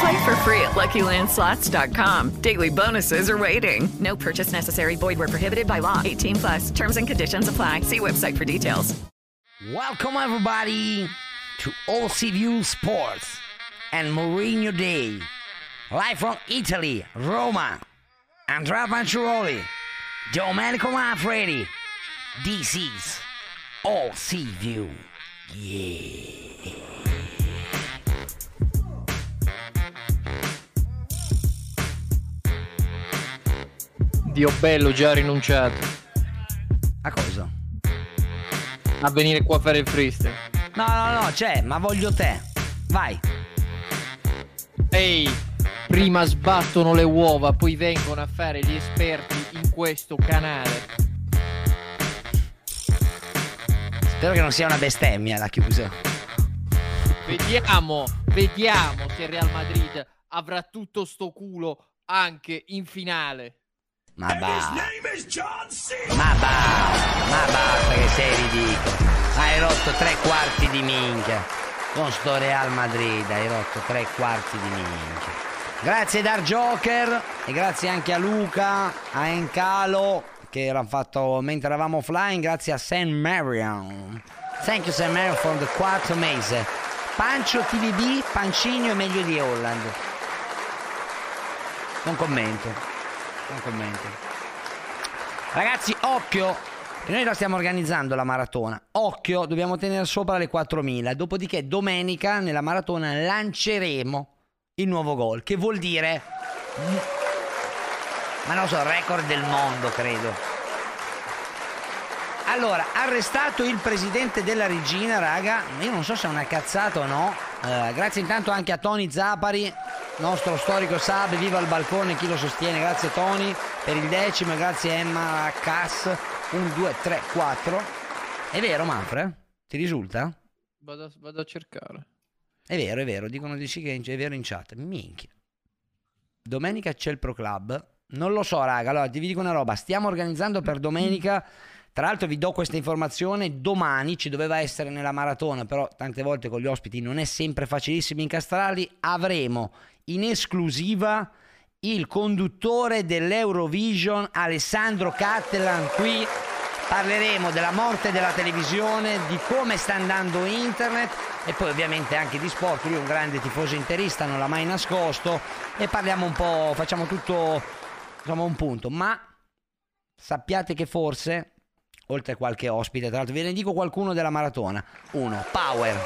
Play for free at LuckyLandSlots.com. Daily bonuses are waiting. No purchase necessary. Void where prohibited by law. 18 plus. Terms and conditions apply. See website for details. Welcome everybody to OC View Sports and Mourinho Day. Live from Italy, Roma. Andrea Panciaroli, Domenico Manfredi. This is OC View. Yeah. Dio bello già rinunciato A cosa? a venire qua a fare il freestyle. No, no, no, c'è, ma voglio te. Vai. Ehi, prima sbattono le uova, poi vengono a fare gli esperti in questo canale. Spero che non sia una bestemmia la chiusa. Vediamo, vediamo se il Real Madrid avrà tutto sto culo anche in finale. Ma basta. Ma basta, ma basta che sei ridicolo. Hai rotto tre quarti di minchia. Con sto Real Madrid hai rotto tre quarti di minchia. Grazie Dar Joker e grazie anche a Luca, a Encalo che era fatto mentre eravamo offline, grazie a Sam Marion. Thank you Sam Marion for the quarto mese. Pancio TVB, Pancino è meglio di Holland. Non commento. Non commento. Ragazzi, occhio, noi la stiamo organizzando la maratona. Occhio, dobbiamo tenere sopra le 4000. Dopodiché domenica nella maratona lanceremo il nuovo gol, che vuol dire ma non so, record del mondo, credo. Allora, arrestato il presidente della regina, raga. Io non so se è una cazzata o no. Eh, grazie intanto anche a Tony Zapari, nostro storico sub, viva il balcone, chi lo sostiene. Grazie Tony per il decimo grazie Emma Cass. 1, 2, 3, 4. È vero, Manfred? Ti risulta? Vado, a- vado a cercare. È vero, è vero, dicono di sì che è vero in chat. Minchia. Domenica c'è il Pro Club. Non lo so, raga. Allora, ti dico una roba. Stiamo organizzando per domenica. Tra l'altro vi do questa informazione. Domani ci doveva essere nella maratona, però tante volte con gli ospiti non è sempre facilissimo incastrarli. Avremo in esclusiva il conduttore dell'Eurovision, Alessandro Cattelan, qui. Parleremo della morte della televisione, di come sta andando internet e poi ovviamente anche di sport. Lui è un grande tifoso interista, non l'ha mai nascosto e parliamo un po', facciamo tutto insomma un punto, ma sappiate che forse oltre a qualche ospite, tra l'altro ve ne dico qualcuno della maratona. Uno, Power.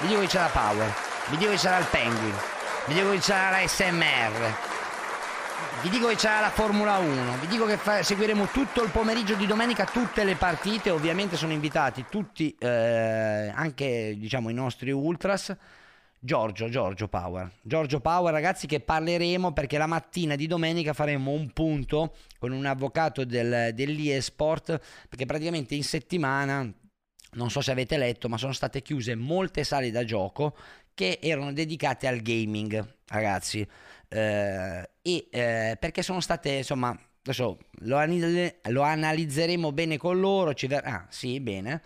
Vi dico che c'era Power, vi dico che c'era il Penguin, vi dico che c'era la SMR. Vi dico che c'era la Formula 1, vi dico che fa- seguiremo tutto il pomeriggio di domenica tutte le partite, ovviamente sono invitati tutti, eh, anche diciamo i nostri ultras. Giorgio, Giorgio Power. Giorgio Power, ragazzi, che parleremo perché la mattina di domenica faremo un punto con un avvocato del, dell'eSport, perché praticamente in settimana, non so se avete letto, ma sono state chiuse molte sale da gioco che erano dedicate al gaming, ragazzi. Eh, e eh, perché sono state, insomma, adesso lo, lo analizzeremo bene con loro. Ci ver- ah, sì, bene.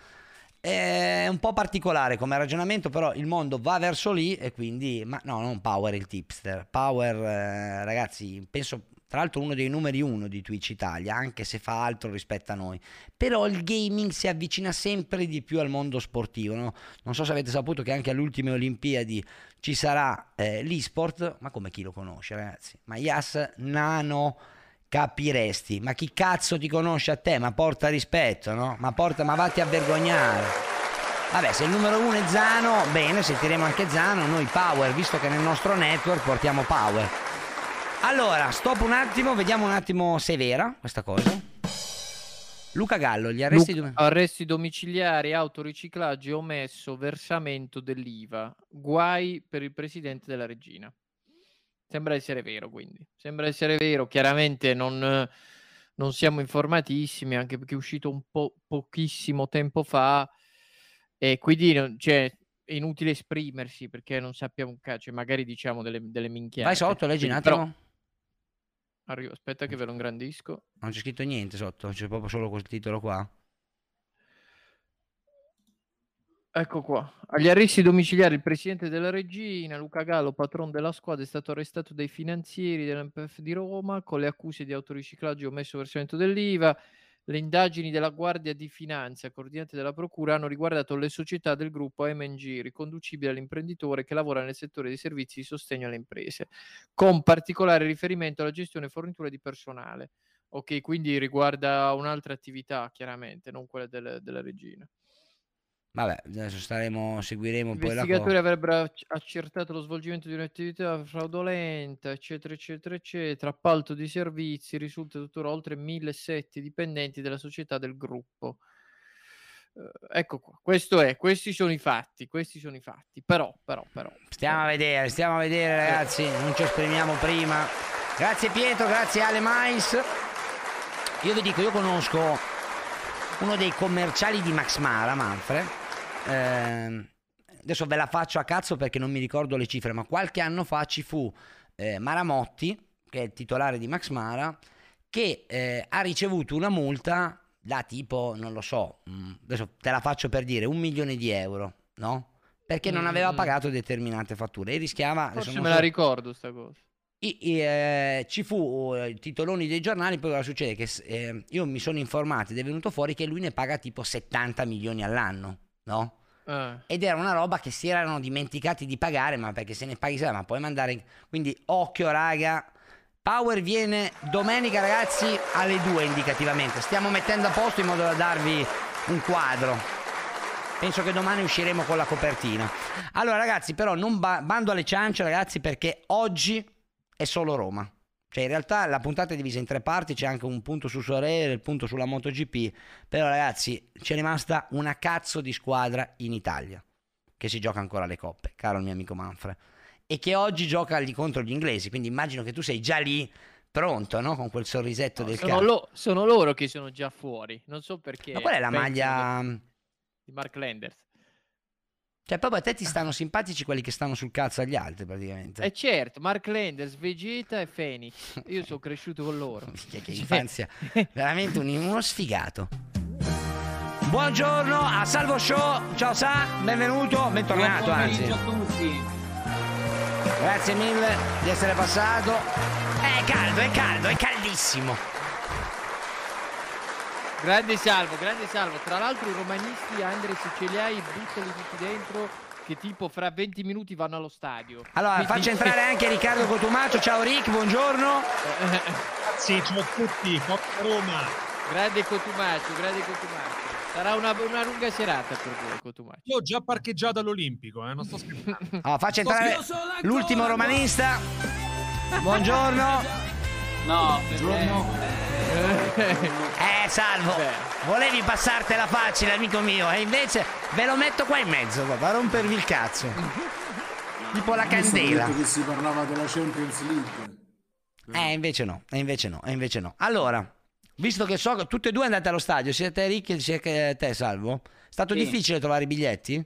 È un po' particolare come ragionamento, però il mondo va verso lì e quindi, ma no, non Power il tipster. Power, eh, ragazzi, penso tra l'altro uno dei numeri uno di Twitch Italia, anche se fa altro rispetto a noi. Però il gaming si avvicina sempre di più al mondo sportivo. no? Non so se avete saputo che anche alle ultime Olimpiadi ci sarà eh, l'esport, ma come chi lo conosce, ragazzi? Ma Yas Nano capiresti. Ma chi cazzo ti conosce a te? Ma porta rispetto, no? Ma porta, ma vatti a vergognare. Vabbè, se il numero uno è Zano, bene, sentiremo anche Zano, noi Power, visto che nel nostro network portiamo Power. Allora, stop un attimo, vediamo un attimo se è vera questa cosa. Luca Gallo, gli arresti, Luca- dom- arresti domiciliari, autoriciclaggio omesso versamento dell'IVA. Guai per il presidente della regina. Sembra essere vero, quindi. Sembra essere vero. Chiaramente non, non siamo informatissimi, anche perché è uscito un po' pochissimo tempo fa. E quindi cioè, è inutile esprimersi perché non sappiamo un cazzo. Cioè, magari diciamo delle, delle minchiate. Vai sotto, leggi un attimo. però- Arrivo, aspetta che ve lo ingrandisco. Non c'è scritto niente sotto, c'è proprio solo quel titolo qua. Ecco qua. Agli arresti domiciliari il presidente della regina, Luca Gallo, patron della squadra, è stato arrestato dai finanzieri dell'MPF di Roma con le accuse di autoriciclaggio e omesso versamento dell'IVA. Le indagini della Guardia di Finanza, coordinate dalla Procura, hanno riguardato le società del gruppo MNG, riconducibili all'imprenditore che lavora nel settore dei servizi di sostegno alle imprese, con particolare riferimento alla gestione e fornitura di personale. Ok, quindi riguarda un'altra attività, chiaramente, non quella del- della regina. Vabbè, adesso staremo, seguiremo Gli poi la investigatori cosa. avrebbero ac- accertato lo svolgimento di un'attività fraudolenta, eccetera, eccetera, eccetera. Appalto di servizi, risulta tuttora oltre 1007 dipendenti della società del gruppo. Eh, ecco qua, questo è, questi sono i fatti, questi sono i fatti. Però, però, però. Stiamo a vedere, stiamo a vedere ragazzi, non ci esprimiamo prima. Grazie Pietro, grazie Ale Mais. Io vi dico, io conosco uno dei commerciali di Max Mara, Manfred. Ehm, adesso ve la faccio a cazzo perché non mi ricordo le cifre, ma qualche anno fa ci fu eh, Maramotti, che è il titolare di Max Mara, che eh, ha ricevuto una multa da tipo, non lo so, mm, adesso te la faccio per dire, un milione di euro, no? Perché non aveva Mm. pagato determinate fatture e rischiava... Forse me so- la ricordo sta cosa. I- i, eh, ci fu eh, i titoloni dei giornali, poi cosa succede? Che eh, io mi sono informato ed è venuto fuori che lui ne paga tipo 70 milioni all'anno, no? Eh. Ed era una roba che si erano dimenticati di pagare, ma perché se ne paghi, sai, ma puoi mandare... in- Quindi occhio raga, Power viene domenica ragazzi alle 2 indicativamente, stiamo mettendo a posto in modo da darvi un quadro. Penso che domani usciremo con la copertina. Allora ragazzi, però non ba- bando alle ciance ragazzi perché oggi è solo Roma. Cioè in realtà la puntata è divisa in tre parti, c'è anche un punto su Sorere, il punto sulla MotoGP, però ragazzi c'è rimasta una cazzo di squadra in Italia che si gioca ancora le coppe, caro il mio amico Manfred, e che oggi gioca lì contro gli inglesi, quindi immagino che tu sei già lì pronto, no? Con quel sorrisetto del Sono, cazzo. lo- sono loro che sono già fuori, non so perché. Ma qual è la maglia... Di Mark Landers. Cioè proprio a te ti stanno simpatici quelli che stanno sul cazzo agli altri praticamente. Eh certo, Mark Landers, Vegeta e Phoenix. Io sono cresciuto con loro. Minchia, che infanzia, veramente un- uno sfigato. Buongiorno a Salvo Show, ciao Sa, benvenuto, bentornato anzi. Grazie mille di essere passato. È caldo, è caldo, è caldissimo. Grande salvo, grande salvo. Tra l'altro i romanisti Andre Siciliai buttali tutti dentro che tipo fra 20 minuti vanno allo stadio. Allora, Quindi- faccio entrare anche Riccardo Cotumaccio, ciao Rick, buongiorno. Sì, ciao a tutti, Forza Roma. Grande Cotumaccio, grande Cotumaccio. Sarà una, una lunga serata per voi, Cotumaccio. Io ho già parcheggiato all'Olimpico, eh, non sto scherzando. Allora, faccio entrare l'ultimo romanista. Buongiorno. No, Eh, salvo. Volevi passartela facile, amico mio, e invece ve lo metto qua in mezzo, proprio, a rompervi il cazzo. Tipo la candela. che si parlava della Champions League. Eh, invece no, e invece no, e invece no. Allora, visto che so che tutte e due andate allo stadio, sia te Rick sia che te Salvo, è stato Sì. difficile trovare i biglietti?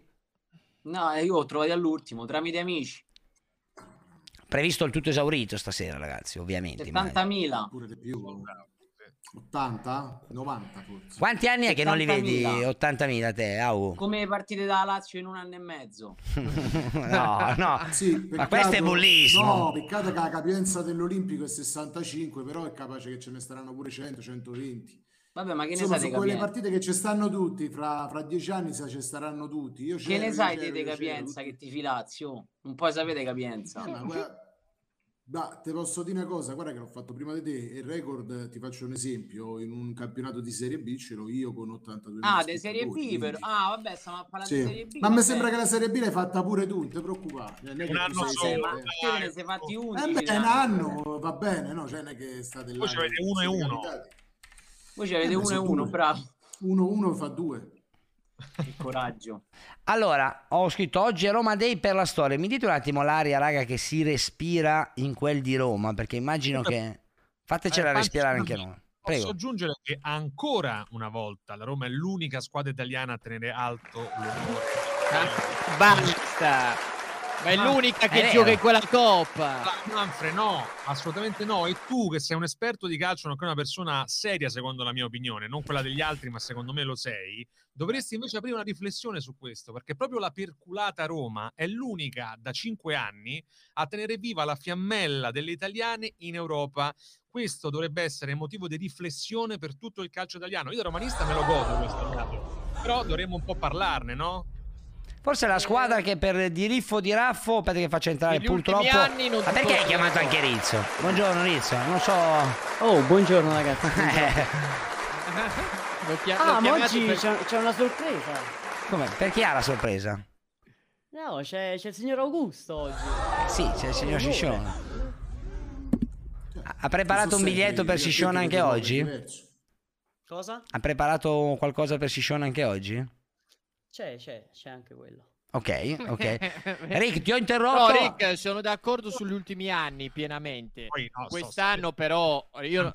No, eh, io ho trovato all'ultimo, tramite amici. Previsto il tutto esaurito stasera, ragazzi, ovviamente. immagino. 70.000. Pure di più. 80? 90 forse. Quanti anni è che non li vedi 70.000. 80.000 te, Au? Come partite da Lazio in un anno e mezzo. No, no. Sì, Ma questo è peccato- bullismo. No, peccato che la capienza dell'Olimpico è 65, però è capace che ce ne staranno pure 100, 120. Vabbè, ma che ne Insomma, sai su di quelle capienza? partite che ci stanno tutti, fra, fra dieci anni ci staranno tutti. Io Che ne sai di capienza che ti filazzi? oh? Non puoi sapere capienza. Eh, ma guarda- Ma te posso dire una cosa, guarda che l'ho fatto prima di te, il record, ti faccio un esempio, in un campionato di Serie B ce l'ho io con 82 Ah, di Serie B, però. Ah, vabbè, stiamo a parlare Sì. di Serie B. Ma mi sembra che la Serie B l'hai fatta pure tu, non ti preoccupare. Non è che Un anno solo, Ma te ne sei fatti Eh 11. beh, un anno va bene, no? Cioè non è che state là. Voi ci avete uno e uno. Voi ci avete Eh, uno e uno, due. bravo. 1-1 fa 2. Che coraggio. Allora, ho scritto oggi è Roma Day per la storia. Mi dite un attimo l'aria, raga, che si respira in quel di Roma, perché immagino che... Fatecela Eh, respirare anche noi. Posso Prego. aggiungere che ancora una volta la Roma è l'unica squadra italiana a tenere alto l'onore. Basta! Ma è Ah, l'unica è che vero. gioca in quella coppa. Ma, Manfred, no, assolutamente no. E tu, che sei un esperto di calcio, nonché una persona seria, secondo la mia opinione, non quella degli altri, ma secondo me lo sei, dovresti invece aprire una riflessione su questo, perché proprio la perculata Roma è l'unica da cinque anni a tenere viva la fiammella delle italiane in Europa. Questo dovrebbe essere motivo di riflessione per tutto il calcio italiano. Io da romanista me lo godo questo dato, però dovremmo un po' parlarne, no? Forse è la squadra che per di riffo di raffo, aspetta che faccio entrare Negli purtroppo... anni non Ma perché hai chiamato anche Rizzo? Buongiorno Rizzo, non so... Oh, buongiorno ragazzi. Chia- ah, ma oggi per- c'è, c'è una sorpresa. Come? Per chi ha la sorpresa? No, c'è, c'è il signor Augusto oggi. Sì, c'è il signor. Sciscione. Ha- preparato un biglietto per Sciscione anche oggi? Cosa? Ha preparato qualcosa per Sciscione anche oggi? C'è, c'è, c'è anche quello. Ok, ok. Rick, ti ho No, interrotto. Rick, sono d'accordo sugli ultimi anni pienamente. Poi, no, Quest'anno però io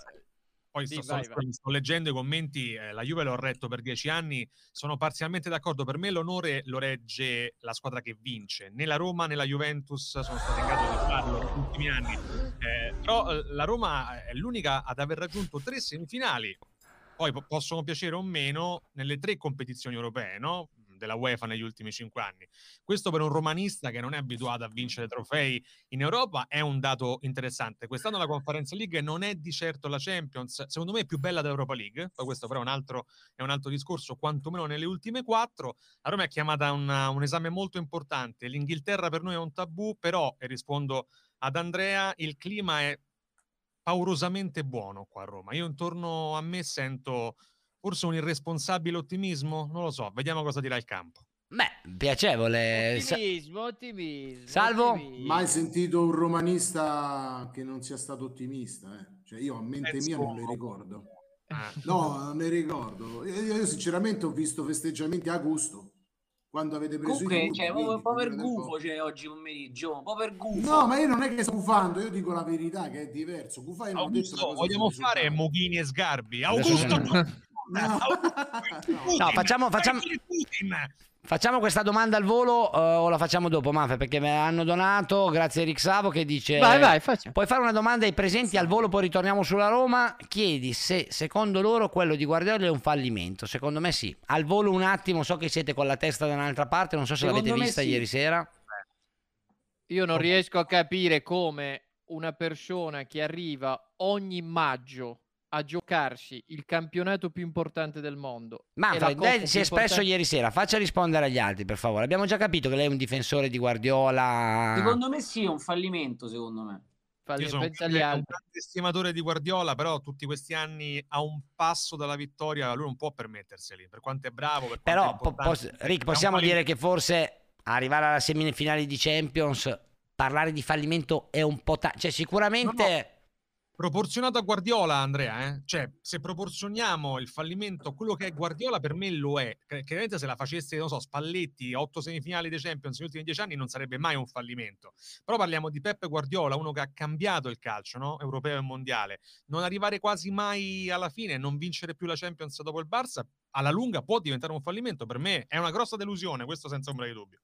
Poi sto, sto- vai, vai. sto leggendo i commenti, eh, la Juve l'ho retto per dieci anni, sono parzialmente d'accordo, per me l'onore lo regge la squadra che vince, né la Roma né la Juventus sono state in grado di farlo negli ultimi anni, Eh, però eh, la Roma è l'unica ad aver raggiunto tre semifinali, poi po- possono piacere o meno nelle tre competizioni europee, no? Della UEFA negli ultimi cinque anni. Questo per un romanista che non è abituato a vincere trofei in Europa è un dato interessante. Quest'anno la Conference League non è di certo la Champions, secondo me è più bella dell'Europa League, poi questo però è un altro, è un altro discorso, quantomeno nelle ultime quattro. La Roma è chiamata a un esame molto importante. L'Inghilterra per noi è un tabù, però, e rispondo ad Andrea, il clima è paurosamente buono qua a Roma. Io intorno a me sento forse un irresponsabile ottimismo, non lo so, vediamo cosa dirà il campo. Beh, piacevole. Ottimismo, ottimismo. Salvo? ottimismo. Mai sentito un romanista che non sia stato ottimista? eh? Cioè io a mente Penso- mia non le ricordo. Ah. No, non ne ricordo. Io, io sinceramente ho visto festeggiamenti a gusto. Quando avete preso i Comunque, punti, cioè, quindi, un po' per gufo c'è oggi pomeriggio, un po' per gufo. No, ma io non è che sto gufando, io dico la verità che è diverso. Gufai non Augusto, vogliamo fare. Moghini e Sgarbi? Augusto, No, facciamo, facciamo, facciamo questa domanda al volo eh, o la facciamo dopo, Mafe? Perché me hanno donato, grazie a Rick Savo che dice... Vai, vai, faccia. Puoi fare una domanda ai presenti al volo, poi ritorniamo sulla Roma. Chiedi se secondo loro quello di Guardiola è un fallimento. Secondo me sì. Al volo un attimo, so che siete con la testa da un'altra parte, non so se Secondo l'avete vista sì. ieri sera. Io non riesco a capire come una persona che arriva ogni maggio a giocarsi il campionato più importante del mondo. Manfred, lei si è espresso ieri sera, faccia rispondere agli altri per favore. Abbiamo già capito che lei è un difensore di Guardiola. Secondo me sì, è un fallimento, secondo me. Io sono un grande, estimatore di Guardiola, però tutti questi anni a un passo dalla vittoria lui non può permetterseli, per quanto è bravo, per quanto Però, è po- importante. pos- Rick, possiamo dire che forse arrivare alla semifinale di Champions, parlare di fallimento è un po' tanto. Cioè, sicuramente. Proporzionato a Guardiola, Andrea, eh? cioè se proporzioniamo il fallimento a quello che è Guardiola, per me lo è. Chiaramente se la facesse, non so, Spalletti, otto semifinali dei Champions negli ultimi dieci anni non sarebbe mai un fallimento. Però parliamo di Peppe Guardiola, uno che ha cambiato il calcio, no? europeo e mondiale. Non arrivare quasi mai alla fine, non vincere più la Champions dopo il Barça, alla lunga può diventare un fallimento. Per me è una grossa delusione, questo senza ombra di dubbio.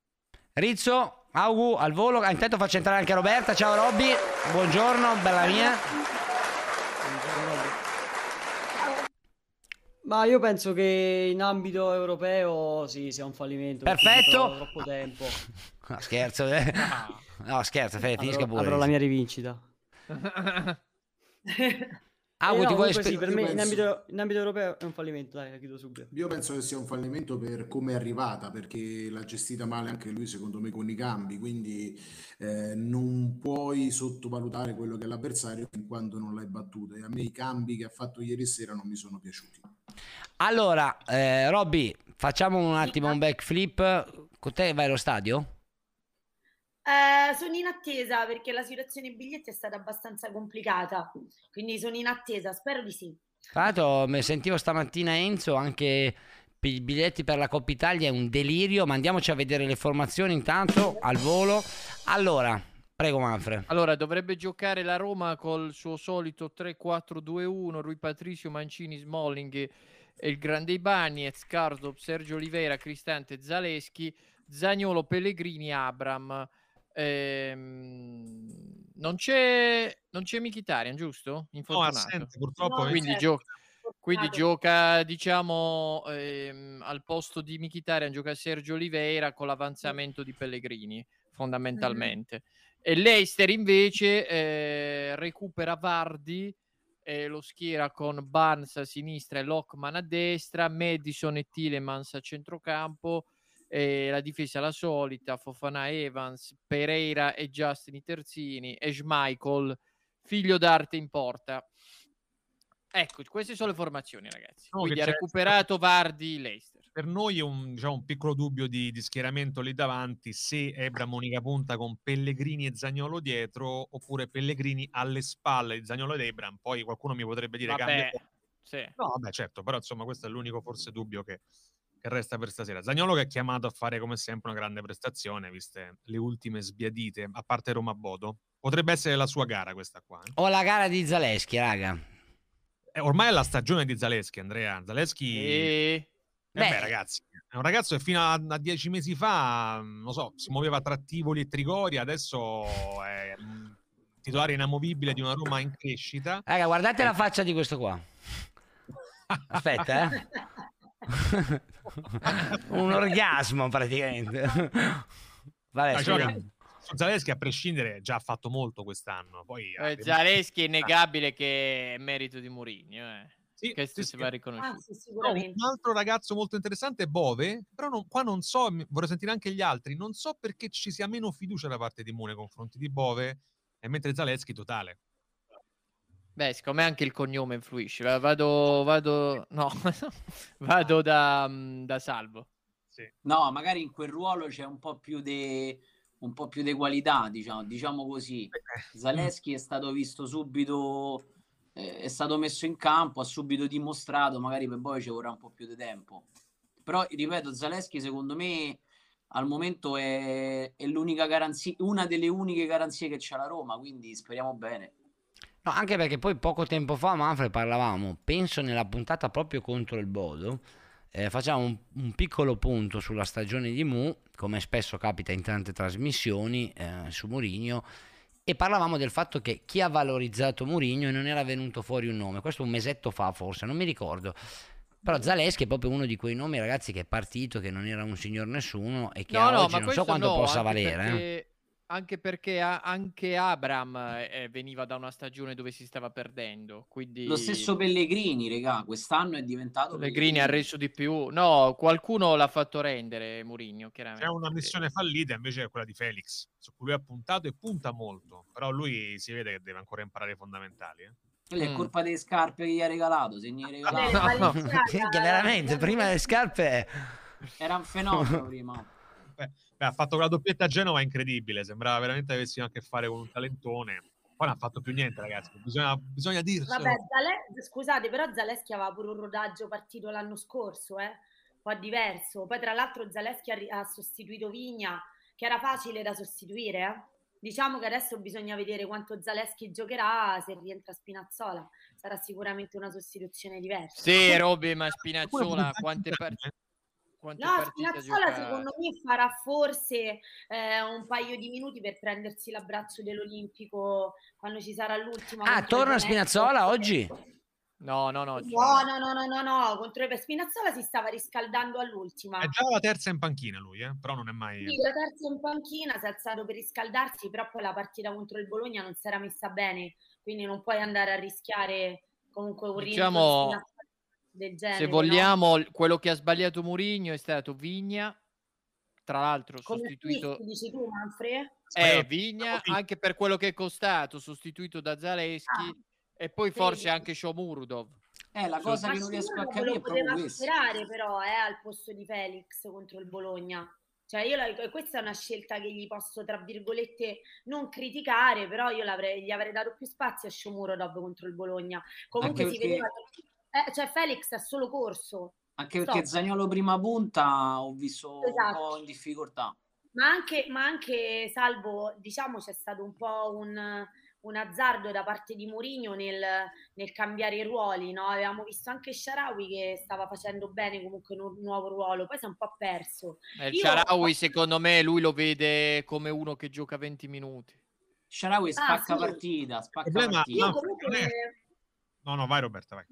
Rizzo, Augu, al volo. Ah, intanto faccio entrare anche Roberta. Ciao Robby, buongiorno, bella mia. Ma io penso che in ambito europeo sì, sia un fallimento. perché Perfetto. troppo tempo. No, scherzo. eh. No, scherzo, Fede, finisca Avrò, pure. avrò la mia rivincita. Ah, Eh, quindi no, vuoi sì, per me in penso- ambito, in ambito europeo è un fallimento, dai, la chiudo subito. Io penso che sia un fallimento per come è arrivata, perché l'ha gestita male anche lui, secondo me, con i cambi. Quindi eh, non puoi sottovalutare quello che è l'avversario fin quando non l'hai battuto. E a me i cambi che ha fatto ieri sera non mi sono piaciuti. Allora, eh, Robby, facciamo un attimo un backflip. Con te vai allo stadio? Eh, sono in attesa perché la situazione dei biglietti è stata abbastanza complicata, quindi sono in attesa, spero di sì. Tra l'altro, mi sentivo stamattina Enzo anche i biglietti per la Coppa Italia è un delirio. Ma andiamoci a vedere le formazioni intanto al volo. Allora, prego Manfred. Allora, dovrebbe giocare la Roma col suo solito 3-4-2-1, Rui Patricio, Mancini, Smalling e il grande Ibanez, Cardop, Sergio Oliveira, Cristante, Zaleschi, Zagnolo, Pellegrini, Abram. Ehm, non c'è non c'è Mkhitaryan, giusto? Infortunato. assente, purtroppo. No, quindi, certo. gio- quindi gioca, diciamo, ehm, al posto di Mkhitaryan gioca Sergio Oliveira con l'avanzamento di Pellegrini, fondamentalmente. E l'Eister invece eh, recupera Vardi e lo schiera con Barnes a sinistra e Lockman a destra, Madison e Tillemans a centrocampo, e la difesa la solita, Fofana Evans, Pereira e Justin i terzini, e Schmeichel, figlio d'arte in porta. Ecco, queste sono le formazioni, ragazzi. No, Quindi ha recuperato Vardi Leicester. Per noi è un, diciamo, un piccolo dubbio di, di schieramento lì davanti, se Ebra Monica punta con Pellegrini e Zagnolo dietro, oppure Pellegrini alle spalle di Zagnolo ed Ebram. Poi qualcuno mi potrebbe dire Vabbè, cambia. sì. No, vabbè, certo, però insomma questo è l'unico forse dubbio che, che resta per stasera. Zagnolo che è chiamato a fare come sempre una grande prestazione, viste le ultime sbiadite, a parte Roma Bodo. Potrebbe essere la sua gara questa qua. eh. Ho la gara di Zaleschi, raga. Eh, ormai è la stagione di Zaleschi, Andrea. Zaleschi... E... Eh beh, ragazzi, è un ragazzo che fino a, a dieci mesi fa, non so, si muoveva tra Tivoli e Trigoria, adesso è titolare inamovibile di una Roma in crescita. Raga, guardate la faccia di questo qua. Aspetta, eh. un orgasmo praticamente. Vabbè, Zaleschi, a prescindere, già ha fatto molto quest'anno. Poi Eh, Zaleschi è innegabile che è merito di Mourinho, eh. Questo sì, si sì. va riconosciuto. Ah, sì, No, sicuramente. un altro ragazzo molto interessante è Bove, però non- qua non so, vorrei sentire anche gli altri, non so perché ci sia meno fiducia da parte di Mune nei confronti di Bove, e mentre Zaleschi totale. Beh, secondo me anche il cognome influisce. Va- Vado, vado, no, vado da, mm, da Salvo. No, magari in quel ruolo c'è un po' più di un po' più di qualità, diciamo, diciamo così. Zaleschi è stato visto subito, eh, è stato messo in campo, ha subito dimostrato, magari per poi ci vorrà un po' più di tempo. Però, ripeto, Zaleschi secondo me al momento è, è l'unica garanzia, una delle uniche garanzie che c'ha la Roma, quindi speriamo bene. No, anche perché poi poco tempo fa, Manfred, parlavamo, penso nella puntata proprio contro il Bodo, eh, facciamo un, un piccolo punto sulla stagione di Mu, come spesso capita in tante trasmissioni eh, su Mourinho, e parlavamo del fatto che chi ha valorizzato Mourinho e non era venuto fuori un nome, questo un mesetto fa forse, non mi ricordo. Però Zaleschi è proprio uno di quei nomi, ragazzi, che è partito, che non era un signor nessuno e che No, no, non so quanto no, possa valere. eh. Anche perché a- anche Abram eh, veniva da una stagione dove si stava perdendo, quindi Lo stesso Pellegrini, regà, quest'anno è diventato Pellegrini ha reso di più. No, qualcuno l'ha fatto rendere Mourinho, chiaramente. C'è una missione fallita invece è quella di Felix, su cui lui ha puntato e punta molto, però lui si vede che deve ancora imparare i fondamentali. eh. Quella Mm. è colpa delle scarpe che gli ha regalato. Se gli ha regalato, Che veramente, prima le scarpe... era un fenomeno prima. Beh, ha fatto quella doppietta a Genova incredibile, sembrava veramente avessi a che fare con un talentone. Poi non ha fatto più niente, ragazzi, bisogna, bisogna dirselo. Vabbè, Zale- scusate, però Zaleschi aveva pure un rodaggio partito l'anno scorso, eh? un po' diverso. Poi, tra l'altro, Zaleschi ha, ri- ha sostituito Vigna, che era facile da sostituire. eh. Diciamo che adesso bisogna vedere quanto Zaleschi giocherà se rientra Spinazzola. Sarà sicuramente una sostituzione diversa. Sì, Robby, ma Spinazzola quante, par- quante No, Spinazzola secondo me farà forse eh, un paio di minuti per prendersi l'abbraccio dell'Olimpico quando ci sarà l'ultima. Ah, torna Spinazzola oggi? No, no, no. No, no, no, no, no, no, contro Spinazzola si stava riscaldando all'ultima. È già la terza in panchina lui, eh? però non è mai... Sì, la terza in panchina si è alzato per riscaldarsi, però poi la partita contro il Bologna non si era messa bene, quindi non puoi andare a rischiare Comunque un Diciamo, rinforzo del genere, Se no? vogliamo, il- quello che ha sbagliato Mourinho è stato Vigna, tra l'altro Come sostituito... dici tu, Manfred? Eh, Vigna, anche per quello che è costato, sostituito da Zaleschi e poi sì, forse sì. anche Shomurdov. Eh, la cosa che non riesco a capire lo è proprio poteva questo. sperare però eh, al posto di Felix contro il Bologna. Cioè io la- questa è una scelta che gli posso tra virgolette non criticare, però io gli avrei dato più spazio a Shomurodov contro il Bologna. Comunque Anche si perché- vedeva che eh, cioè Felix ha solo corso. Anche perché Stop. Zagnolo prima punta ho visto un Esatto. po' in difficoltà. Ma anche, ma anche Salvo, diciamo, c'è stato un po' un, un azzardo da parte di Mourinho nel, nel cambiare i ruoli, no? Avevamo visto anche Sharawi che stava facendo bene comunque in un nuovo ruolo, poi si è un po' perso. Eh, il Io- Sharawi, secondo me, lui lo vede come uno che gioca 20 minuti. Sharawi Ah, spacca sì. partita, spacca problema- partita. Io comunque... No, no, vai Roberta, vai.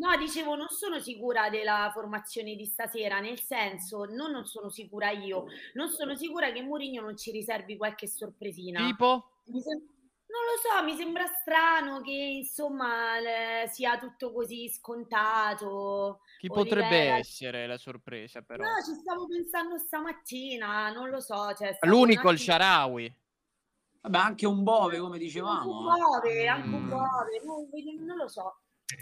No, dicevo, non sono sicura della formazione di stasera, nel senso, non, non sono sicura io, non sono sicura che Mourinho non ci riservi qualche sorpresina. Tipo? Sem- non lo so, mi sembra strano che insomma le- sia tutto così scontato. Chi potrebbe Olivera- essere la sorpresa, però? No, ci stavo pensando stamattina, non lo so. Cioè, L'unico, un il Sharawi. Vabbè, anche un Bove, come Un dicevamo. Bove, anche un Mm. Bove, non, non lo so.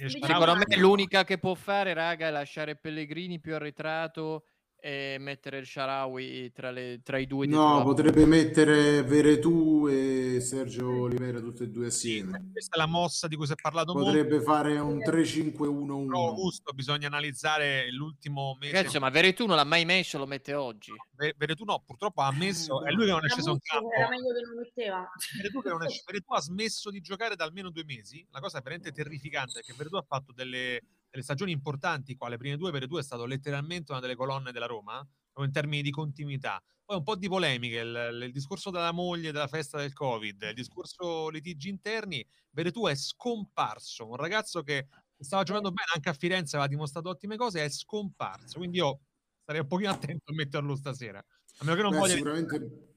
Secondo me l'unica che può fare, raga, è lasciare Pellegrini più arretrato e mettere il Sharawi tra, le- tra i due. No, potrebbe mettere Veretù e Sergio Oliveira tutti e due assieme. Questa è la mossa di cui si è parlato Potrebbe molto. fare un 3-5-1-1. Però Augusto bisogna analizzare l'ultimo mese. Ragazzi, ma Veretù non l'ha mai messo, lo mette oggi. Ve- Veretù no, purtroppo ha ammesso, è lui che non è sceso in campo. Era meglio che non metteva. Veretù, che non è- Veretù ha smesso di giocare da almeno due mesi. La cosa è veramente terrificante perché Veretù ha fatto delle, delle stagioni importanti qua. Le prime due, Veretù è stato letteralmente una delle colonne della Roma, in termini di continuità. Poi un po' di polemiche, il, il discorso della moglie, della festa del Covid, il discorso litigi interni. Veretù è scomparso, un ragazzo che stava giocando bene anche a Firenze, aveva dimostrato ottime cose, è scomparso. Quindi io starei un pochino attento a metterlo stasera. A meno che non Beh, voglia... sicuramente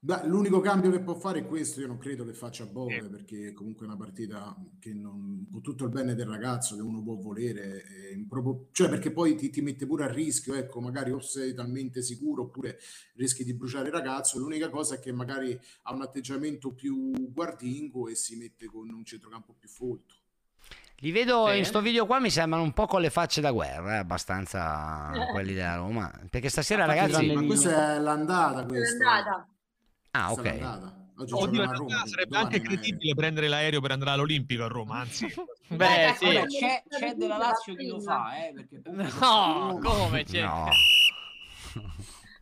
Beh, l'unico cambio che può fare è questo, io non credo che faccia Bove perché comunque è una partita che non, con tutto il bene del ragazzo che uno può volere, è improprio- cioè perché poi ti, ti mette pure a rischio, ecco, magari o sei talmente sicuro oppure rischi di bruciare il ragazzo, l'unica cosa è che magari ha un atteggiamento più guardingo e si mette con un centrocampo più folto. Li vedo Sì. in sto video qua, mi sembrano un po' con le facce da guerra, eh, abbastanza quelli della Roma. Perché stasera, ragazzi. Ma questa è l'andata, questa. andata. Ah, ok. Oggi Oddio, in realtà sarebbe domani anche credibile prendere l'aereo per andare all'Olimpico a Roma, anzi. Beh, sì. Vabbè, c'è, c'è della Lazio chi lo fa, eh, perché No, come c'è? No.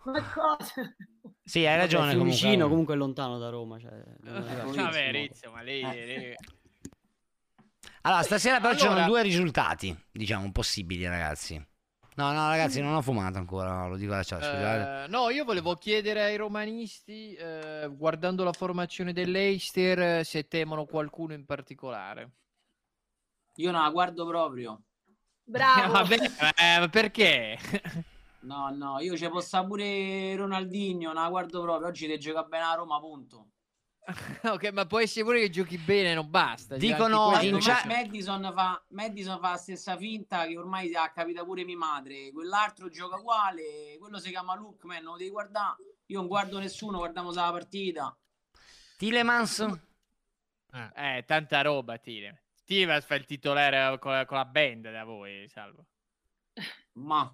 Ma cosa? Sì, hai ragione. Vabbè, comunque. Fiumicino comunque è lontano da Roma. Cioè, Eh, Vabbè. Rizzo, ma lì... lì- Allora, stasera però ci Allora- sono due risultati, diciamo, possibili, ragazzi. No, no, ragazzi, non ho fumato ancora, no, lo dico cioè, scusate. Eh, no, io volevo chiedere ai romanisti, eh, guardando la formazione dell'Eister, eh, se temono qualcuno in particolare. Io non la guardo proprio. Bravo. Vabbè, eh, perché? No, no, io ci possa pure Ronaldinho, non la guardo proprio. Oggi te gioca bene a Roma, punto. ok, ma può essere pure che giochi bene, non basta. cioè, Dicono in chat- Madison fa, Madison fa la stessa finta che ormai ha capita pure mia madre. Quell'altro gioca uguale, quello si chiama Lookman, non lo devi guardare. Io non guardo nessuno, guardiamo la partita. Tilemans? Eh, tanta roba, Tile. Steve fa il titolare con la, con la band da voi, Salvo. Ma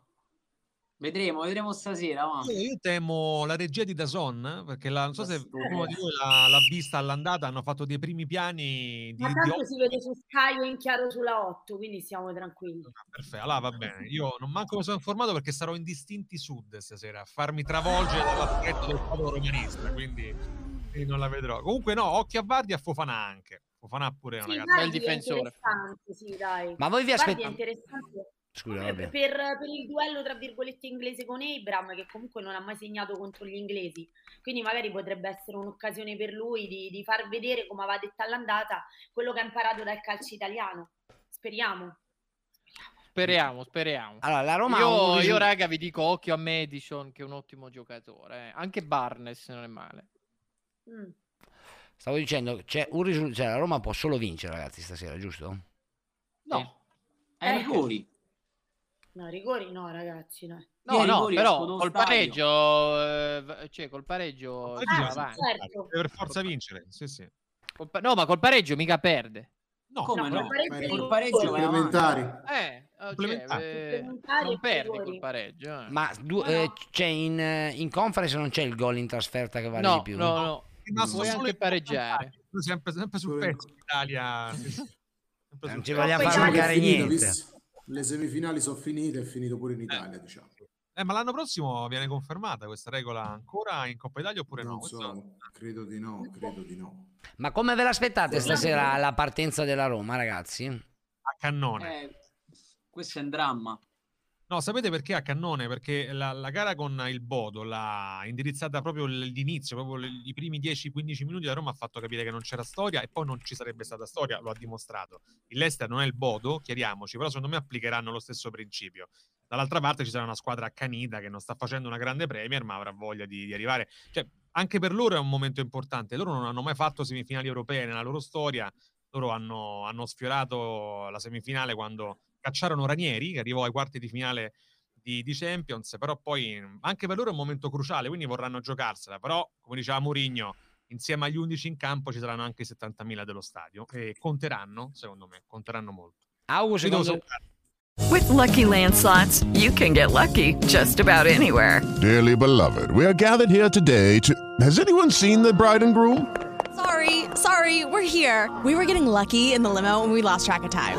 vedremo, vedremo stasera. Va. Io, temo la regia di Dazon perché la- non so se qualcuno di voi l'ha, l'ha vista all'andata, hanno fatto dei primi piani di, Ma di tanto si vede su Sky o in chiaro sulla 8, quindi siamo tranquilli. Perfetto, allora va bene. Io non manco mi sono informato perché sarò in distinti sud stasera a farmi travolgere dall'aspetto del popolo romanista, quindi, quindi non la vedrò. Comunque no, occhi a Vardi e a Fofana anche. Fofana pure è una Sì, ragazza. È interessante, sì, dai. Ma voi vi Vardy aspetta- è interessante Scusa, per, vabbè. per- per il duello tra virgolette inglese con Abram, che comunque non ha mai segnato contro gli inglesi. Quindi magari potrebbe essere un'occasione per lui di, di far vedere, come aveva detto all'andata, quello che ha imparato dal calcio italiano. Speriamo. Speriamo, speriamo. Allora, la Roma io, io, raga, vi dico occhio a Madison, che è un ottimo giocatore. eh. Anche Barnes non è male. Mm. Stavo dicendo, c'è un risultato, cioè la Roma può solo vincere, ragazzi, stasera, giusto? No. Ai Eh. rigori. No, rigori no, ragazzi, no. No, no, però col stadio. pareggio, eh, cioè col pareggio avanti. certo. deve per forza vincere. Sì, sì. Col pa- no, ma col pareggio mica perde. No, Come No, no? col pareggio Col. Eh, cioè, Complementari. eh, Supplementari non e perdi col pareggio. eh. Ma du- eh, c'è in, eh, in conference non c'è il gol in trasferta che vale no, di più? no, no, È rimasto puoi anche pareggiare. Sempre, sempre sul pezzo Italia. Non ci vogliamo far mancare niente. Le semifinali sono finite, è finito pure in Italia, diciamo. Eh, ma l'anno prossimo viene confermata questa regola ancora in Coppa Italia oppure no? Non Questo- so, credo di no, credo di no. Ma come ve l'aspettate stasera alla partenza della Roma, ragazzi? A cannone. Eh, questo è un dramma. No, sapete perché a cannone? Perché la, la gara con il Bodo l'ha indirizzata proprio l'inizio, proprio i primi 10-15 minuti la Roma ha fatto capire che non c'era storia e poi non ci sarebbe stata storia, lo ha dimostrato. Il Leicester non è il Bodo, chiariamoci, però secondo me applicheranno lo stesso principio. Dall'altra parte ci sarà una squadra accanita che non sta facendo una grande Premier, ma avrà voglia di, di arrivare. Cioè, anche per loro è un momento importante. Loro non hanno mai fatto semifinali europee nella loro storia. Loro hanno, hanno sfiorato la semifinale quando cacciarono Ranieri, che arrivò ai quarti di finale di, di Champions, però poi mh, anche per loro è un momento cruciale, quindi vorranno giocarsela. Però, come diceva Mourinho, insieme agli 11 in campo ci saranno anche i 70.000 dello stadio e conteranno, secondo me, conteranno molto. Devo secondo... With Lucky Land slots, you can get lucky just about anywhere. Dearly beloved, we are gathered here today to. Has anyone seen the bride and groom? Sorry, sorry, we're here. We were getting lucky in the limo and we lost track of time.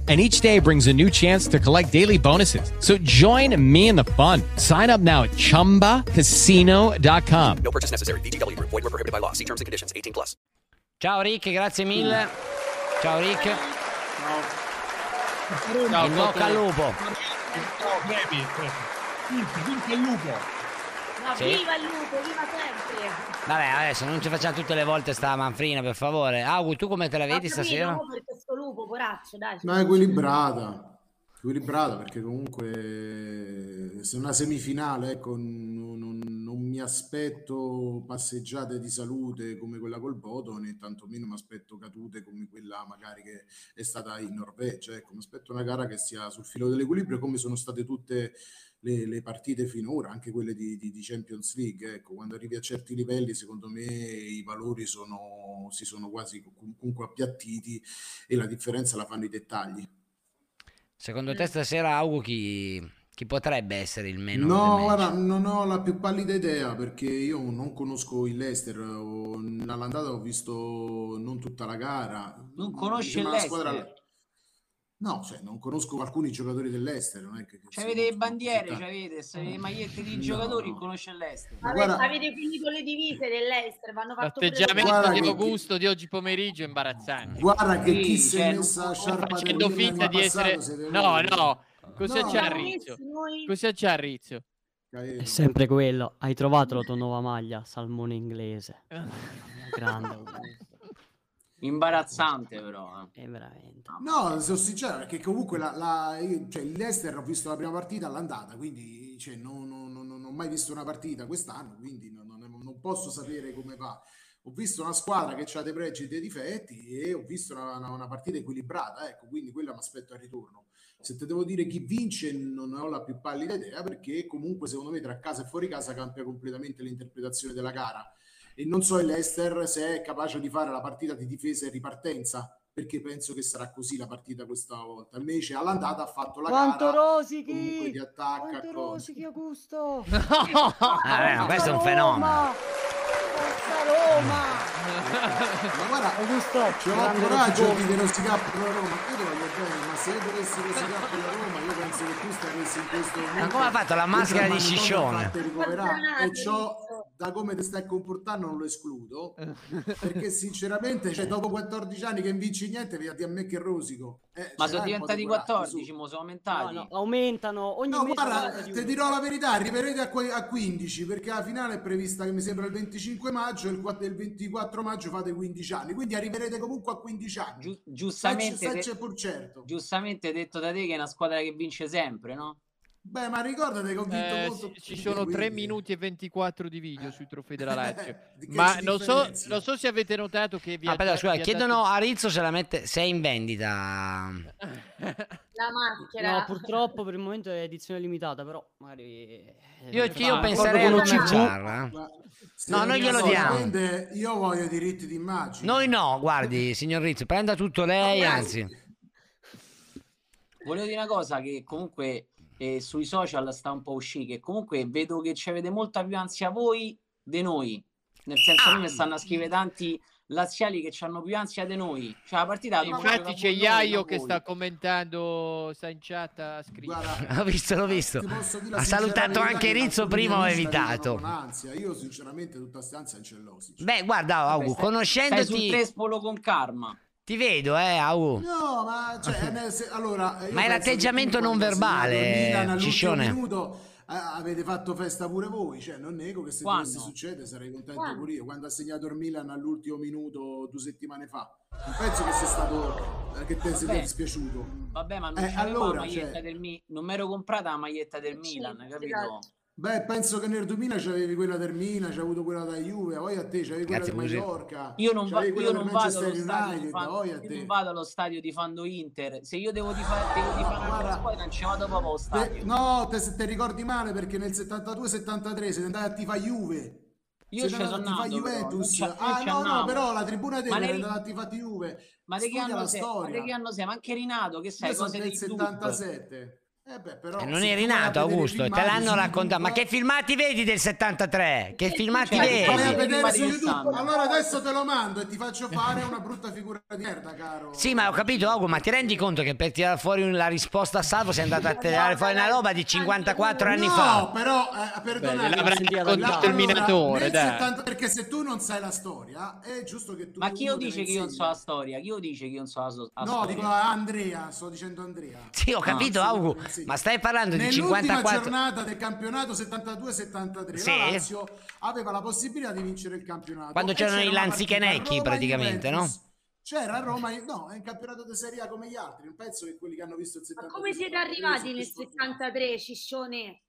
And each day brings a new chance to collect daily bonuses. So join me in the fun. Sign up now at chumbacasino.com. No purchase necessary. VGW Group. Void were prohibited by law. See terms and conditions. 18 plus. Ciao Rick, grazie mille. Ciao Rick. Ciao, In bocca al Totò. lupo. Ciao, Gaby. Vince, vince il lupo. No, Sì. viva il lupo, viva sempre. Vabbè, adesso non ci facciamo tutte le volte sta manfrina, per favore. Augu, tu come te la vedi stasera? mo per questo lupo, poraccio, dai. No, è equilibrata. Equilibrata perché comunque se una semifinale, ecco, non, non- non mi aspetto passeggiate di salute come quella col Bodo, né tantomeno mi aspetto cadute come quella magari che è stata in Norvegia. Ecco, mi aspetto una gara che sia sul filo dell'equilibrio come sono state tutte le, le partite finora, anche quelle di, di- di Champions League. Ecco, quando arrivi a certi livelli, secondo me i valori sono, si sono quasi comunque appiattiti e la differenza la fanno i dettagli. Secondo te stasera Augu chi, chi potrebbe essere il meno No, guarda, non ho la più pallida idea perché io non conosco il Leicester. All'andata ho visto non tutta la gara. Non Mi conosci il una squadra- Leicester? No, cioè, non conosco alcuni giocatori dell'Ester. Non è che, che C'avete siano- le bandiere, sono- c'avete se le magliette di No. giocatori, non conosce l'estero. Avete, guarda- avete finito le divise dell'Ester, vanno L'atteggiamento di che- Augusto di oggi pomeriggio è imbarazzante. Guarda che chi Sì, si cioè, è messa a sciarpa Facendo finta in di essere... passato, siete No, no. Cosa No. c'è a Rizzo? noi- Cosa c'è a Rizzo? È sempre quello. Hai trovato la tua nuova maglia, salmone inglese. Grande. Imbarazzante però. eh. È veramente. No, sono sincero, perché comunque la, la- io- cioè, l'Ester ho visto la prima partita all'andata, quindi cioè, non, non- non- non ho mai visto una partita quest'anno, quindi non, non- non posso sapere come va. Ho visto una squadra che ha dei pregi e dei difetti e ho visto una, una- una partita equilibrata, ecco, quindi quella mi aspetto al ritorno. Se te devo dire chi vince, non ho la più pallida idea, perché comunque secondo me tra casa e fuori casa cambia completamente l'interpretazione della gara. E non so l'Ester se è capace di fare la partita di difesa e ripartenza, perché penso che sarà così la partita questa volta. Invece all'andata ha fatto la Quanto gara rosichi! comunque di attacco a Quanto rosichi, Augusto! Ah, no, questo è un fenomeno. Forza Roma! Ma guarda, Augusto, c'è un grande coraggio di rosicare per la Roma. Io voglio bene, ma se io dovessi rosicare per la Roma, io penso che tu staresti in questo momento. come ha fatto la maschera di ricoverare. E c'ho da come ti stai comportando non lo escludo, perché sinceramente, cioè, dopo 14 anni che non vinci niente, vedi a me che rosico. Eh, Ma sono diventati di coraggio, 14, su. mo sono aumentati. No, no, aumentano ogni No, mese. guarda, ti dirò la verità, arriverete a, que- a 15 perché la finale è prevista che mi sembra il 25 maggio e il, quatt- il 24 maggio fate 15 anni, quindi arriverete comunque a 15 anni. Giustamente, Sai- sai te- c'è pur certo. giustamente detto da te che è una squadra che vince sempre, no? Beh, ma ricordate che ho vinto Eh, molto ci più, sono 3 quindi- minuti e 24 di video sui trofei della Lazio. Ma non so, non so se avete notato che vi Ah, però scusa, chiedono dato- a Rizzo se la mette se è in vendita. La maschera. No, purtroppo per il momento è edizione limitata, però magari... Io, eh, io fa- penserei a. Se No, noi glielo diamo. vende, io voglio diritti d'immagine. Noi no, guardi, signor Rizzo, prenda tutto lei, anzi. Volevo dire una cosa che comunque eh, sui social sta un po' uscì, che comunque vedo che ci avete molta più ansia voi di noi. Nel senso, a me mi stanno a scrivere tanti laziali che hanno più ansia di noi. Cioè, la partita Infatti c'è noi, Iaio che voi. sta commentando, sta in chat, ha scritto. L'ho visto, l'ho visto. Ha salutato anche che Rizzo, prima ho evitato. ansia. Io sinceramente tutta questa ansia non ce l'ho. Beh, guarda, Augu, Stai sul conoscendoti... trespolo con karma. Ti vedo, eh, Augu. No, ma cioè, nel se- allora, io Ma è l'atteggiamento non verbale, Milan Ciccione. minuto, eh, avete fatto festa pure voi, cioè non nego che se Quando? dovesse succedere sarei contento Quando? pure io. Quando ha segnato il Milan all'ultimo minuto due settimane fa, non penso che sia stato eh, che te sia dispiaciuto. Vabbè, ma non Eh, allora, la maglietta cioè- del Mi- non mi ero comprata la maglietta del Milan, capito? Beh, penso che nel 2000 c'avevi quella del Milan, c'avevi avuto quella da Juve, poi a te c'avevi quella Grazie, del. Mallorca, Io non, va- io non vado allo stadio United, di fan- io te. non vado allo stadio di Fando Inter. Se io devo di fare devo di fare una squadra, non ci vado proprio allo Te- stadio. no, te, se te ricordi male perché nel 72-73 siete andati a tifare Juve. Io ci sono a tifare nato, però, Juventus. non ah, no, no, però la tribuna è lei- andata a tifare Juve. Ma di che anno sei? Ma storia. di che anno sei? Ma anche Rinato, che sai Io cose del di YouTube? 77. Eh beh, però, E non eri nato, Augusto, te l'hanno raccontato. Ma che filmati vedi del 73? Che filmati Cioè, vedi? Vai a Vedi? vedere Prima su di YouTube. quest'anno. Allora adesso te lo mando e ti faccio fare una brutta figura di merda, caro. Sì, ma ho capito, Augu, ma ti rendi conto che per tirare fuori la risposta a Salvo sei andato a tirare fuori una roba di 54 anni no, fa? però eh, perdonate, allora, raccontato il minatore, dai. 70 perché se tu non sai la storia, è giusto che tu Ma chi lo dice che io non so la storia? Chi lo dice che io non so la, so- la No, storia? dico a Andrea, sto dicendo Andrea. Sì, ho capito, Ah, sì. ma stai parlando di Nell'ultima 54... giornata del campionato 72-73 Sì. la Lazio aveva la possibilità di vincere il campionato. Quando c'erano c'era i lanzichenecchi, praticamente, no? C'era Roma, no, è un campionato di Serie A come gli altri, non penso che quelli che hanno visto il Ma 72 come siete 73 arrivati nel più sfortunati. 73, Ciccione?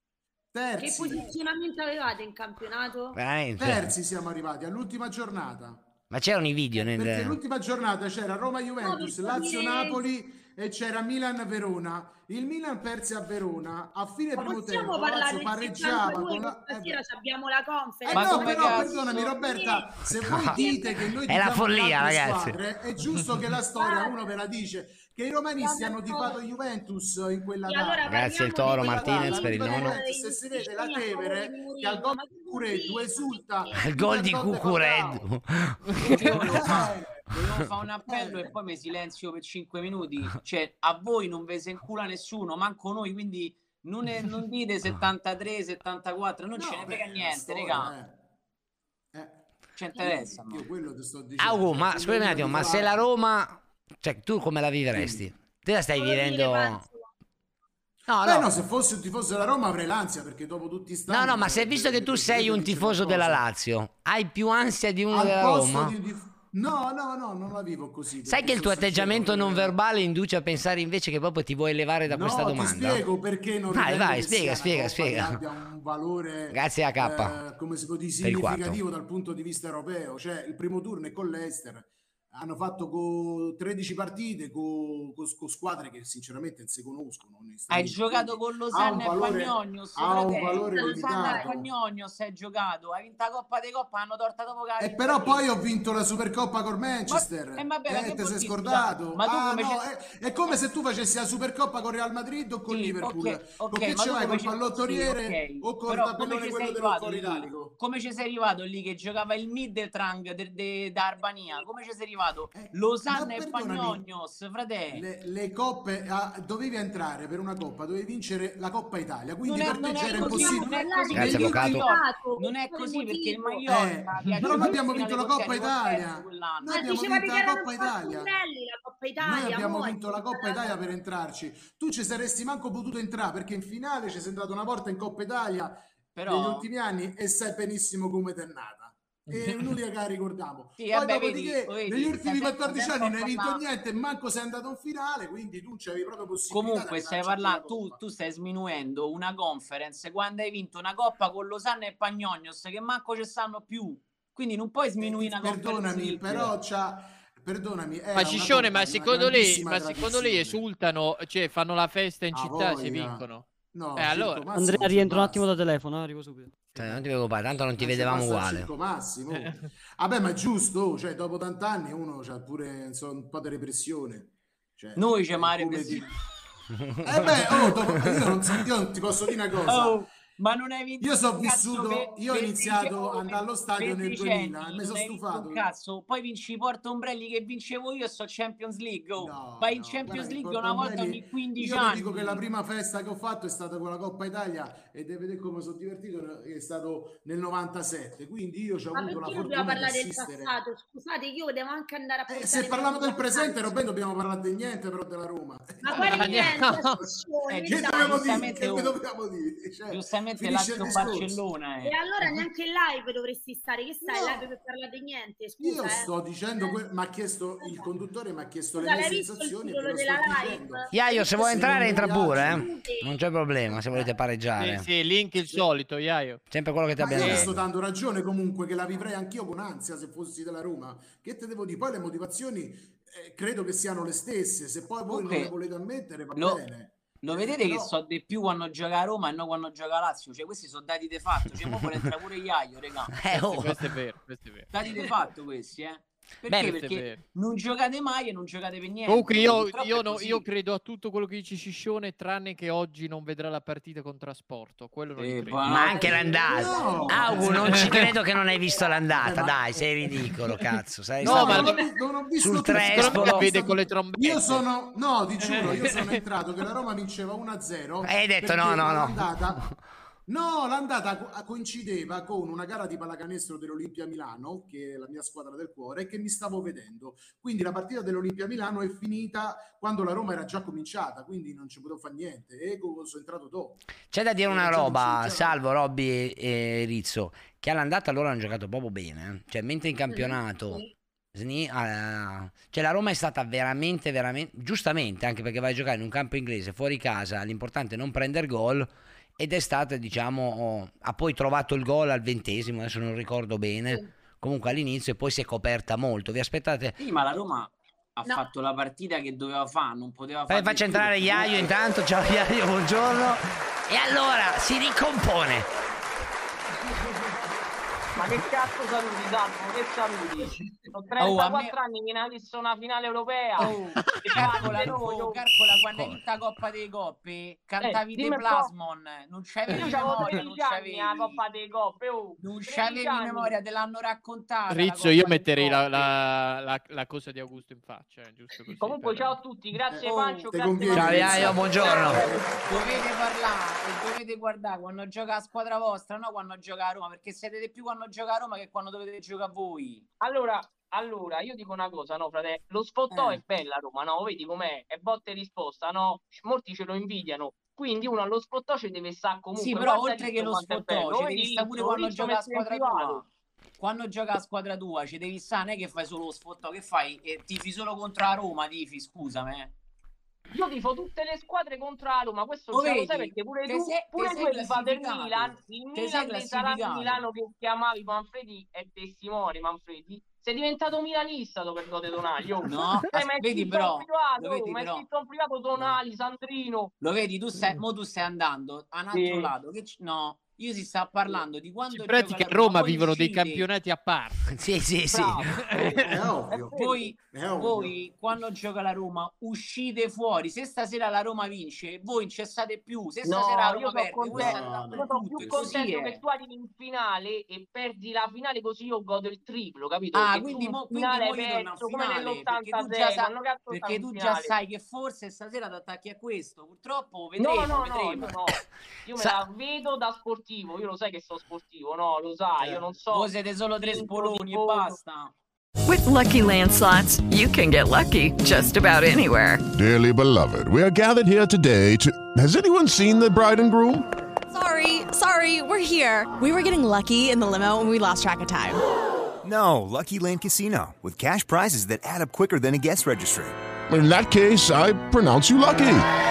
Che Terzi, posizionamento avevate in campionato? Veramente? terzi siamo arrivati all'ultima giornata. Ma c'erano i video Perché nel... l'ultima giornata c'era Roma-Juventus, No, perché- Lazio-Napoli e c'era Milan-Verona. Il Milan perse a Verona. A fine Ma primo tempo del pareggiava 72 con la... che eh, stasera abbiamo la eh conference. Ma no, però cazzo? perdonami Roberta, se voi dite che noi È la tifiamo follia, ragazzi. squadre, è giusto che la storia uno ve la dice che i romanisti hanno tifato Juventus in quella data. allora Grazie al parliamo Toro Martinez per il nono. Se si vede la Tevere che al gol di Cucureddu esulta Il gol di Cucureddu. Io volevo fare, un appello e poi mi silenzio per 5 minuti. Cioè, a voi non ve se incula nessuno, manco noi, quindi non, è- non dite 73, 74, non No, ce ne frega niente, storia, raga. eh. Eh, Ci interessa. Io no? quello ti sto dicendo. Augu, ma Cioè, scusami un attimo, ma se la Roma. Cioè, tu come la vivresti? Te la stai dire, vivendo... No, Beh, no. no, se fossi un tifoso della Roma avrei l'ansia perché dopo tutti sti No, no, ma se visto che tu sei un tifoso della Lazio, hai più ansia di uno Al della posto Roma? di un tif- No, no, no, non la vivo così. Sai che il tuo atteggiamento non verbale induce a pensare invece che proprio ti vuoi elevare da No, questa ti domanda? spiego perché non Vai, vai, spiega, spiega, spiega. abbia un valore Grazie a K. eh, come si può dire significativo dal punto di vista europeo cioè il primo turno è con l'Ester hanno fatto co 13 partite con squadre che sinceramente non si conoscono Hai giocato con Losanna e valore- Pagnogno, ha un valore Losanna e se hai giocato, hai vinto la Coppa dei Coppa, hanno torta dopo hai E però poi ho vinto la Supercoppa con Manchester. Ma- eh, vabbè, eh, te sei scordato? ma tu Ah, come no, è, è come se tu facessi la Supercoppa con Real Madrid o con Sì, Liverpool. ok, ok, con che ma ce come col pallottoliere sì, ok, o col come tabellone quello dello italico? Come ci sei arrivato lì che giocava il Middeltrang de, de- da Albania? Come ci sei arrivato? Losanna Eh, ma e Pagnognos, fratello. Le, le coppe, ah, dovevi entrare per una coppa, dovevi vincere la Coppa Italia, quindi Non è- per te non è già era così, impossibile. non è così, Grazie, perché il avvocato. Maiorca- Non è così perché il Maiorca Eh, però noi abbiamo in vinto la Coppa Italia. Noi abbiamo vinto la Coppa Italia. Noi abbiamo vinto la Coppa Italia per entrarci. Tu ci saresti manco potuto entrare perché in finale ci sei entrato una volta in Coppa Italia Però- negli ultimi anni e sai benissimo come ti è nata. E l'unica che la ricordiamo. Sì, Poi vabbè, dopodiché, vedi, vedi, negli ultimi stai 14 sempre anni non hai vinto niente, manco sei andato in finale, quindi tu c'avevi proprio possibilità. Comunque stai parlando, tu, tu stai sminuendo una conference quando hai vinto una coppa con Losanna e Pagnognos che manco ci stanno più. Quindi non puoi sminuire una conference Perdonami, però c'ha perdonami, Ma Ciccione, ma secondo lei, ma secondo lei esultano, cioè fanno la festa in Ah, città se vincono? No, eh, allora, Andrea, rientro un attimo da telefono, eh, arrivo subito. Cioè, non ti preoccupare, tanto non ti Ma vedevamo uguale. Massimo. Eh. Vabbè, ma è giusto, cioè dopo tanti anni uno ha pure insomma, un po' di repressione. Cioè, Noi c'è così. di- Eh beh, oh, dopo- io, non so- io non ti posso dire una cosa. Oh, ma non hai vinto Io so un cazzo vissuto- per- io ho iniziato ad andare allo stadio nel decenni, 2000, e mi sono stufato. cazzo, poi vinci i Porto Ombrelli che vincevo io so Champions League. Oh. Vai in Champions Guarda, League una volta ogni 15 io anni. ti dico che la prima festa che ho fatto è stata con la Coppa Italia e devi vedere come sono divertito, è stato nel 97, quindi io ci ho Ma avuto la fortuna di parlare del assistere. passato? Scusate, io devo anche andare a Eh, se parliamo del presente. Robben, dobbiamo parlare di niente però della Roma. Ma quale niente? Che dobbiamo dire? Che dobbiamo dire? Giustamente finisce Lazio. Barcellona E eh. allora neanche in live dovresti stare. Che stai No. live per parlare di niente? Scusa, Io eh. sto dicendo, que- mi ha chiesto il conduttore, mi ha chiesto Scusa, le mie sensazioni e. Iaio, se vuoi Se entrare non entra pure, eh. Non c'è problema, se volete pareggiare. Sì, sì, link il solito, Iaio. Sempre quello che ti io abbiamo detto. sto dando ragione comunque che la vivrei anch'io con ansia se fossi della Roma. Che te devo dire? Poi le motivazioni eh, credo che siano le stesse. Se poi voi Comunque, non le volete ammettere, va lo- bene. Lo vedete che Però- so di più quando gioca a Roma e non quando gioca a Lazio? Cioè, questi sono dati di fatto. Cioè, mo vuole entrare pure Iaio, regà. Eh, oh. Questo è vero, questo è vero. Dati di fatto questi, eh. Perché? È Perché non giocate mai e non giocate per niente. Comunque io, io no- io credo a tutto quello che dice Ciccione, tranne che oggi non vedrà la partita con Trasporto. Quello non gli Eh, Ma anche l'andata. No. Augu, non ci credo che non hai visto l'andata. Dai, sei ridicolo, cazzo. Sei No, ma non, ho, vi- non ho visto sul. Trespolo. Vede con le trombette. Io sono, no, ti giuro, io sono entrato che la Roma vinceva 1-0. Hai detto no, no, no. No, l'andata co- coincideva con una gara di pallacanestro dell'Olimpia Milano, che è la mia squadra del cuore, che mi stavo vedendo. Quindi la partita dell'Olimpia Milano è finita quando la Roma era già cominciata, quindi non ci potevo fare niente. E sono entrato dopo. C'è da dire una Era già roba, salvo Robby e, e Rizzo, che all'andata loro hanno giocato proprio bene. eh. Cioè, mentre in campionato... Sni- ah, cioè la Roma è stata veramente, veramente, giustamente, anche perché vai a giocare in un campo inglese fuori casa, l'importante è non prendere gol ed è stata, diciamo, oh, ha poi trovato il gol al ventesimo, adesso non ricordo bene, comunque all'inizio e poi si è coperta molto. Vi aspettate? Sì, ma la Roma ha fatto la partita che doveva fare, non poteva fare. più, entrare Iaio intanto, ciao Iaio, buongiorno. E allora si ricompone. Ma che cazzo saluti, Salvo? Che saluti? Sono 34 Oh, me- anni che ne ha visto una finale europea. Oh, calcola, oh. calcola quando hai vinto la Coppa dei Coppe, cantavi Eh, po'. Plasmon, non c'avevi Io avevo memoria, non 13 anni c'avevi, la Coppa dei Coppe. Oh. non 13 c'avevi memoria, te l'hanno raccontata. Rizzo, io metterei la, la- la- la cosa di Augusto in faccia, eh, giusto così. Comunque, per- ciao a tutti, grazie Oh, Pancio, grazie Ciao. Iaio, buongiorno. Dovete parlare e dovete guardare quando gioca la squadra vostra, no quando gioca a Roma, perché siete di più quando gioca a Roma che quando dovete giocare a voi. Allora, allora, io dico una cosa, no, frate, lo sfottò Eh. è bella a Roma, no? Vedi com'è? È botta e risposta, no? Molti ce lo invidiano. Quindi uno allo sfottò ci deve stare comunque. Sì, però oltre che lo bello. ci devi stare pure quando gioca in squadra tua. Quando gioca la squadra tua, ci devi stare, non è che fai solo lo sfottò, che fai? E tifi solo contro la Roma, tifi, scusami. Io tifo tutte le squadre contro la Roma, questo Lo già lo sai perché pure tu, sei- pure tu il classificato. Milan, il Milan dei Sarà. Milano che chiamavi Manfredi è testimone Manfredi. Sei diventato milanista dopo il gol di Tonali. Oh. No, Eh, as- ma è vedi scritto però, privato, lo vedi ma è però. scritto in privato Tonali, Sandrino. Lo vedi, tu stai, mo tu stai andando a un altro Sì. lato. Che c- no, io si sta parlando di quando In pratica a la Roma, vivono dei campionati a parte. Sì, sì, sì. Ovvio. Voi, quando gioca la Roma uscite fuori. Se stasera la Roma vince, voi non cessate più. Se No, stasera la io Roma sono perde, voi contento, No, sono più contento che tu arrivi in finale e perdi la finale così io godo il triplo, capito? Ah, quindi, in mo, quindi finale mo perso come finale perché tu nell'86, già, sa- perché tu già sai che forse stasera ti attacchi a questo. Purtroppo vedremo, No, no, no, vedremo. io no. Io me Sa- la vedo da sportivo, io lo sai che sono sportivo, no, lo sai, io eh, non so. Voi siete solo tre spoloni e basta. With Lucky Land slots, you can get lucky just about anywhere. Dearly beloved, we are gathered here today to. Has anyone seen the bride and groom? Sorry, sorry, we're here. We were getting lucky in the limo and we lost track of time. No, Lucky Land Casino, with cash prizes that add up quicker than a guest registry. In that case, I pronounce you lucky.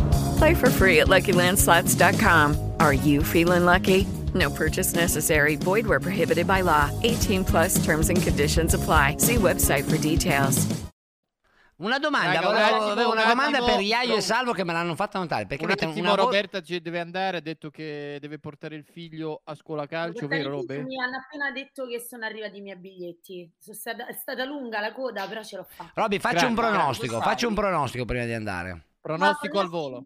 Play for free at LuckyLandSlots.com. Are you feeling lucky? No purchase necessary. Void where prohibited by law. 18 plus. Terms and conditions apply. See website for details. Una domanda, Raga, un volevo- attimo, avevo una un domanda attimo, per Iaio no. e Salvo che me l'hanno fatta notare. Perché Un avete attimo, una vo- Roberta ci deve andare, ha detto che deve portare il figlio a scuola calcio, vero Robe? Mi hanno appena detto che sono arrivati i miei biglietti. Sono stata, è stata lunga la coda, però ce l'ho fatta. Robby, faccio un Grande, pronostico, faccio un pronostico prima di andare. Pronostico No, al volo.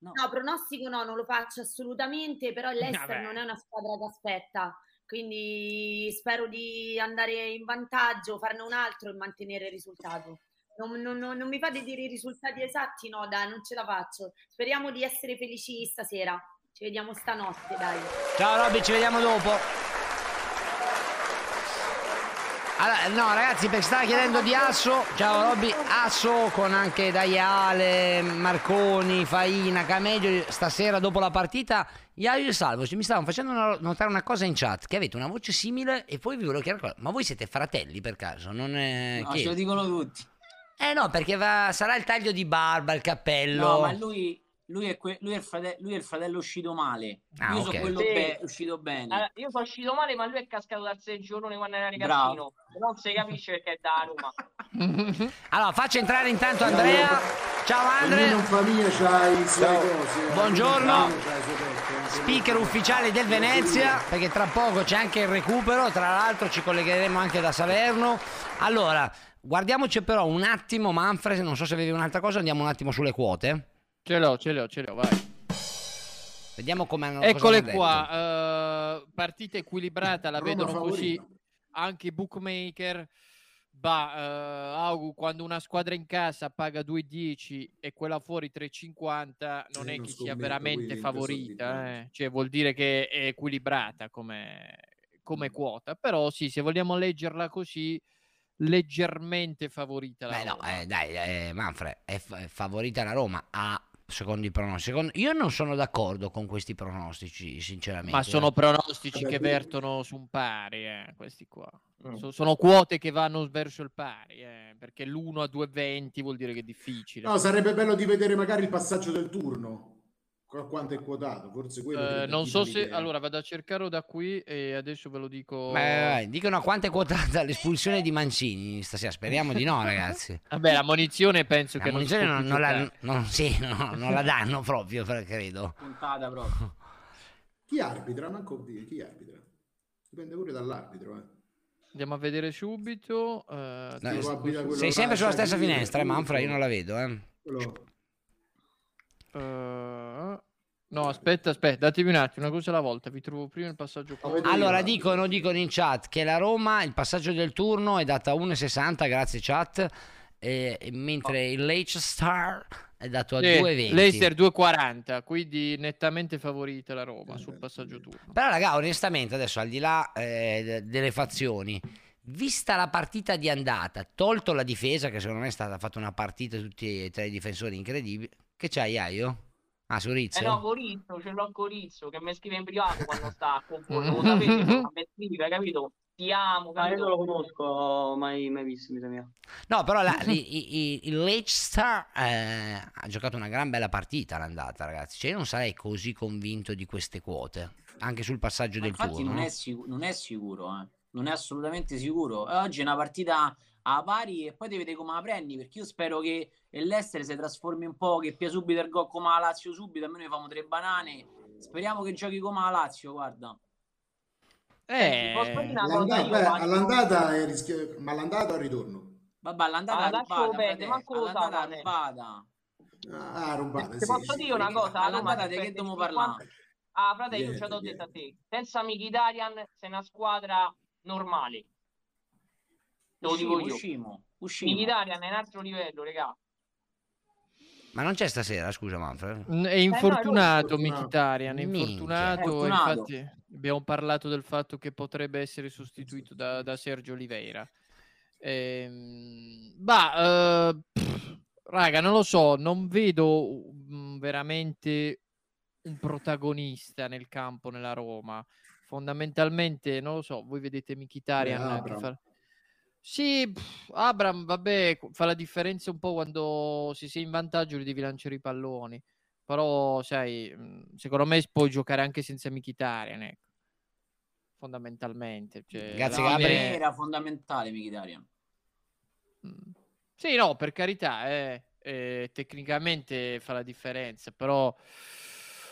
No. pronostico no, non lo faccio assolutamente, però l'Ester Vabbè. non è una squadra che aspetta, quindi spero di andare in vantaggio, farne un altro e mantenere il risultato. Non, non- non- non mi fate dire i risultati esatti, no, dai, non ce la faccio. Speriamo di essere felici stasera. Ci vediamo stanotte, dai. Ciao Robby, ci vediamo dopo. Allora, no ragazzi, perché stava chiedendo di Asso, ciao Robby, Asso con anche Daiale, Marconi, Faina, Cameggio, stasera dopo la partita, Iaio e Salvo ci mi stavano facendo notare una cosa in chat, che avete una voce simile e poi vi volevo chiedere ma voi siete fratelli per caso? Non è... No, ce lo dicono tutti. Eh no, perché va- sarà il taglio di barba, il cappello. No, ma lui, lui, è, que- lui, è il fratello, lui è il fratello uscito male. Ah, Io ok. sono quello Sì. be- uscito bene. Allora, io sono uscito male, ma lui è cascato dal seggiolone quando era Bravo. ragazzino. Non si capisce perché è da Roma. Allora, faccio entrare intanto Andrea. Ciao Ognuno Andre. in famiglia c'ha i suoi Ciao. cose. ognuno Buongiorno. Speaker ufficiale del Venezia, perché tra poco c'è anche il recupero, tra l'altro ci collegheremo anche da Salerno. Allora, guardiamoci però un attimo, Manfred, non so se avevi un'altra cosa, andiamo un attimo sulle quote. Ce l'ho, ce l'ho, ce l'ho, vai. Vediamo come hanno Eccole qua, eh, partita equilibrata, la Roma vedono così favorito. anche i bookmaker. Bah, eh, Augu, quando una squadra in casa paga 2,10 e quella fuori 3,50 non Eh, è non che sia veramente favorita, eh. cioè vuol dire che è equilibrata come, come quota, però sì, se vogliamo leggerla così, leggermente favorita la Beh no, Roma. eh, dai, eh, Manfred, è, fa- è favorita la Roma a secondo i pronostici. Secondo- Io non sono d'accordo con questi pronostici, sinceramente. Ma sono pronostici che vertono su un pari, eh, questi qua. Mm. So- sono quote che vanno verso il pari, eh, perché l'1 a 2,20 vuol dire che è difficile. No, sarebbe bello di vedere magari il passaggio del turno. Qu- Quanto è quotato? Forse quello. Eh, non so se un'idea. allora vado a cercarlo da qui e adesso ve lo dico. Beh, dicono a quanto è quotata l'espulsione di Mancini stasera. Speriamo di no, ragazzi. Vabbè, la munizione penso La che munizione non, non la, non- sì, no, non la danno proprio, credo. Puntata proprio. Chi arbitra? Manco dire chi arbitra. Dipende pure dall'arbitro. Eh. Andiamo a vedere subito. eh, No, sei là, sempre sulla stessa finestra, eh, Manfred, io non la vedo. Eh. quello- eh, no, aspetta, aspetta, datevi un attimo, una cosa alla volta. Vi trovo prima il passaggio qua. Allora, dicono, dicono in chat che la Roma, il passaggio del turno è data a 1,60, grazie chat, e- e mentre il Leicester è dato a Sì, 2,20. Leicester 2,40, quindi nettamente favorita la Roma sul passaggio turno. Però, raga, onestamente, adesso al di là eh, de- delle fazioni, vista la partita di andata, tolto la difesa, che secondo me è stata fatta una partita tutti e tre i difensori incredibili, che c'hai, Iaio? Ah, su Rizzo? Eh no, Corizzo, ce l'ho Corizzo che mi scrive in privato quando sta a comporre, lo sapete, ma mi scrive, capito? Ti amo, Ah, io non lo conosco, mai, mai visto in vita mia. No, però la- i- i- il Leicester eh, ha giocato una gran bella partita l'andata, ragazzi. Cioè, io non sarei così convinto di queste quote, anche sul passaggio Ma del infatti turno. non no? è, sicu- non è sicuro, eh. non è assolutamente sicuro. Oggi è una partita a pari e poi devi vedere come la prendi, perché io spero che l'Ester si trasformi un po', che pia subito il gol come la Lazio subito, almeno ne famo tre banane. Speriamo che giochi come la Lazio, guarda. Eh? All'andata, Io all'andata è rischio- ma all'andata o al ritorno? Vabbè, l'andata Ah, rubata, frate. manco lo All'andata è rubata. Ah, rubate, Ti sì, posso sì. dire una cosa? All'andata di che dobbiamo 50 parlare? Ah, fratello, Niente, ce l'ho detto a te. Senza Mkhitaryan sei una squadra normale. Lo Uscimo, dico io. uscimo, uscimo. Mkhitaryan è un altro livello, regà. Ma non c'è stasera, scusa Manfred. È Eh, infortunato lui- Mkhitaryan, è infortunato, Fortunato. infatti abbiamo parlato del fatto che potrebbe essere sostituito da, da Sergio Oliveira. Ehm, bah, eh, pff, raga, non lo so, non vedo mm, veramente un protagonista nel campo nella Roma. Fondamentalmente, non lo so, voi vedete Mkhitaryan Beh, che fa... Sì, pff, Abram, vabbè, fa la differenza un po' quando se sei in vantaggio li devi lanciare i palloni. Però, sai, mh, secondo me puoi giocare anche senza Mkhitaryan, ecco. Fondamentalmente. Cioè, Grazie, Gabri. Era fondamentale Mkhitaryan. Sì, no, per carità, eh, eh, tecnicamente fa la differenza, però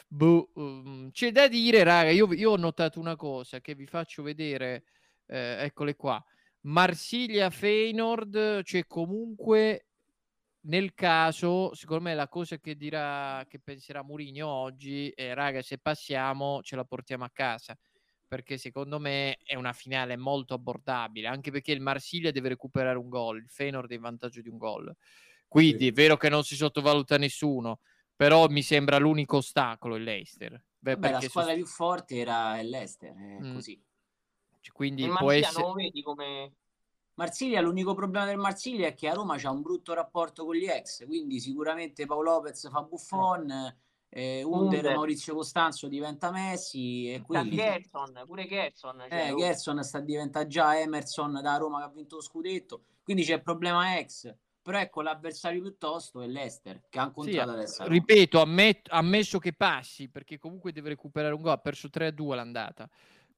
boh, um, c'è da dire, raga, io, io ho notato una cosa che vi faccio vedere, eh, eccole qua. Marsiglia Feyenoord, cioè comunque nel caso, secondo me la cosa che dirà, che penserà Mourinho oggi è, raga, se passiamo ce la portiamo a casa perché secondo me è una finale molto abbordabile, anche perché il Marsiglia deve recuperare un gol, il Feyenoord è in vantaggio di un gol. Quindi è vero che non si sottovaluta nessuno, però mi sembra l'unico ostacolo il Leicester. Beh, Vabbè, la squadra sost- più forte era l'Ester, è Mm. così. Quindi Il può Marsiglia essere... non lo vedi come... Marsiglia, l'unico problema del Marsiglia è che a Roma c'ha un brutto rapporto con gli ex, quindi sicuramente Paolo Lopez fa Buffon, eh, Under, Under. Maurizio Costanzo diventa Messi e quindi Gerson, pure Gerson. Cioè, eh, Gerson sta diventando già Emerson da Roma che ha vinto lo scudetto, quindi c'è il problema ex. Però ecco l'avversario piuttosto è l'Ester che ha Sì, incontrato adesso. a Roma. ripeto, ammet- ammesso che passi, perché comunque deve recuperare un gol, ha perso 3-2 l'andata,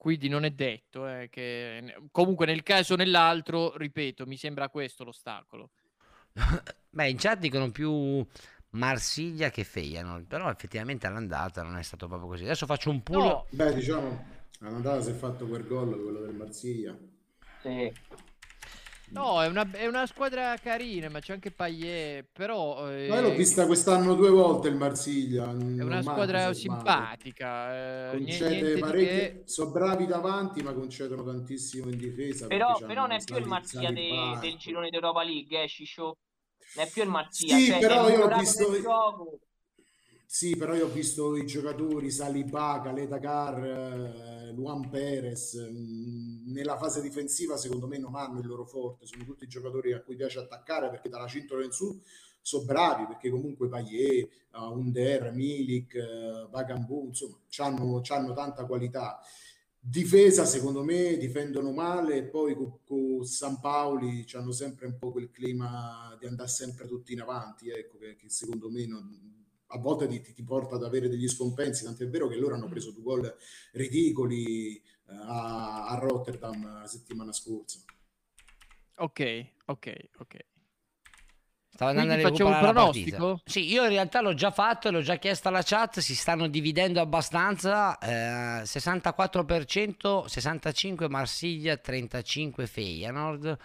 quindi non è detto eh, che... Comunque nel caso o nell'altro, ripeto, mi sembra questo l'ostacolo. Beh, in chat dicono più Marsiglia che Feyenoord, però effettivamente all'andata non è stato proprio così. Adesso faccio un pull. No, Beh, diciamo, all'andata si è fatto quel gol, quello del Marsiglia. sì. No, è una, è una squadra carina, ma c'è anche Payet, però... eh, Ma io l'ho vista quest'anno due volte il Marsiglia. È una squadra simpatica. eh, Concede parecchie, che. sono bravi davanti, ma concedono tantissimo in difesa. Però, però non è più il Marsiglia de- del girone d'Europa League, eh, Sciscio? Non è più il Marsiglia. Sì, cioè, però io ho visto- gioco. Sì, però io ho visto i giocatori Saliba, Caleta Car, eh, Luan Perez. mh, Nella fase difensiva, secondo me, non hanno il loro forte. Sono tutti giocatori a cui piace attaccare perché dalla cintola in su sono bravi. Perché comunque Payet, uh, Under, Milik, uh, insomma, hanno tanta qualità. Difesa, secondo me, difendono male. e Poi con, San Paoli hanno sempre un po' quel clima di andare sempre tutti in avanti. Ecco, che, che secondo me non- a volte ti, ti- porta ad avere degli scompensi. Tant'è vero che loro hanno preso due gol ridicoli eh, a, a Rotterdam la settimana scorsa. Ok, ok, ok. Stavo andando Quindi a facciamo la pronostico? Sì, io in realtà l'ho già fatto e l'ho già chiesto alla chat, si stanno dividendo abbastanza, eh, 64%, 65 Marsiglia, 35 Feyenoord.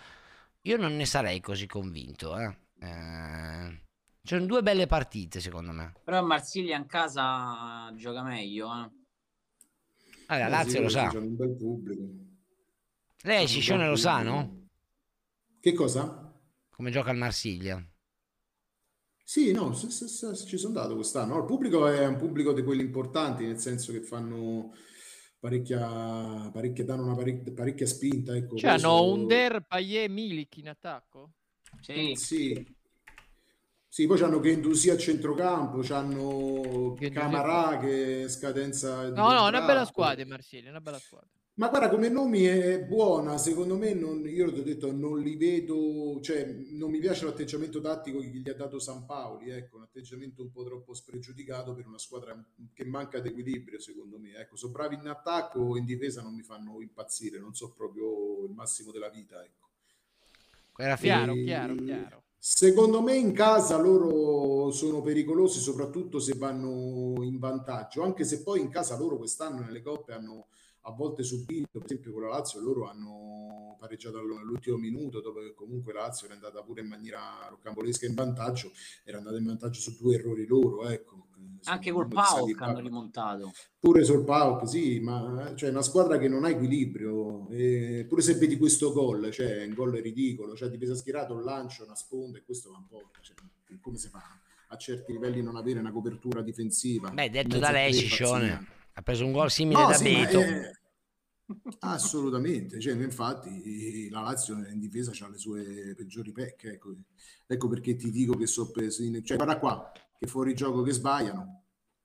Io non ne sarei così convinto, eh. Eh, ci sono due belle partite secondo me. Però il Marsiglia in casa gioca meglio, eh. Allora, Eh, Lazio lo sa. c'hanno un bel pubblico. Lei un lo sa, no? Che cosa? Come gioca il Marsiglia. Sì, no, s- s- s- ci sono andato quest'anno. No, il pubblico è un pubblico di quelli importanti, nel senso che fanno parecchia, parecchia danno una parecchia, parecchia spinta. Ecco, Cioè, hanno questo- Under, Payet, Milik in attacco? Sì. Sì, Sì, poi c'hanno Gendusi a centrocampo, c'hanno Camarà che è scadenza No, no, una bella contratto. squadra Marsiglia, una bella squadra. Ma guarda, come nomi è buona, secondo me non, io ti ho detto non li vedo, cioè non mi piace l'atteggiamento tattico che gli ha dato San Paoli, ecco, un atteggiamento un po' troppo spregiudicato per una squadra che manca di equilibrio, secondo me. Ecco, sono bravi in attacco, in difesa non mi fanno impazzire, non so proprio il massimo della vita, ecco. Era Chiaro, E- chiaro, chiaro. Secondo me in casa loro sono pericolosi soprattutto se vanno in vantaggio, anche se poi in casa loro quest'anno nelle coppe hanno a volte subito, per esempio con la Lazio loro hanno pareggiato all- all'ultimo minuto, dopo che comunque la Lazio era andata pure in maniera rocambolesca in vantaggio, era andata in vantaggio su due errori loro, ecco. Anche col PAOK hanno rimontato. Pure sul PAOK, sì, ma cioè, una squadra che non ha equilibrio. E pure se vedi questo gol, cioè un gol ridicolo, cioè difesa schierata, un lancio, una sponda, e questo va un po'. Cioè, come si fa a certi livelli non avere una copertura difensiva? Beh, detto da lei, Ciccione. Ha preso un gol simile No, da sì, Beto. è- Assolutamente, cioè, infatti la Lazio in difesa ha le sue peggiori pecche, ecco, ecco perché ti dico che so presi, cioè guarda qua, che fuori gioco che sbagliano,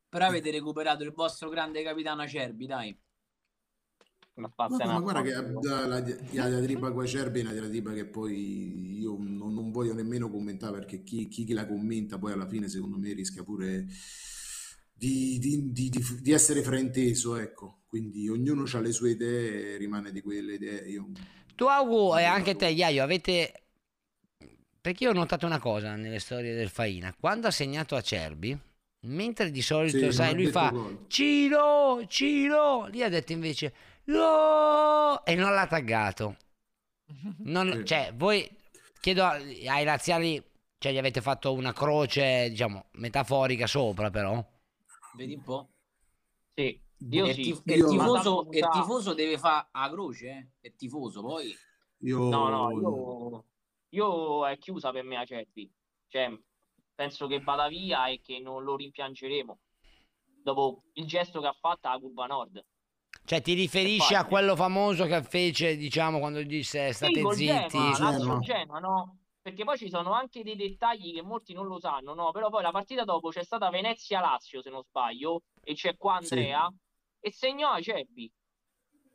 Però avete recuperato il vostro grande capitano Acerbi, dai. Una Ma, ma guarda che la, la, la diatriba con Acerbi è una diatriba che poi io non, non voglio nemmeno commentare perché chi, chi la commenta poi alla fine secondo me rischia pure di, di- di- di- essere frainteso, ecco. Quindi ognuno ha le sue idee e rimane di quelle idee. Io... Tu, Augu, e anche te, Iaio, avete... Perché io ho notato una cosa nelle storie del Faina. Quando ha segnato a Cerbi, mentre di solito, Sì, sai, lui fa gol. Ciro, Ciro, lì ha detto invece no, e non l'ha taggato. Non- Cioè, voi, chiedo ai laziali, cioè gli avete fatto una croce, diciamo, metaforica sopra, però? Vedi un po'. Sì, E io il sì. tif- e il Io- tifoso, e tanto tifoso deve fare a croce, eh? È tifoso, poi... Io... No, no, io, io è chiusa per me Acerbi. Cioè, penso che vada via e che non lo rimpiangeremo. Dopo il gesto che ha fatto a Curva Nord. Cioè, ti riferisci a quello famoso che fece, diciamo, quando disse state Sì, zitti? Genoa, Lazio Genoa, no? Perché poi ci sono anche dei dettagli che molti non lo sanno, no? Però poi la partita dopo c'è stata Venezia-Lazio, se non sbaglio, e c'è qua Andrea, e segnò Acerbi.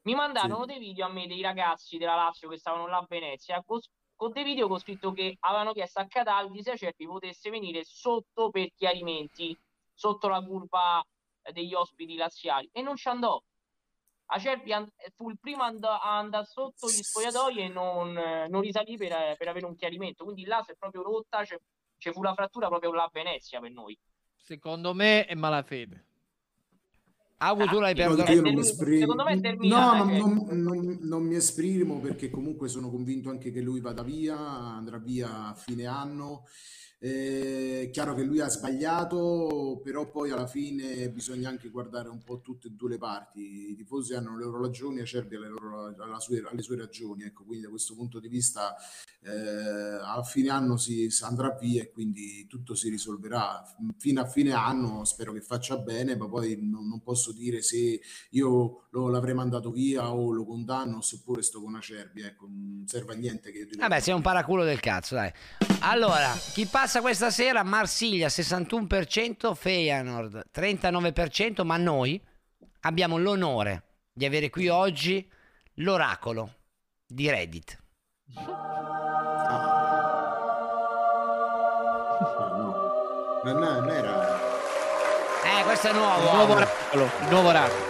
Mi mandarono dei video a me dei ragazzi della Lazio che stavano là a Venezia, con, con dei video con scritto che avevano chiesto a Cataldi se Acerbi potesse venire sotto per chiarimenti, sotto la curva eh, degli ospiti laziali, e non ci andò. Acerbi and- fu il primo and- a andare sotto gli spogliatoi e non, eh, non risalì per, eh, per avere un chiarimento. Quindi là si è proprio rotta, c'è, c'è fu la frattura proprio là a Venezia per noi. Secondo me è malafede. Augu, tu l'hai No, perdonato. io non mi esprimo. secondo me è No, terminata, non, cioè. non- non- non mi esprimo perché comunque sono convinto anche che lui vada via, andrà via a fine anno. Eh, chiaro che lui ha sbagliato, però poi alla fine bisogna anche guardare un po' tutte e due le parti. I tifosi hanno le loro ragioni, Acerbi ha le, loro- sue- ha le sue ragioni. Ecco, quindi da questo punto di vista eh, a fine anno si, si andrà via e quindi tutto si risolverà. Fino a fine anno spero che faccia bene, ma poi non, non posso dire se io lo, l'avrei mandato via o lo condanno oppure sto con Acerbi. Ecco, non serve a niente che io. Vabbè, sei un paraculo del cazzo, dai. Allora, chi passa questa sera? Marsiglia 61%, Feyenoord 39%, ma noi abbiamo l'onore di avere qui oggi l'oracolo di Reddit. Non, non era... Eh, questo è nuovo. Il nuovo oracolo, il nuovo oracolo.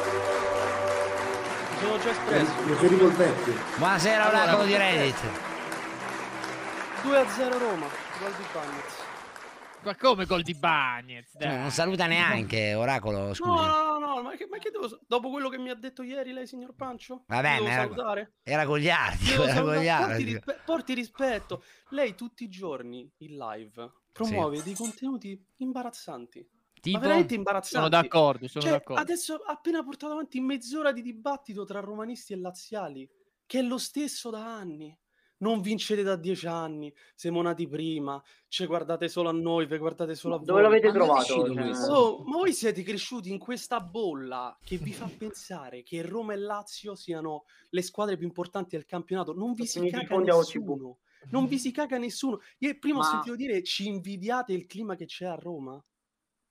Mi sono già espresso. Preferivo il vecchio. Buonasera, oracolo di Reddit. 2 a 0 Roma, gol di Bagnets. Ma come gol di Bagnez? Cioè, dai. non saluta neanche, oracolo, scusi. No, no, no, no, ma che, ma che devo... Dopo quello che mi ha detto ieri lei, signor Pancio? Devo ma era, salutare? era Gogliardi, era salutare? Gogliardi. Porti, rispe- porti rispetto. Lei tutti i giorni in live promuove dei contenuti imbarazzanti. Tipo? Ma veramente imbarazzanti. Sono d'accordo, sono Cioè, d'accordo. Adesso ha appena portato avanti mezz'ora di dibattito tra romanisti e laziali, che è lo stesso da anni non vincete da dieci anni, siamo nati prima, ci guardate solo a noi, vi guardate solo a voi. Dove l'avete trovato? Cioè... Oh, ma voi siete cresciuti in questa bolla che vi fa pensare che Roma e Lazio siano le squadre più importanti del campionato. Non vi si caga nessuno. Non vi si caga nessuno. Io prima ma... ho sentito dire ci invidiate il clima che c'è a Roma?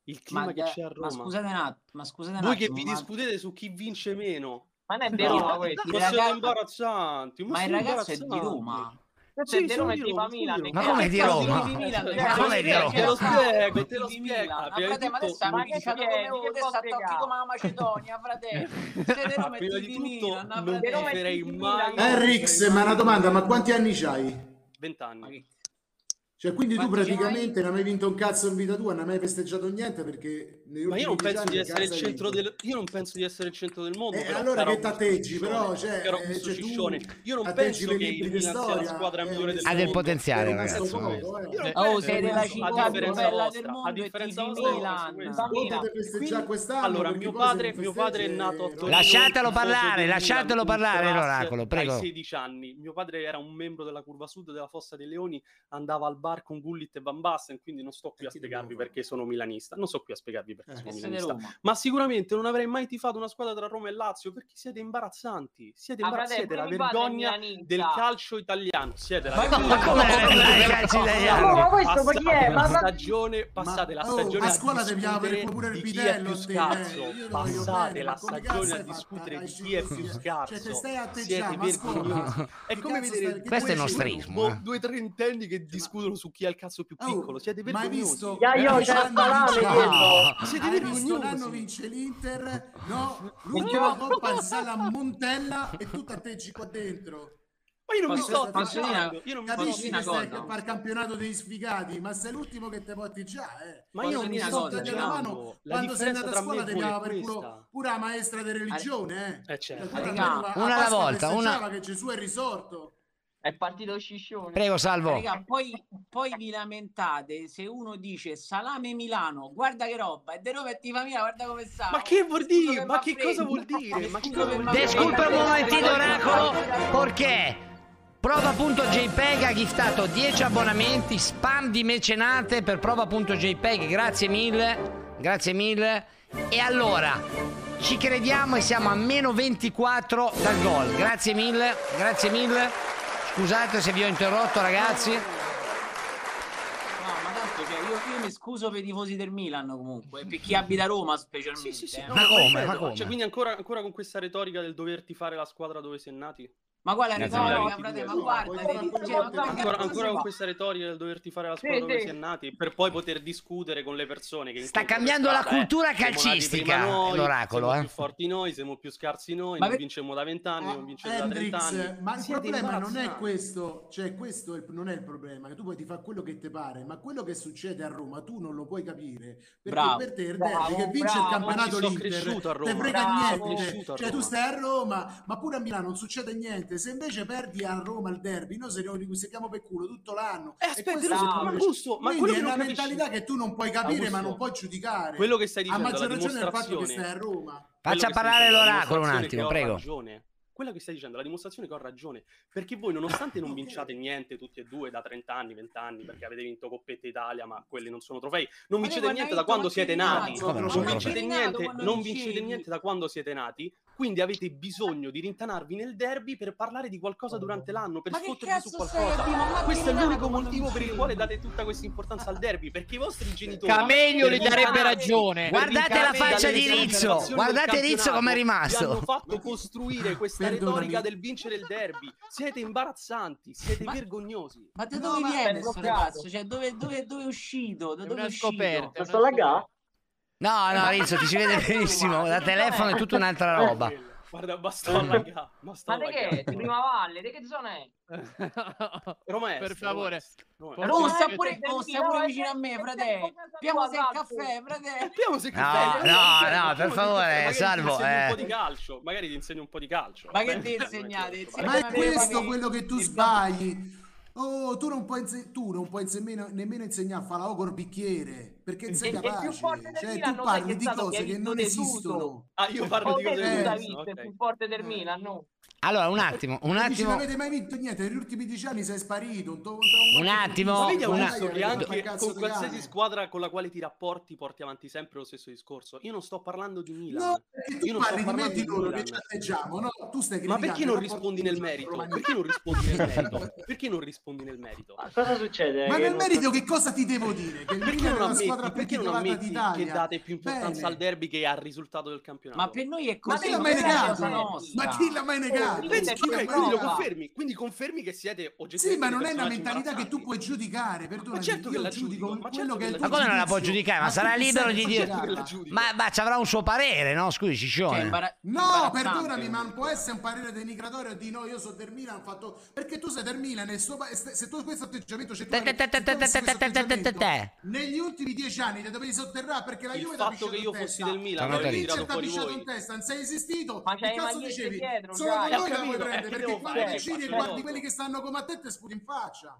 Il clima ma che c'è a Roma. Ma scusate un attimo. Voi che vi ma... discutete su chi vince meno ma non è vero, no, questi ragazzi... sono imbarazzanti. Ma, ma il ragazzo è di Roma. Cioè, cioè, sì, di Roma, Roma, cioè, Milan, ma come di Roma? Ma come di Roma? Te lo spiego, te lo spiego. Ma frate, ma adesso hanno cominciato come adesso attacchi come la Macedonia, frate. Prima di tutto non farei mai... Enrix, ma una domanda, ma quanti anni c'hai? 20 anni. Cioè, quindi tu praticamente non hai vinto un cazzo in vita tua, non hai mai festeggiato niente perché ma io non, penso di essere il centro del, io non penso di essere il centro del mondo. Eh, però, allora che tateggi, però cioè, caro eh, cioè, io non penso che il Milan sia la squadra eh, migliore del ha mondo. Ha del potenziale, ragazzi. Eh. Oh, sei della città più bella del mondo a differenza di Milan. Allora, mio padre, mio padre è nato a Torino. Lasciatelo parlare, lasciatelo parlare l'oracolo, prego. 16 anni, mio padre era un membro della curva sud della Fossa dei Leoni, andava al bar con Gullit e Van Basten, quindi non sto qui a spiegarvi perché sono milanista, non sto qui a spiegarvi perché sono milanista. Ma sicuramente non avrei mai tifato una squadra tra Roma e Lazio perché siete imbarazzanti. Siete, ah, imbarazzanti. Ah, siete la vergogna del calcio italiano. Siete la vergogna del calcio italiano. Ma questo chi è? Ma passate la stagione a scuola dobbiamo avere pure il bidello. Passate la stagione a discutere di chi è più scarso. Siete stai atteggiando, È come vedere questo è nostrismo. Boh, due trentenni che discutono su chi è il cazzo più piccolo. Siete vergognosi. Mai visto? Io c'è la salame dietro siete ah, dei vergognosi. vince l'Inter, no? L'ultima coppa il Salamontella e tu t'attacci qua dentro. Ma io non mi sto attaccando. Io non Capisci che stai a far campionato dei sfigati, ma sei l'ultimo che te porti già, eh. Ma io non mi sto tagliando la mano. La quando sei andato a scuola ti per culo pure la maestra di religione, eh. eh certo. Cioè, una alla volta, una... che Gesù è risorto. È partito sciscione. Prego, Salvo. Raga, poi, poi, vi lamentate se uno dice salame Milano, guarda che roba, e De Roma e Tifa Milano, guarda come sta. Ma che vuol dire? Ma che cosa vuol dire? Ma che cosa vuol dire? Disculpa un momentino, Oracolo, perché? Prova.jpg ha giftato 10 abbonamenti, spam di mecenate per Prova.jpg, grazie mille, grazie mille. E allora, ci crediamo e siamo a meno 24 dal gol. Grazie mille, grazie mille. Scusate se vi ho interrotto, ragazzi. No, ma tanto cioè, io, io mi scuso per i tifosi del Milan comunque, per chi abita Roma specialmente. Sì, sì, sì, eh. ma, come, ma, come, Cioè, quindi ancora, ancora con questa retorica del doverti fare la squadra dove sei nati? Ma guarda quella retorica, frate, ma guarda, cioè, ancora, ancora con questa retorica del doverti fare la squadra sì, dove sì. si è nati, per poi poter discutere con le persone che sta cambiando la cultura eh. calcistica. Noi, l'oracolo, siamo eh. più forti noi, siamo più scarsi noi, ma non per... vinciamo da vent'anni, ah, non vinciamo da trent'anni. Ma il problema non è questo, cioè questo è non è il problema, che tu puoi ti fare quello che ti pare, ma quello che succede a Roma tu non lo puoi capire, perché bravo, per te il derby che vince bravo, il campionato l'Inter, te frega niente, cioè tu stai a Roma, ma pure a Milano non succede niente trasferte. Se invece perdi a Roma il derby, noi seremo di cui stiamo per culo tutto l'anno. Eh, aspetta, no, ma Augusto, ma quello è una capisci. mentalità che tu non puoi capire, Augusto, ma non puoi giudicare. Quello che stai dicendo, a maggior ragione il fatto che stai a Roma. Faccia parlare l'oracolo un attimo, prego. Ragione quella che stai dicendo, la dimostrazione che ho ragione, perché voi nonostante non vinciate niente tutti e due da 30 anni, 20 anni, perché avete vinto Coppetta Italia, ma quelli non sono trofei, non vincete niente da quando siete nati, non vincete niente da quando siete nati, quindi avete bisogno di rintanarvi nel derby per parlare di qualcosa durante l'anno, per sfottervi su qualcosa. Sei, Questo è l'unico motivo per il quale date tutta questa importanza al derby, perché i vostri genitori... Camelio gli darebbe ragione. Guardate la faccia di Rizzo, guardate Rizzo come è rimasto. vi Hanno fatto costruire questa Perdonami. retorica del vincere il derby. Siete imbarazzanti, siete ma, vergognosi. Ma da dove no, viene questo ragazzo? Cioè, dove, dove, dove è uscito? Da dove è, è uscito? Scoperta, sto? No, no, Renzo, ti ci vede benissimo. Da telefono è tutta un'altra roba. Guarda, bastone, raga. Bastone, Ma di che? Di Prima Valle, di che zona è? Romè, per favore. Rossa pure, Rossa oh, pure vicino a me, frate. Piamo se il caffè, frate. Piamo se il caffè. No, no, per favore, salvo. un po' eh. di calcio, magari ti insegno un po' di calcio. Ma che ti insegnate? Ma è questo quello che tu sbagli. Oh, tu non puoi, tu non puoi nemmeno insegnare a fare la o col bicchiere perché sei capace, cioè tu parli ah, di cose che non esistono. Ah, io parlo di cose che non esistono. Il più forte del eh. Milan, no? Allora, un attimo, un Dici, attimo. Non avete mai vinto niente, negli ultimi dieci anni sei sparito. Un, to- un, to- Un attimo, Ma che Dai, anche con qualsiasi cane. squadra con la quale ti rapporti porti avanti sempre lo stesso discorso. Io non sto parlando di Milan. No, tu Io non sto parli di parlando me di loro che ci atteggiamo, no? Tu stai Ma perché non rispondi nel merito? Perché non rispondi nel merito? Perché non rispondi nel merito? Cosa succede? Ma nel merito che cosa ti devo dire? Che il Perché Milan è non una squadra ammetti, perché non ammetti d'Italia. che date più importanza al derby che al risultato del campionato? Ma per noi è Ma così. chi l'ha mai una negato? cosa nostra. Ma chi l'ha mai negato? Esatto. quindi, quindi, quindi lo confermi, quindi confermi che siete oggettivamente. Sì, ma non è una mentalità che tu puoi giudicare. Perdona, ma certo io giudico giudico, ma quello certo che è il tuo Ma come non la puoi giudicare? Ma, sarà libero di dire. Ma, ma ci avrà un suo parere, no? Scusi, Ciccione. Imbara- no, perdonami, ma non può essere un parere denigratorio di no, io sono del Milan, fatto. Perché tu sei del Milan e se tu questo atteggiamento c'è negli ultimi dieci anni ti dovevi sotterrare perché la Juve il fatto che io fossi del Milan il Milan ti ha pisciato in testa non sei esistito ma c'è il cazzo dicevi dietro, ho noi la vuoi eh, prendere perché quando fare? te giri e guardi quelli che stanno come a te te sputi in faccia.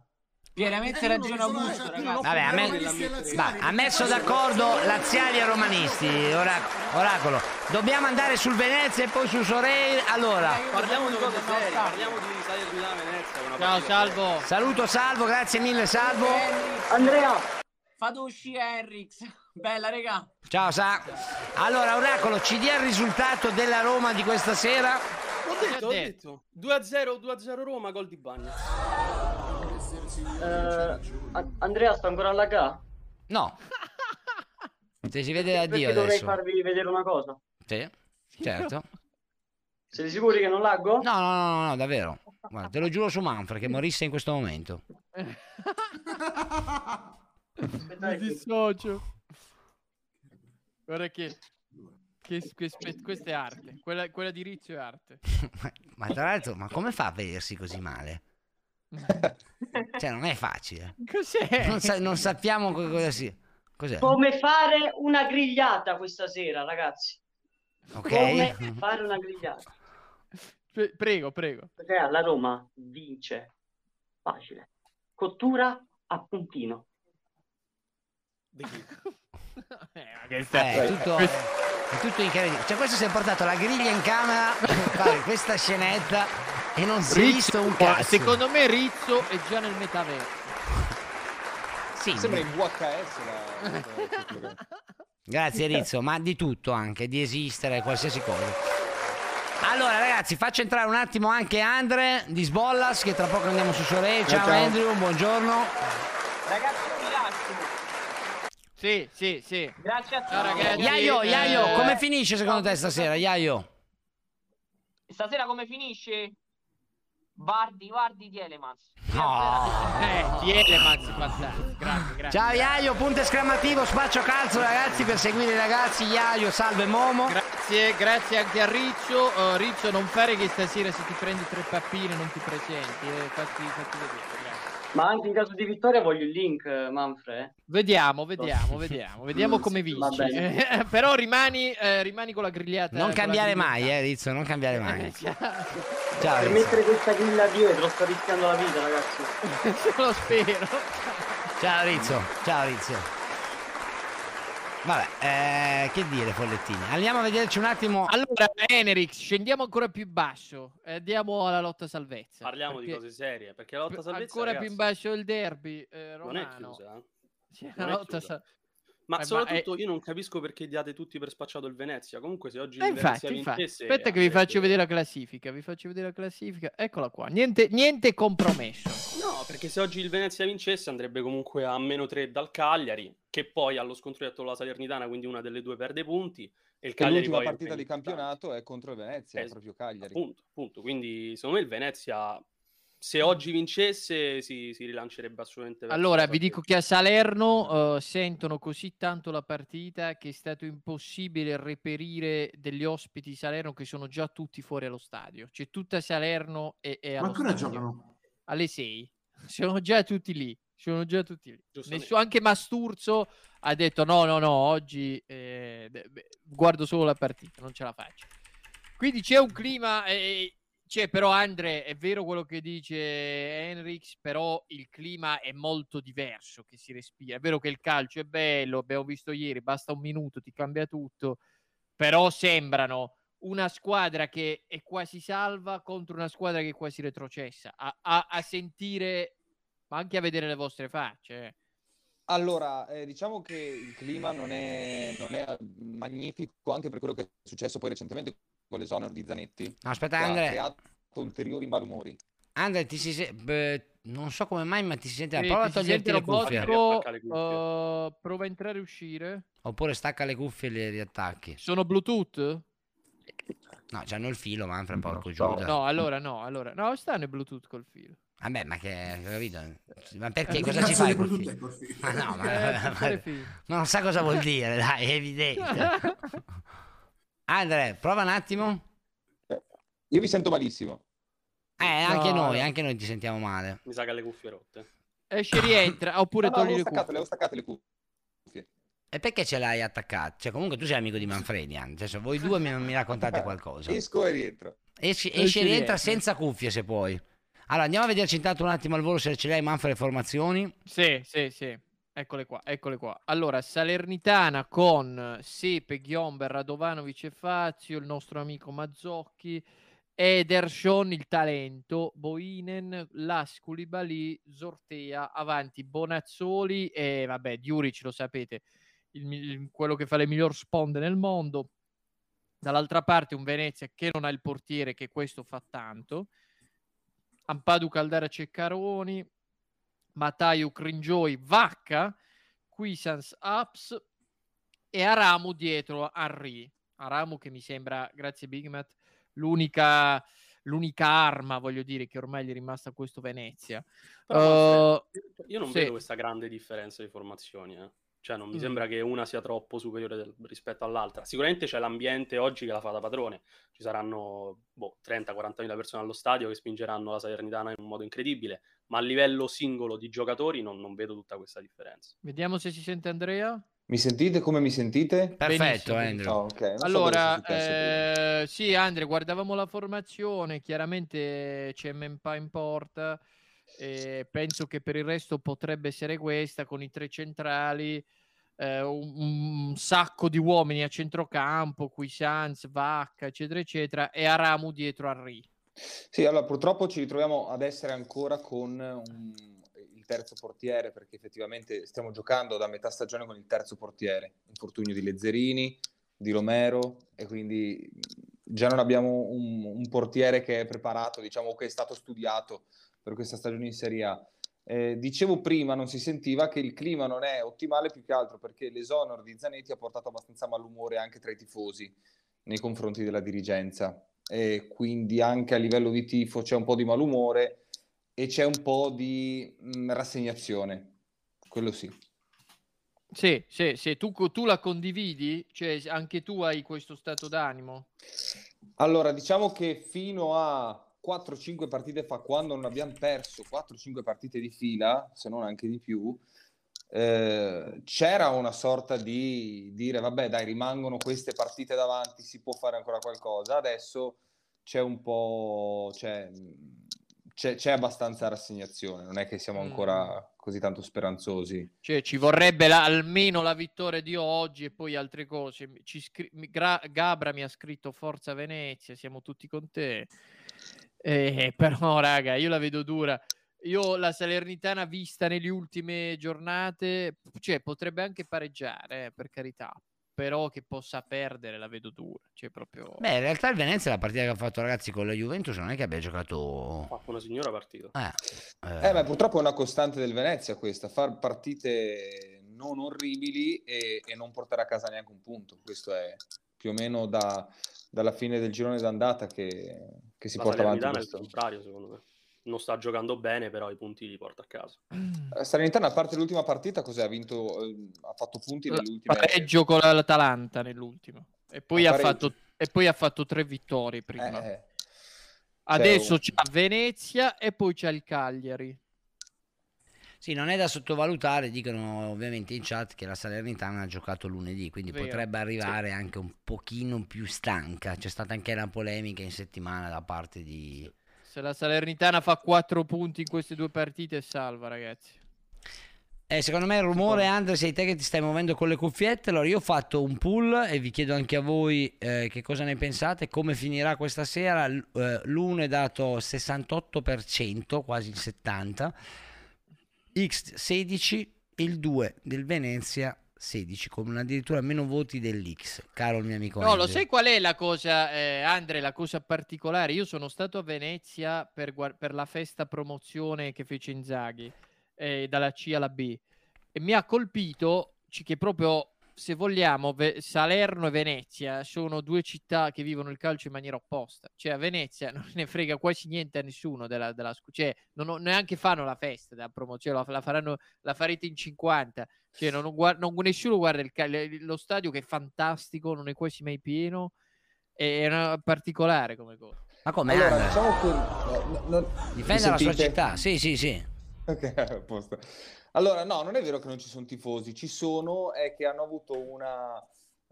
Pienamente Eh, ragione Augusto, cioè, ragazzi. Vabbè, ha, me- va, ha messo d'accordo laziali e romanisti, ora- oracolo. Dobbiamo andare sul Venezia e poi su Sorei. Allora, Parliamo di cose serie, parliamo di Salernitana Venezia. Ciao, Salvo. saluto Salvo, grazie mille Salvo. Andrea, Fate uscire Henrix. Bella, regà. Ciao Sa. Allora, Oracolo, ci dia il risultato della Roma di questa sera. Ho detto, ho detto. 2-0, 2-0 Roma, gol di Bagna. eh, Andrea sta ancora alla ga? No. Se si vede da Perché Dio dovrei adesso. farvi vedere una cosa. Sì, certo. Siete sicuri che non laggo? No, no, no, no, davvero. Guarda, te lo giuro su Manfred che morisse in questo momento. Mi dissocio. Guarda che, che, che questa è arte. Quella, quella di Rizio è arte. Ma tra l'altro, ma come fa a vedersi così male? Cioè, non è facile. Cos'è? Non, sa- non sappiamo co- cosa sia. Cos'è? Come fare una grigliata questa sera, ragazzi? Ok? Come fare una grigliata? Pre- prego, prego. Perché la Roma vince. Facile. Cottura a puntino. che Eh, è, tutto, è tutto incredibile. Cioè, questo si è portato la griglia in camera per fare questa scenetta e non si è visto un cazzo. Secondo me Rizzo è già nel metaverso. Sì, Sembra in VHS la... Grazie Rizzo, ma di tutto anche, di esistere, qualsiasi cosa. Allora ragazzi, faccio entrare un attimo anche Andre di Sbollas, che tra poco andiamo su Sorei. Ciao, Ciao. Andrew, buongiorno. Ragazzi. Sì, sì, sì. Grazie a tutti. Ciao, ragazzi. Iaio, eh, Iaio, eh, come finisce secondo te stasera, Iaio? Stasera come finisce? Vardi, Vardi di Elemans. Eh, Tielemans, fantastico. Grazie, grazie. Ciao Iaio, punto esclamativo, spaccio calzo ragazzi per seguire i ragazzi, Iaio, salve Momo. Grazie, grazie anche a Riccio. Uh, Riccio, non fare che stasera se ti prendi tre pappine non ti presenti. Eh, fatti, fatti vedere, grazie. Ma anche in caso di vittoria voglio il link, eh, Manfred. Vediamo, vediamo, vediamo, vediamo Mm, come vinci. Però rimani, eh, rimani con la grigliata. Non cambiare grigliata. mai, eh Rizzo, non cambiare mai. Ciao Per Rizzo. mettere questa grilla dietro sto rischiando la vita, ragazzi. Lo spero. Ciao Rizzo, ciao Rizzo. Vabbè, eh, che dire Follettini? Andiamo a vederci un attimo. Allora, Enerix, scendiamo ancora più basso. e Andiamo alla lotta salvezza. Parliamo di perché cose serie, perché la lotta salvezza Ancora ragazzi, più in basso il derby eh, non è romano. chiusa. eh. Sì, la è lotta sa- Ma Eh, ma soprattutto io non capisco perché diate tutti per spacciato il Venezia. Comunque se oggi Eh, il Venezia infatti, infatti. vincesse Aspetta che vi faccio vedere la classifica. Vi faccio vedere la classifica. Eccola qua. Niente, niente compromesso. No, perché se oggi il Venezia vincesse andrebbe comunque a meno 3 dal Cagliari, che poi allo scontro diretto con la Salernitana, quindi una delle due perde punti. E il Che Cagliari l'ultima poi partita di campionato è contro il Venezia, Es- proprio Cagliari. Appunto. Quindi secondo me il Venezia, se oggi vincesse, si, si rilancerebbe assolutamente Allora, vi dico che a Salerno eh, sentono così tanto la partita che è stato impossibile reperire degli ospiti di Salerno che sono già tutti fuori allo stadio. C'è tutta Salerno e, e Ma ancora giocano? Alle 6. Sono già tutti lì. Sono già tutti lì. Nessu- anche Masturzo ha detto no, no, no, oggi eh, beh, guardo solo la partita, non ce la faccio. Quindi c'è un clima, eh, c'è però Andre, è vero quello che dice Henrix, però il clima è molto diverso che si respira. È vero che il calcio è bello, abbiamo visto ieri, basta un minuto, ti cambia tutto, però sembrano una squadra che è quasi salva contro una squadra che è quasi retrocessa, a, a- a sentire, ma anche a vedere le vostre facce. eh. Allora, eh, diciamo che il clima non è, non è magnifico anche per quello che è successo poi recentemente con l'esonero di Zanetti. No, aspetta, che ha Andre. creato ulteriori malumori. Andre, ti si se- beh, non so come mai, ma ti si sente. Sì, Prova a toglierti sente le cuffie. uh, prova a entrare e uscire. Oppure stacca le cuffie e le riattacchi. Sono Bluetooth? No, c'hanno il filo, Manfred, porco Giuda. No, allora no, allora no, stanno i Bluetooth col filo. Vabbè, ma che capito? Ma perché Eh, cosa ci fai col Bluetooth filo? col filo? Ma no, ma, Eh, ma- ma non sa cosa vuol dire, dai, è evidente. Andre, prova un attimo. Io vi sento malissimo. Eh, anche No, noi, no. anche noi ti sentiamo male. Mi sa che ha le cuffie rotte. Esce e rientra, oppure No, no, togli le le ho staccate, cuffie. le ho staccate le cuffie. E perché ce l'hai attaccato? Cioè, comunque tu sei amico di Manfredi, Andre. Cioè, se voi due mi, mi raccontate qualcosa. Esco e rientro. Esci, Esci esci e rientra rientra. senza cuffie se puoi. Allora, andiamo a vederci intanto un attimo al volo se ce le hai Manfred le formazioni. Sì, sì, sì. Eccole qua, eccole qua. Allora, Salernitana con Sepe, Ghiomber, Radovanovic e Fazio, il nostro amico Mazzocchi, Ederson, il talento, Boinen, Las Koulibaly, Zortea, avanti Bonazzoli e vabbè, Diuric lo sapete, il il- quello che fa le miglior sponde nel mondo. Dall'altra parte un Venezia che non ha il portiere, che questo fa tanto. Ampadu Caldara Ceccaroni, Mataio Cringioi, Vacca, Quisans Ups e Aramu dietro Henry. Aramu che mi sembra, grazie Big Matt, l'unica, l'unica arma, voglio dire, che ormai gli è rimasta a questo Venezia. Però, Uh, io non sì. vedo questa grande differenza di formazioni. eh. Cioè, non mi Mm. sembra che una sia troppo superiore del- rispetto all'altra. Sicuramente c'è l'ambiente oggi che la fa da padrone. Ci saranno boh, 30-40 mila persone allo stadio che spingeranno la Salernitana in un modo incredibile. Ma a livello singolo di giocatori non, non vedo tutta questa differenza. Vediamo se si sente Andrea. Mi sentite come mi sentite? Perfetto, Benissimo. Andrew. Ah, ok, non so Allora, prima. eh, sì, Andre, guardavamo la formazione, chiaramente c'è Mempa in porta, eh, penso che per il resto potrebbe essere questa, con i tre centrali, eh, un, un sacco di uomini a centrocampo, qui Sanz, Vacca, eccetera, eccetera, e Aramu dietro a Ri. Sì, allora purtroppo ci ritroviamo ad essere ancora con un- il terzo portiere perché effettivamente stiamo giocando da metà stagione con il terzo portiere, infortunio di Lezzerini, di Romero e quindi già non abbiamo un, un portiere che è preparato, diciamo che è stato studiato per questa stagione in Serie A. Eh, dicevo prima, non si sentiva che il clima non è ottimale più che altro perché l'esonero di Zanetti ha portato abbastanza malumore anche tra i tifosi nei confronti della dirigenza e quindi anche a livello di tifo c'è un po' di malumore e c'è un po' di mh, rassegnazione, quello sì. Sì, sì, sì, tu, tu la condividi? Cioè, anche tu hai questo stato d'animo? Allora, diciamo che fino a 4-5 partite fa, quando non abbiamo perso 4-5 partite di fila, se non anche di più, eh, c'era una sorta di dire, vabbè, dai, rimangono queste partite davanti, si può fare ancora qualcosa. Adesso c'è un po', c'è, c'è, c'è abbastanza rassegnazione, non è che siamo ancora così tanto speranzosi. Cioè, ci vorrebbe la- almeno la vittoria di oggi e poi altre cose. Ci scri- Gra- Gabra mi ha scritto Forza Venezia, siamo tutti con te. Eh, però, raga, io la vedo dura. Io la Salernitana vista nelle ultime giornate, cioè potrebbe anche pareggiare, eh, per carità, però che possa perdere la vedo dura. Cioè, proprio... Beh, in realtà il Venezia, la partita che ha fatto ragazzi con la Juventus, non è che abbia giocato... Ha fatto una signora partita. Eh, Eh, ma purtroppo è una costante del Venezia questa, far partite non orribili e, e non portare a casa neanche un punto. Questo è più o meno da- dalla fine del girone d'andata che, che si La porta avanti Salernitana è il questo. contrario, secondo me. Non sta giocando bene, però i punti li porta a casa. Eh, Salernitana, a parte l'ultima partita, cos'è? Ha vinto, eh, ha fatto punti ultime... pareggio con l'Atalanta nell'ultimo. E poi, Ah, ha fatto, e poi ha fatto tre vittorie prima. Eh, Adesso Cioè, c'ha Venezia e poi c'è il Cagliari. Sì, non è da sottovalutare, dicono ovviamente in chat che la Salernitana ha giocato lunedì, quindi Vero, potrebbe arrivare anche un pochino più stanca. C'è stata anche una polemica in settimana da parte di... Se la Salernitana fa quattro punti in queste due partite salva, ragazzi. Eh, secondo me il rumore, Andre, sei te che ti stai muovendo con le cuffiette. Allora, io ho fatto un pull e vi chiedo anche a voi eh, che cosa ne pensate, come finirà questa sera. L- eh, L'uno è dato 68%, quasi il 70%, X 16, il 2 del Venezia 16, con addirittura meno voti dell'X, caro il mio amico. No, lo Angelo. sai qual è la cosa, eh, Andre, la cosa particolare? Io sono stato a Venezia per, per la festa promozione che fece Inzaghi, eh, dalla C alla B, e mi ha colpito che proprio, se vogliamo, Ve- Salerno e Venezia sono due città che vivono il calcio in maniera opposta. Cioè a Venezia non ne frega quasi niente a nessuno della, della cioè non ho- neanche fanno la festa della promozione, la, la faranno, la farete in 50. Cioè, non, guar- non- nessuno guarda il cal- lo stadio che è fantastico, non è quasi mai pieno. È una particolare come cosa. Ma come Allora, Andre? diciamo che... no, no, no- Difende mi la sua città, sì, sì, sì. Ok, a posto. Allora, no, non è vero che non ci sono tifosi, ci sono, è che hanno avuto una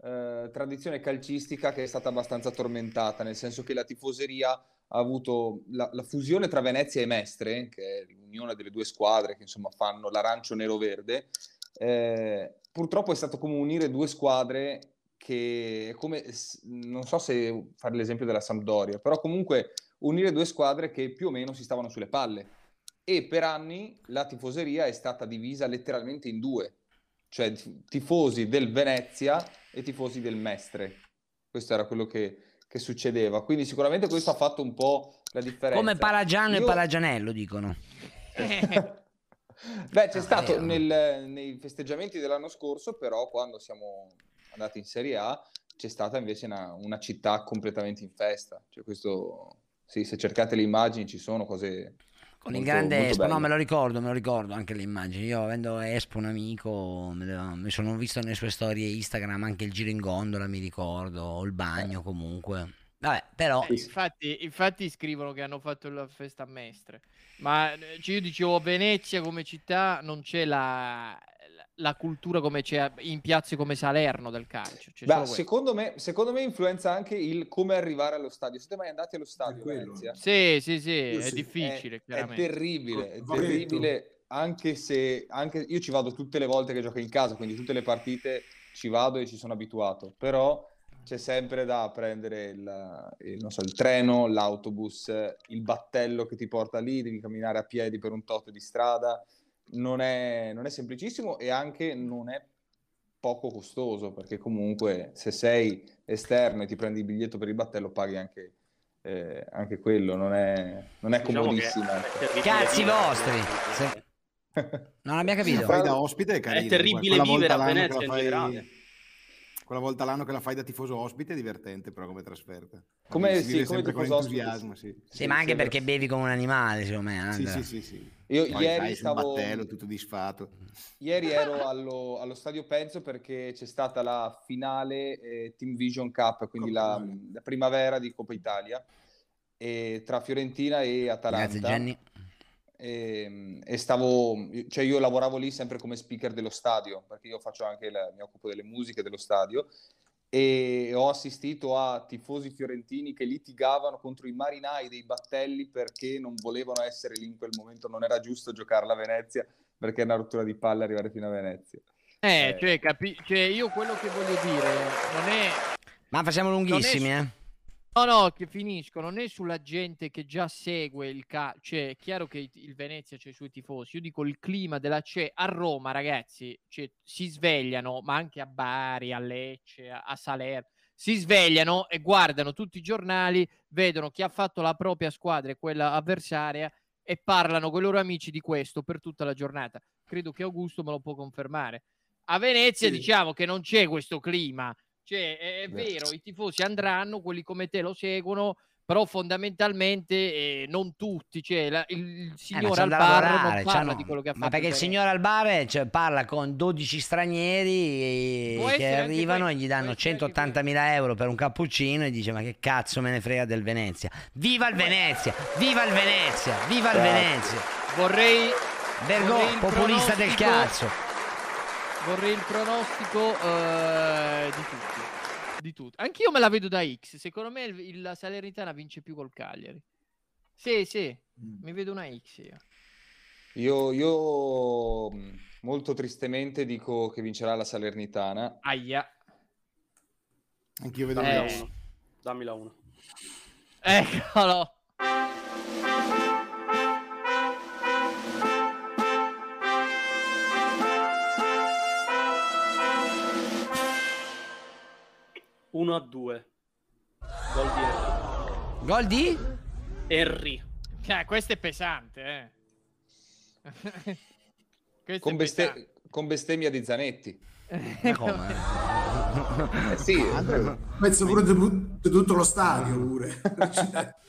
eh, tradizione calcistica che è stata abbastanza tormentata, nel senso che la tifoseria ha avuto la, la fusione tra Venezia e Mestre, che è l'unione delle due squadre che insomma fanno l'arancio nero-verde, eh, purtroppo è stato come unire due squadre che è come, non so se fare l'esempio della Sampdoria, però comunque unire due squadre che più o meno si stavano sulle palle e per anni la tifoseria è stata divisa letteralmente in due, cioè tifosi del Venezia e tifosi del Mestre. Questo era quello che, che succedeva. Quindi sicuramente questo ha fatto un po' la differenza. Come Paragiano e Io- Paragianello dicono. Beh, c'è Ah, stato nel- nei festeggiamenti dell'anno scorso, però quando siamo andati in Serie A c'è stata invece una, una città completamente in festa. Cioè questo, sì, se cercate le immagini ci sono cose Con il molto- grande molto Espo, no, belle. me lo ricordo, me lo ricordo anche le immagini. Io avendo Espo un amico, mi sono visto nelle sue storie Instagram anche il giro in gondola, mi ricordo, o il bagno comunque. Vabbè, però Eh, infatti, infatti scrivono che hanno fatto la festa a Mestre. Ma eh, cioè, io dicevo, Venezia come città non c'è la, la- cultura come c'è in piazze come Salerno del calcio. C'è Beh, secondo me, secondo me influenza anche il come arrivare allo stadio. Siete mai andati allo stadio, Venezia? Sì, sì, sì, Io è sì. difficile, È, è terribile, è terribile. Anche se anche io ci vado tutte le volte che gioco in casa, quindi tutte le partite ci vado e ci sono abituato. Però c'è sempre da prendere il, il, non so, il treno, l'autobus, il battello che ti porta lì, devi camminare a piedi per un tot di strada. Non è, non è semplicissimo e anche non è poco costoso perché comunque se sei esterno e ti prendi il biglietto per il battello paghi anche, eh, anche quello, non è, non è Diciamo comodissimo. è ecco. terribile Cazzi vostri. Se- Non abbiamo capito. fai da ospite è carina. terribile quella vivere volta a l'anno che Venezia la in fai- generale. Quella volta l'anno che la fai da tifoso ospite è divertente, però come trasferta. Come- si sì, vive come sempre con entusiasmo, sì. Sì, ma anche perché bevi come un animale, secondo me. Sì, Andrea. sì, sì, sì. Io Poi ieri stavo- battello tutto disfatto. Ieri ero allo, allo stadio Penzo perché c'è stata la finale eh, Team Vision Cup, quindi la, la primavera di Coppa Italia, e tra Fiorentina e Atalanta. Grazie, Jenny. E, e stavo, cioè io lavoravo lì sempre come speaker dello stadio, perché io faccio anche la, mi occupo delle musiche dello stadio e ho assistito a tifosi fiorentini che litigavano contro i marinai dei battelli perché non volevano essere lì in quel momento, non era giusto giocarla a Venezia perché è una rottura di palle arrivare fino a Venezia. Eh, cioè, capi- cioè, io quello che voglio dire non è... Ma facciamo lunghissimi, è- eh. No, no, che finisco, non è sulla gente che già segue il calcio, cioè è chiaro che il Venezia c'è i suoi tifosi, io dico il clima della c'è a Roma, ragazzi, cioè, si svegliano, ma anche a Bari, a Lecce, a, a Salerno, si svegliano e guardano tutti i giornali, vedono chi ha fatto la propria squadra e quella avversaria e parlano con i loro amici di questo per tutta la giornata. Credo che Augusto me lo può confermare. A Venezia Sì. diciamo che non c'è questo clima, cioè è, è vero, i tifosi andranno, quelli come te lo seguono, però fondamentalmente eh, non tutti, cioè la- il, il Eh, ma signore c'è al bar lavorare, non parla di quello che ha fatto Ma perché il Venezia. signore al bar cioè, parla con 12 stranieri Può che arrivano e gli danno essere anche 180.000 euro per un cappuccino e dice ma che cazzo me ne frega del Venezia. Viva il Venezia! Viva il Venezia! Viva il. Venezia! Vorrei Vergo, vorrei il populista del cazzo. Vorrei il pronostico eh, di tutti. Di tutti. Anch'io me la vedo da X. Secondo me il, il- la Salernitana vince più col Cagliari. Sì, sì, Mm. mi vedo una X io. Io, io mh, molto tristemente dico che vincerà la Salernitana. Aia. Anch'io vedo Eh. la uno. Dammi la 1. Eccolo. Uno a 2. Gol di Henry. Gol di? Henry. Eh, questo è pesante, eh. Con, è beste- pesante. con bestemmia di Zanetti. Come? Eh sì, Penso pure di, tutto lo stadio pure.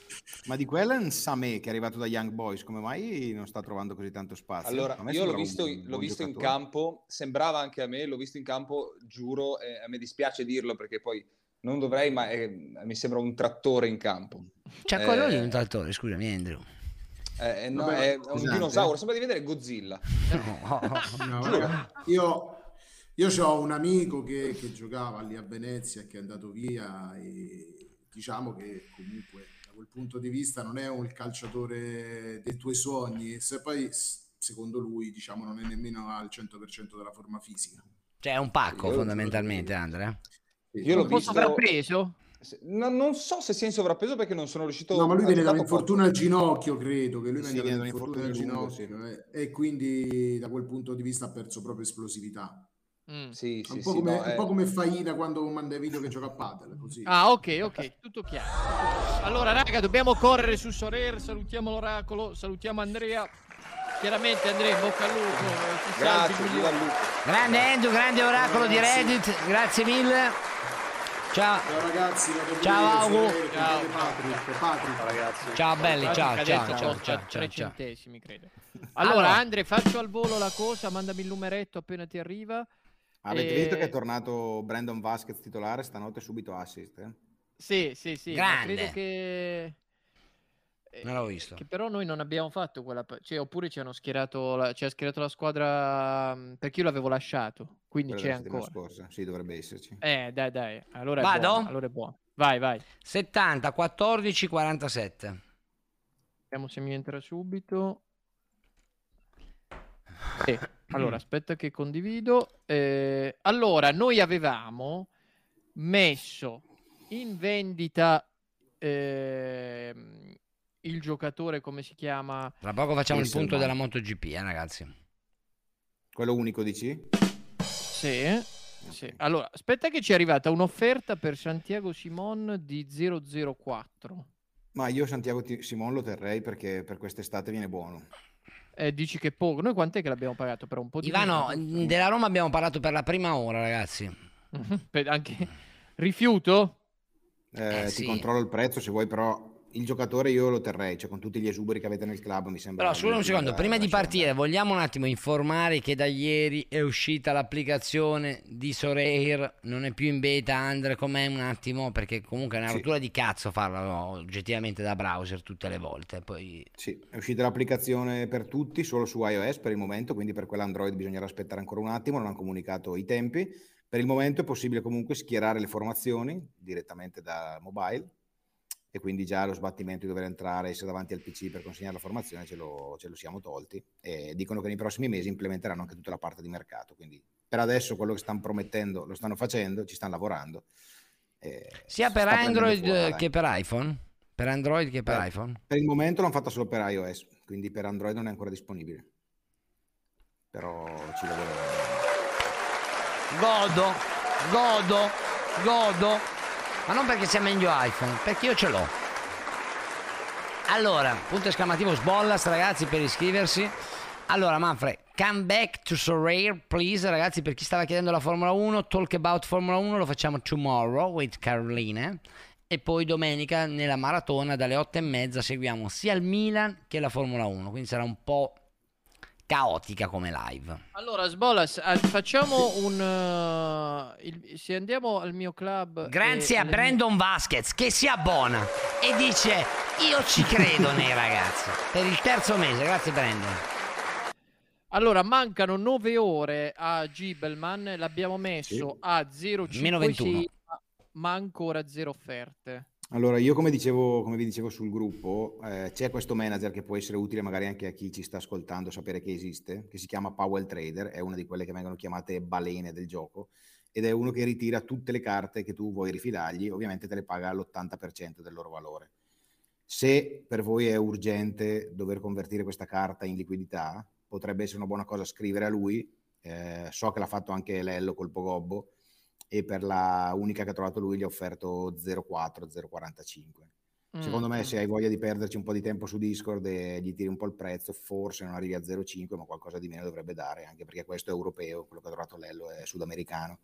Ma di quella è un Samé che è arrivato da Young Boys, come mai non sta trovando così tanto spazio? Allora, io l'ho un visto, buon- l'ho visto in campo, sembrava anche a me, l'ho visto in campo, giuro, eh, a me dispiace dirlo perché poi non dovrei, ma eh, mi sembra un trattore in campo. C'è quello lì Eh, un trattore, scusami Andrew. eh, no, Vabbè, è un pesante. dinosauro, sembra di vedere Godzilla. No, vabbè. io io ho un amico che, che giocava lì a Venezia e che è andato via e diciamo che comunque da quel punto di vista non è un calciatore dei tuoi sogni. Se poi secondo lui diciamo non è nemmeno al 100% della forma fisica. Cioè è un pacco Io- fondamentalmente, Andre. Io l'ho visto... sovrappreso? No, non so se sia in sovrappeso perché non sono riuscito no ma lui ha viene da un giocato infortunio al ginocchio credo che lui Sì, venga da viene un da un infortunio al ginocchio eh, e quindi da quel punto di vista ha perso proprio esplosività Mm. Sì, un, sì, po sì, come, no, un eh. po' come Faina quando manda i video che gioca a padel così Ah, ok, ok, tutto chiaro. Allora, raga, dobbiamo correre su Sorer. Salutiamo l'oracolo, salutiamo Andrea. Chiaramente, Andrea, in bocca al lupo. eh, salvi Grazie, viva il lupo. Grande Andrew, grande oracolo di Reddit, grazie mille. Ciao. Ciao ragazzi, Ciao, Augu. Ciao. Patrick, Patrick. ragazzi. Ciao belli, ciao, ciao, ciao, tre- ciao, tre ciao, ciao. centesimi, credo. Allora, Allora. Andre, faccio al volo la cosa, mandami il numeretto appena ti arriva. Avete E- visto che è tornato Brandon Vasquez titolare stanotte subito assist? eh? Sì, sì, sì, credo che... eh, Non l'ho visto. Che però noi non abbiamo fatto quella... Cioè, oppure ci hanno schierato la, ci ha schierato la squadra... mh, Perché io l'avevo lasciato, quindi Quella c'è ancora. scorsa. Sì, dovrebbe esserci. Eh, dai, dai. Allora è Vado? buono. Allora è buono. Vai, vai. 70, 14, 47. Vediamo se mi entra subito. Sì. Allora, aspetta che condivido. Eh, allora, noi avevamo messo in vendita ehm, il giocatore, come si chiama? Tra poco facciamo il punto della. MotoGP, eh, ragazzi. Quello unico dici? Sì. sì. Allora, aspetta che ci è arrivata un'offerta per Santiago Simon di 004. Ma io Santiago Ti- Simon lo terrei perché per quest'estate viene buono. Eh, dici che poco. Noi quant'è che l'abbiamo pagato per un po' di Ivano, meno? della Roma abbiamo parlato per la prima ora, ragazzi. Anche rifiuto? Eh, Eh, ti sì. controllo il prezzo se vuoi, però il giocatore io lo terrei, cioè con tutti gli esuberi che avete nel club mi sembra... Però scusa un secondo, prima di partire vogliamo un attimo informare che da ieri è uscita l'applicazione di Soreir, non è più in beta, Andre, com'è un attimo? Perché comunque è una Sì. rottura di cazzo farla no, oggettivamente da browser tutte le volte. Poi Sì, è uscita l'applicazione per tutti, solo su iOS per il momento, quindi per quella Android bisognerà aspettare ancora un attimo, non hanno comunicato i tempi. Per il momento è possibile comunque schierare le formazioni direttamente da mobile e quindi già lo sbattimento di dover entrare, essere davanti al PC per consegnare la formazione ce lo, ce lo siamo tolti e dicono che nei prossimi mesi implementeranno anche tutta la parte di mercato. Quindi per adesso quello che stanno promettendo lo stanno facendo, ci stanno lavorando. sia per Android eh, dai. che per iPhone? Per Android che per Per- iPhone? Per il momento l'hanno fatta solo per iOS, quindi per Android non è ancora disponibile. Però ci lavoreremo. Godo, godo, godo. Ma non perché sia meglio iPhone, perché io ce l'ho. Allora, punto esclamativo sbollas ragazzi per iscriversi. Allora Manfred, come back to Sorare please ragazzi per chi stava chiedendo la Formula 1, talk about Formula 1 lo facciamo tomorrow with Caroline e poi domenica nella maratona dalle 8 e mezza seguiamo sia il Milan che la Formula 1, quindi sarà un po' caotica come live. Allora, Sbolas, eh, facciamo un... eh, il- se andiamo al mio club... Grazie e a Brandon Vasquez che si abbona e dice io ci credo nei ragazzi per il terzo mese, grazie Brandon. Allora, mancano 9 ore a Gibelman, l'abbiamo messo a 0,5 Meno 21. ma ancora zero offerte. Allora, io come dicevo, come vi dicevo sul gruppo, eh, c'è questo manager che può essere utile magari anche a chi ci sta ascoltando sapere che esiste, che si chiama Powell Trader, è una di quelle che vengono chiamate balene del gioco, ed è uno che ritira tutte le carte che tu vuoi rifilargli, ovviamente te le paga all'80% del loro valore. Se per voi è urgente dover convertire questa carta in liquidità, potrebbe essere una buona cosa scrivere a lui, eh, so che l'ha fatto anche Lello col Pogobbo, e per la unica che ha trovato lui gli ha offerto 0,4, 0,45. Secondo me, Mm, se hai voglia di perderci un po' di tempo su Discord e gli tiri un po' il prezzo, forse non arrivi a 0,5, ma qualcosa di meno dovrebbe dare, anche perché questo è europeo, quello che ha trovato Lello è sudamericano.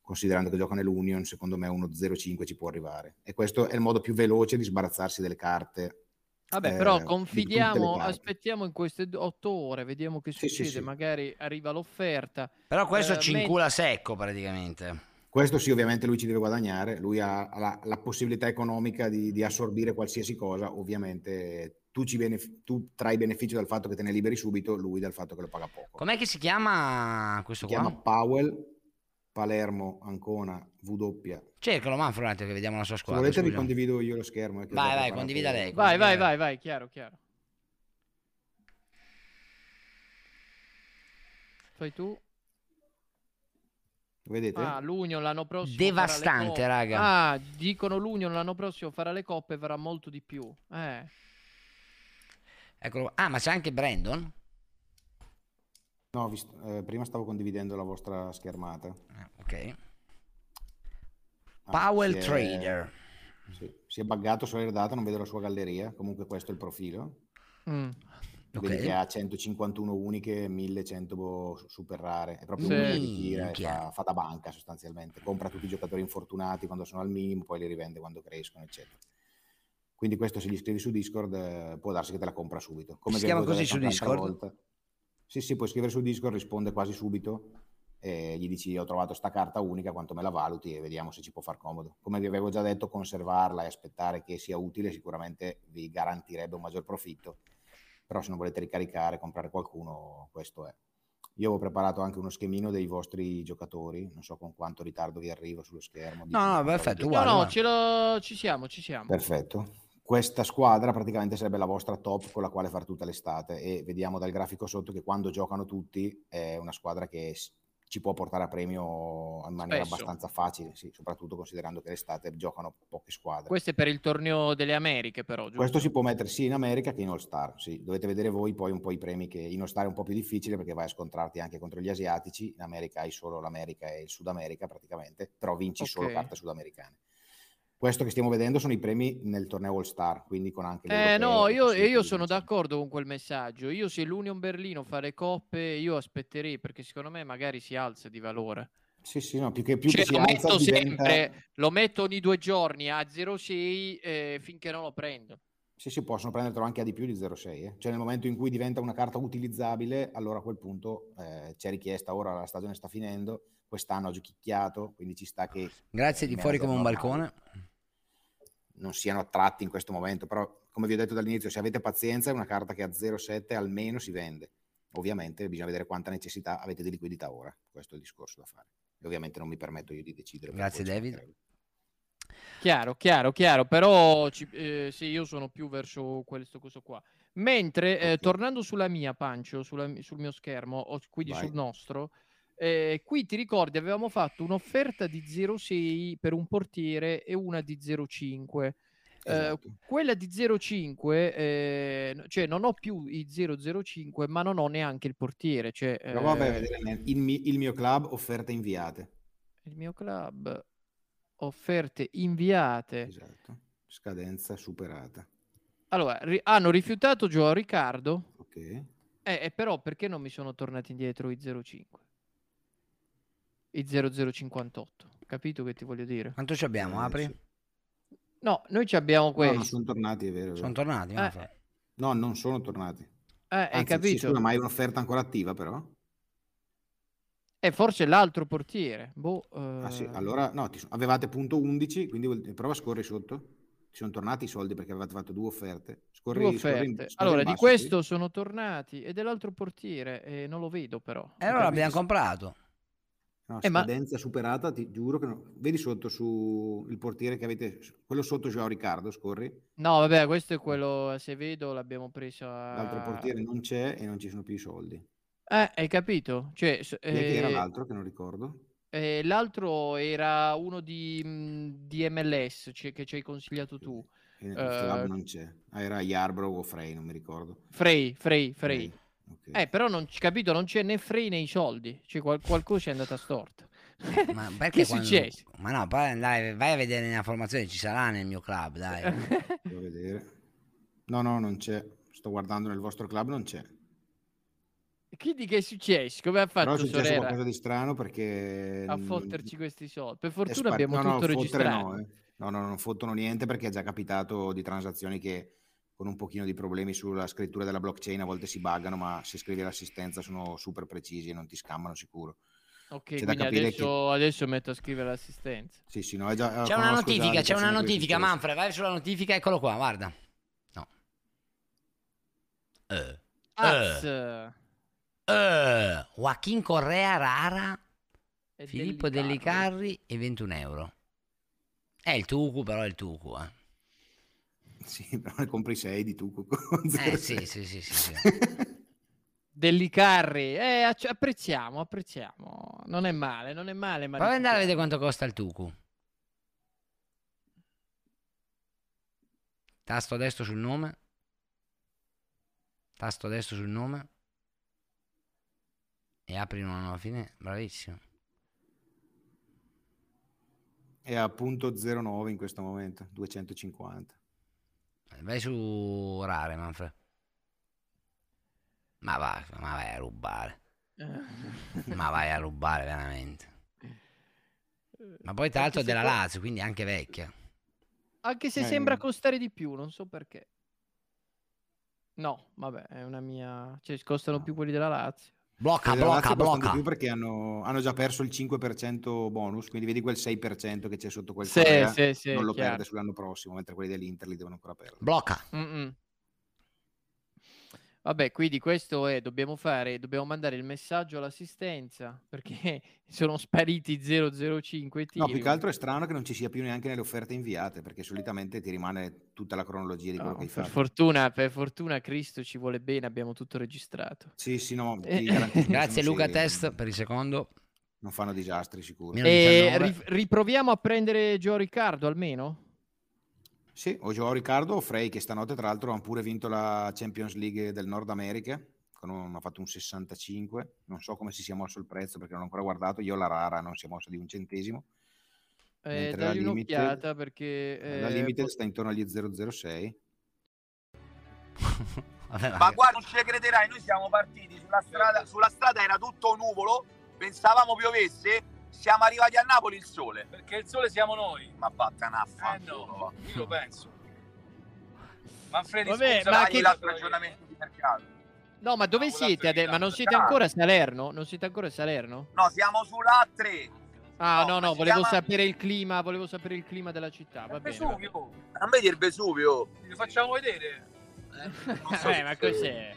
Considerando che gioca nell'Union, secondo me uno 0,5 ci può arrivare. E questo è il modo più veloce di sbarazzarsi delle carte. Vabbè, eh, però confidiamo, aspettiamo in queste otto ore, vediamo che Sì, sì, succede. sì. Magari arriva l'offerta. Però questo Eh, ci incula secco praticamente. Questo sì, ovviamente lui ci deve guadagnare, lui ha, ha la, la possibilità economica di, di assorbire qualsiasi cosa, ovviamente tu, ci benef- tu trai beneficio dal fatto che te ne liberi subito, lui dal fatto che lo paga poco. Com'è che si chiama questo Si qua? chiama Powell, Palermo, Ancona, W. Cercalo Manfred un attimo che vediamo la sua Se squadra. volete vi condivido io lo schermo. eh, Vai, vai, condivida lei. Vai, vai, vai, vai, chiaro, chiaro. Fai tu. Vedete? Ah, l'Union l'anno prossimo. Devastante, farà le coppe. raga. Ah, dicono l'Union l'anno prossimo farà le coppe e farà molto di più. Eh. Eccolo qua. Ah, ma c'è anche Brandon? No, vi st- eh, prima stavo condividendo la vostra schermata. ok. Ah, Powell si è- Trader. sì, si è buggato sulla data, non vedo la sua galleria. Comunque questo è il profilo. Mm. Vedi Ok. che ha 151 uniche, 1100 super rare. È proprio Sì. che ritira e Minchia. fa, fa da banca sostanzialmente. Compra tutti i giocatori infortunati quando sono al minimo, poi li rivende quando crescono, eccetera. Quindi questo se gli scrivi su Discord eh, può darsi che te la compra subito. Come Si chiama così su Discord? volta. Sì, sì, puoi scrivere su Discord, risponde quasi subito e gli dici ho trovato sta carta unica, quanto me la valuti e vediamo se ci può far comodo. Come vi avevo già detto, conservarla e aspettare che sia utile sicuramente vi garantirebbe un maggior profitto, però se non volete ricaricare, comprare qualcuno, questo è. Io avevo preparato anche uno schemino dei vostri giocatori, non so con quanto ritardo vi arrivo sullo schermo. No, no, perfetto, No, uguale. no, ce lo... ci siamo, ci siamo. Perfetto. Questa squadra praticamente sarebbe la vostra top con la quale fare tutta l'estate e vediamo dal grafico sotto che quando giocano tutti è una squadra che ci può portare a premio in maniera Spesso. abbastanza facile, sì, soprattutto considerando che l'estate giocano poche squadre. Questo è per il torneo delle Americhe, però. giusto? Questo si può mettere sia in America che in All Star, sì. Dovete vedere voi poi un po' i premi che in All Star è un po' più difficile perché vai a scontrarti anche contro gli asiatici, in America hai solo l'America e il Sud America praticamente, però vinci solo Ok. carte sudamericane. Questo che stiamo vedendo sono i premi nel torneo All Star, quindi con anche Eh no, io, e io sono d'accordo con quel messaggio. Io se l'Union Berlino fa le coppe, io aspetterei perché secondo me magari si alza di valore. Sì, sì, no, più che, più Cioè, che si lo alza metto diventa... sempre, lo metto ogni due giorni a 0,6 eh, finché non lo prendo. Sì, sì, possono prendertelo anche a di più di 0,6. eh. Cioè nel momento in cui diventa una carta utilizzabile, allora a quel punto eh, c'è richiesta, ora la stagione sta finendo, quest'anno ho giochicchiato, quindi ci sta che... Grazie di fuori come un balcone. Non siano attratti in questo momento, però come vi ho detto dall'inizio, se avete pazienza è una carta che a 0,7 almeno si vende. Ovviamente bisogna vedere quanta necessità avete di liquidità ora, questo è il discorso da fare. E ovviamente non mi permetto io di decidere. Grazie David. Chiaro, chiaro, chiaro, però ci- eh, sì, io sono più verso questo, questo qua. Mentre, eh, tornando sulla mia, Pancio, sulla sul mio schermo, o quindi Vai. sul nostro, eh, qui ti ricordi avevamo fatto un'offerta di 0,6 per un portiere e una di 0,5. Eh, Esatto. quella di 0,5, eh, cioè non ho più i 0,05, ma non ho neanche il portiere. Cioè, Provo a eh, vedere il, mi- il mio club offerte inviate. il mio club, offerte inviate. Esatto. Scadenza superata. Allora, ri- hanno rifiutato Joao Riccardo. Ok. Eh, eh, però perché non mi sono tornati indietro i 05? I 0058. Capito che ti voglio dire? Quanto ci abbiamo? Eh, Apri? sì. No, noi ci abbiamo No, questo. non sono tornati, è vero. è vero. Sono tornati? Eh? No, non sono tornati. eh, hai Anzi, sì, capito? scusa, ma hai un'offerta ancora attiva però? E forse l'altro portiere. Boh, Ah sì, eh, allora no, ti so- avevate punto 11, quindi prova a scorri sotto. Ti sono tornati i soldi perché avevate fatto due offerte. Scorri, due scorri in- offerte. scorri in allora, di questo sono tornati. E dell'altro portiere, eh, non lo vedo però. E allora l'abbiamo sì. comprato. No, Eh, ma- scadenza superata, ti giuro che no. Vedi sotto su il portiere che avete, quello sotto Joao Riccardo, scorri. No, vabbè, questo è quello, se vedo, l'abbiamo preso a... L'altro portiere non c'è e non ci sono più i soldi. Eh, hai capito? Cioè, che era eh, l'altro che non ricordo? eh, l'altro era uno di, mh, di MLS, cioè, che ci hai consigliato tu. Eh, non c'è. Ah, era Yarbrough o Frey, non mi ricordo. Frey, Frey, Frey. Ok. Eh, però non, capito, non c'è né Frey né i soldi. Cioè, qual- qualcosa è andata storta. Ma Che perché è quando- successo? Ma no, poi dai, vai a vedere nella formazione, ci sarà nel mio club, dai. Devo vedere. No, no, non c'è. Sto guardando nel vostro club, non c'è. Quindi che è successo? Come ha Però è fatto successo Sorera qualcosa di strano perché... a fotterci questi soldi? Per fortuna spar- abbiamo no, no, tutto fottere registrato. No, eh. no, no, non fottono niente perché è già capitato di transazioni che con un pochino di problemi sulla scrittura della blockchain a volte si buggano, ma se scrivi l'assistenza sono super precisi e non ti scammano sicuro. Ok, C'è da quindi capire adesso, adesso metto a scrivere l'assistenza. Sì, sì, no, è già, C'è una notifica, c'è una che notifica. Manfred, vai sulla notifica, eccolo qua, guarda. No. Eh. Az. Eh. Eh. Joaquin Correa Rara, E Filippo Delli Dellicarri e 21 euro. È il Tucu, però è il Tucu, eh. Sì, però ne compri 6 di tu. Eh sì, sì, sì, sì, sì. Dellicarri, eh, apprezziamo, apprezziamo. Non è male, non è male. Ma Prova ad andare a vedere quanto costa il Tucu. Tasto destro sul nome. Tasto destro sul nome. E apri una nuova fine. Bravissimo. È a punto 09 in questo momento, 250. Vai su rare, Manfred. Ma va, ma vai a rubare. ma vai a rubare veramente. Ma poi tra l'altro è della poi- Lazio, quindi anche vecchia. Anche se Eh, sembra no. costare di più, non so perché. No, vabbè, è una mia... Cioè, costano più quelli della Lazio. Blocca, Quelli della blocca, blocca. più perché hanno, hanno già perso il 5% bonus, quindi vedi quel 6% che c'è sotto quel Sì, sì, sì, non lo chiaro. perde sull'anno prossimo, mentre quelli dell'Inter li devono ancora perdere. Blocca. Mm-mm. Vabbè, quindi questo è, dobbiamo fare, dobbiamo mandare il messaggio all'assistenza perché sono spariti 005 No, tiri. più che altro è strano che non ci sia più neanche nelle offerte inviate, perché solitamente ti rimane tutta la cronologia di quello No, che hai per fatto. fortuna, per fortuna Cristo ci vuole bene, abbiamo tutto registrato. Sì, sì, no, Eh, Grazie Luca Test per il secondo. Non fanno disastri sicuro. Meno E 19. ri- riproviamo a prendere Gio Riccardo almeno? Sì, o Joao Riccardo o Frey, che stanotte tra l'altro hanno pure vinto la Champions League del Nord America, con un- hanno fatto un 65, non so come si sia mosso il prezzo perché non ho ancora guardato, io la rara non si è mossa di un centesimo, Eh, la dagli Limited, un'occhiata perché... la eh, Limited po- sta intorno agli 006. Ma guarda, non ci crederai, noi siamo partiti sulla strada, sulla strada era tutto nuvolo, pensavamo piovesse, siamo arrivati a Napoli il sole. Perché il sole siamo noi. Ma vattene a Eh no, va. io lo penso. Manfredi, Vabbè, scusa, ma che- l'altro ragionamento di mercato. No, ma dove siete adesso? Ma non siete ancora a Salerno? Non siete ancora a Salerno? No, siamo sulla 3. Ah, no, no, si volevo chiama- sapere il clima, volevo sapere il clima della città, va bene. va bene. Vesuvio, Non vedi il Vesuvio? lo facciamo vedere. Eh, ma cos'è?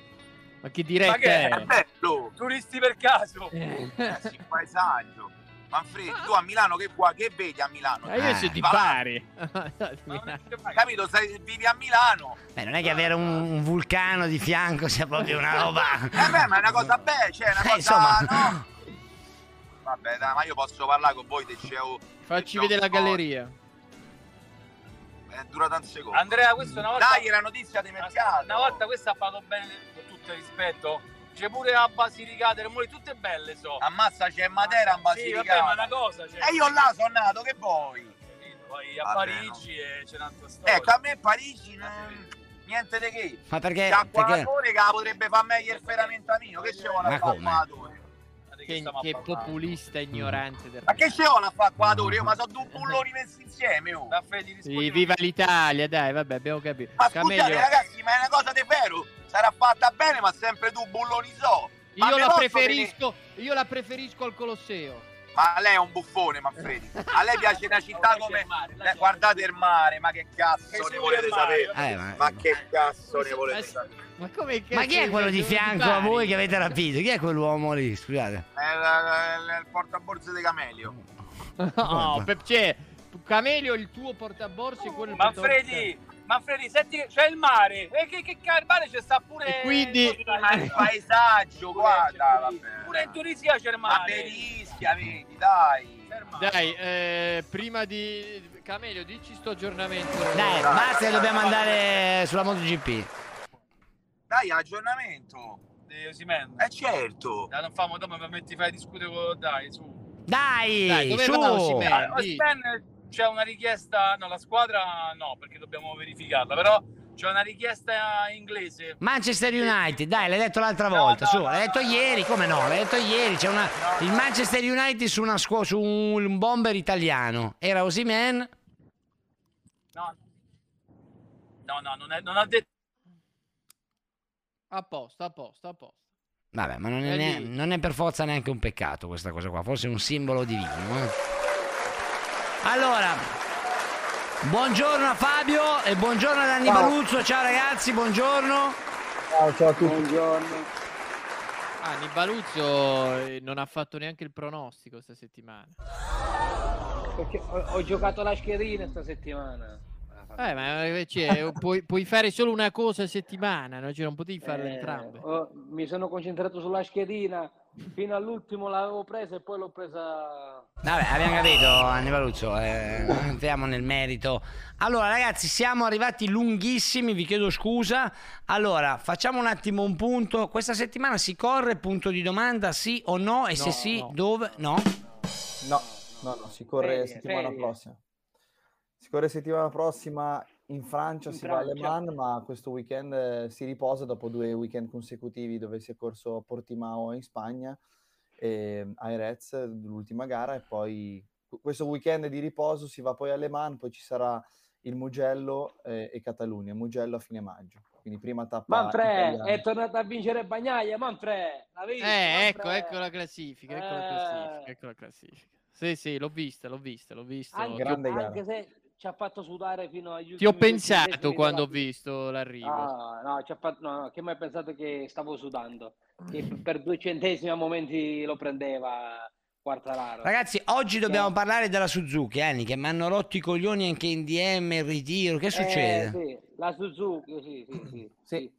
Ma che diretta Ma che è? è? bello! Turisti per caso. Eh, sì, paesaggio. Manfredi, tu a Milano che, vuoi- che vedi a Milano? Ma io sono di Va- Bari. Capito? Sai, vivi a Milano. Beh, non è che avere un, un vulcano di fianco sia proprio una roba. Eh beh, ma è una cosa bella, cioè, è una Eh, cosa... insomma. no? Vabbè, dai, ma io posso parlare con voi del CEO. Facci vedere la galleria. È durata un secondo. Andrea, questa è una volta... Dai, è la notizia di mercato. Una volta questa ha fatto bene, con tutto il rispetto. C'è pure la Basilicata, le mole tutte belle so. Ammazza, c'è Matera in Sì, Basilicata. vabbè, ma una cosa c'è. E io là sono nato, che vuoi? Poi a Vabbè, Parigi e c'è un'altra storia. Ecco, a me Parigi non- niente di che. Ma perché- C'ha perché- che la potrebbe far meglio il ferramentamino. Che ci vuole a fare? Che, che populista ignorante del Ma che ci vuole a fare quadratore? Io ma sono due bulloni messi insieme, oh. Sì, viva l'Italia, dai, vabbè, abbiamo capito. Ma scusate Camelio, ragazzi, ma è una cosa di vero. Sarà fatta bene, ma sempre tu bulloni so. Io la preferisco, io la preferisco al Colosseo. Ma lei è un buffone, Manfredi. A lei piace una città come. Eh, guardate il mare, ma che cazzo ne volete sapere? Eh, ma- Ma che cazzo ne volete sapere? Ma come Ma chi è quello di fianco a voi che avete rapito? Chi è quell'uomo lì? Scusate. È la- il portaborse di Camelio. No, per, cioè, Camelio il tuo portaborse e quello il Manfredi, Manfredi, senti che c'è il mare. E che, che il mare c'è sta pure. E quindi- Ma il paesaggio, guarda, vabbè. Pure in Tunisia c'è il Ma mare. per Ischia, vedi, dai. Dai, eh, prima di... Camelio, dici sto aggiornamento. Dai, basta che dobbiamo andare sulla MotoGP. Dai, aggiornamento. Di Osimhen. Eh certo. Dai, non famo dopo mi metti fai discutere con dai, su. Dai, Dai, dove su! va Osimhen? C'è una richiesta, no, la squadra no, perché dobbiamo verificarla, però c'è una richiesta inglese. Manchester United, dai, l'hai detto l'altra volta, su, l'hai detto ieri, come no? L'hai detto ieri, c'è una il Manchester United su una scu- su un bomber italiano. Era Osimen? No, no, no non, è- non ha detto. A posto, a posto, a posto. Vabbè, ma non è, È ne- lì. non è per forza neanche un peccato questa cosa qua, forse è un simbolo divino. eh. Allora, buongiorno a Fabio e buongiorno ad Anni Ciao. Baluzzo, ciao ragazzi, buongiorno. Ciao, ciao a tutti. Buongiorno. Ah, Nibaluzzo eh, non ha fatto neanche il pronostico questa settimana. Perché ho, ho giocato la schierina sta settimana. Eh, ma cioè, puoi, puoi fare solo una cosa a settimana, no? Cioè, non potevi farle Eh, entrambe. ho- mi sono concentrato sulla schierina fino all'ultimo l'avevo presa e poi l'ho presa Vabbè, abbiamo capito, Anni Baluzzo, eh, entriamo nel merito. Allora, ragazzi, siamo arrivati lunghissimi, vi chiedo scusa. Allora, facciamo un attimo un punto. Questa settimana si corre, punto di domanda, sì o no? E se No, sì, no. dove? No? No, no, no, si corre Ferie, settimana ferie. prossima. Si corre settimana prossima in Francia, In si va a Le Francia. Mans, ma questo weekend eh, si riposa dopo due weekend consecutivi dove si è corso a Portimao in Spagna e a Jerez, l'ultima gara, e poi qu- questo weekend di riposo si va poi a Le Mans, poi ci sarà il Mugello eh, e Catalunya, Mugello a fine maggio, quindi prima tappa Manfred italiana. è tornato a vincere Bagnaia Manfred Eh, ecco, ecco la classifica, ecco la Eh. classifica, ecco la classifica. Sì, sì, l'ho vista, l'ho vista, l'ho visto. anche, anche se ci ha fatto sudare fino agli ti ho pensato quando ho visto l'arrivo. Ah, no, ci ha fatto, no, no, che mai pensato che stavo sudando che per due centesimi a momenti lo prendeva Quartararo Ragazzi, oggi dobbiamo parlare della Suzuki, Anni, che mi hanno rotto i coglioni anche in DM, il ritiro. Che Eh, succede? sì, la Suzuki sì, sì, sì, Sì,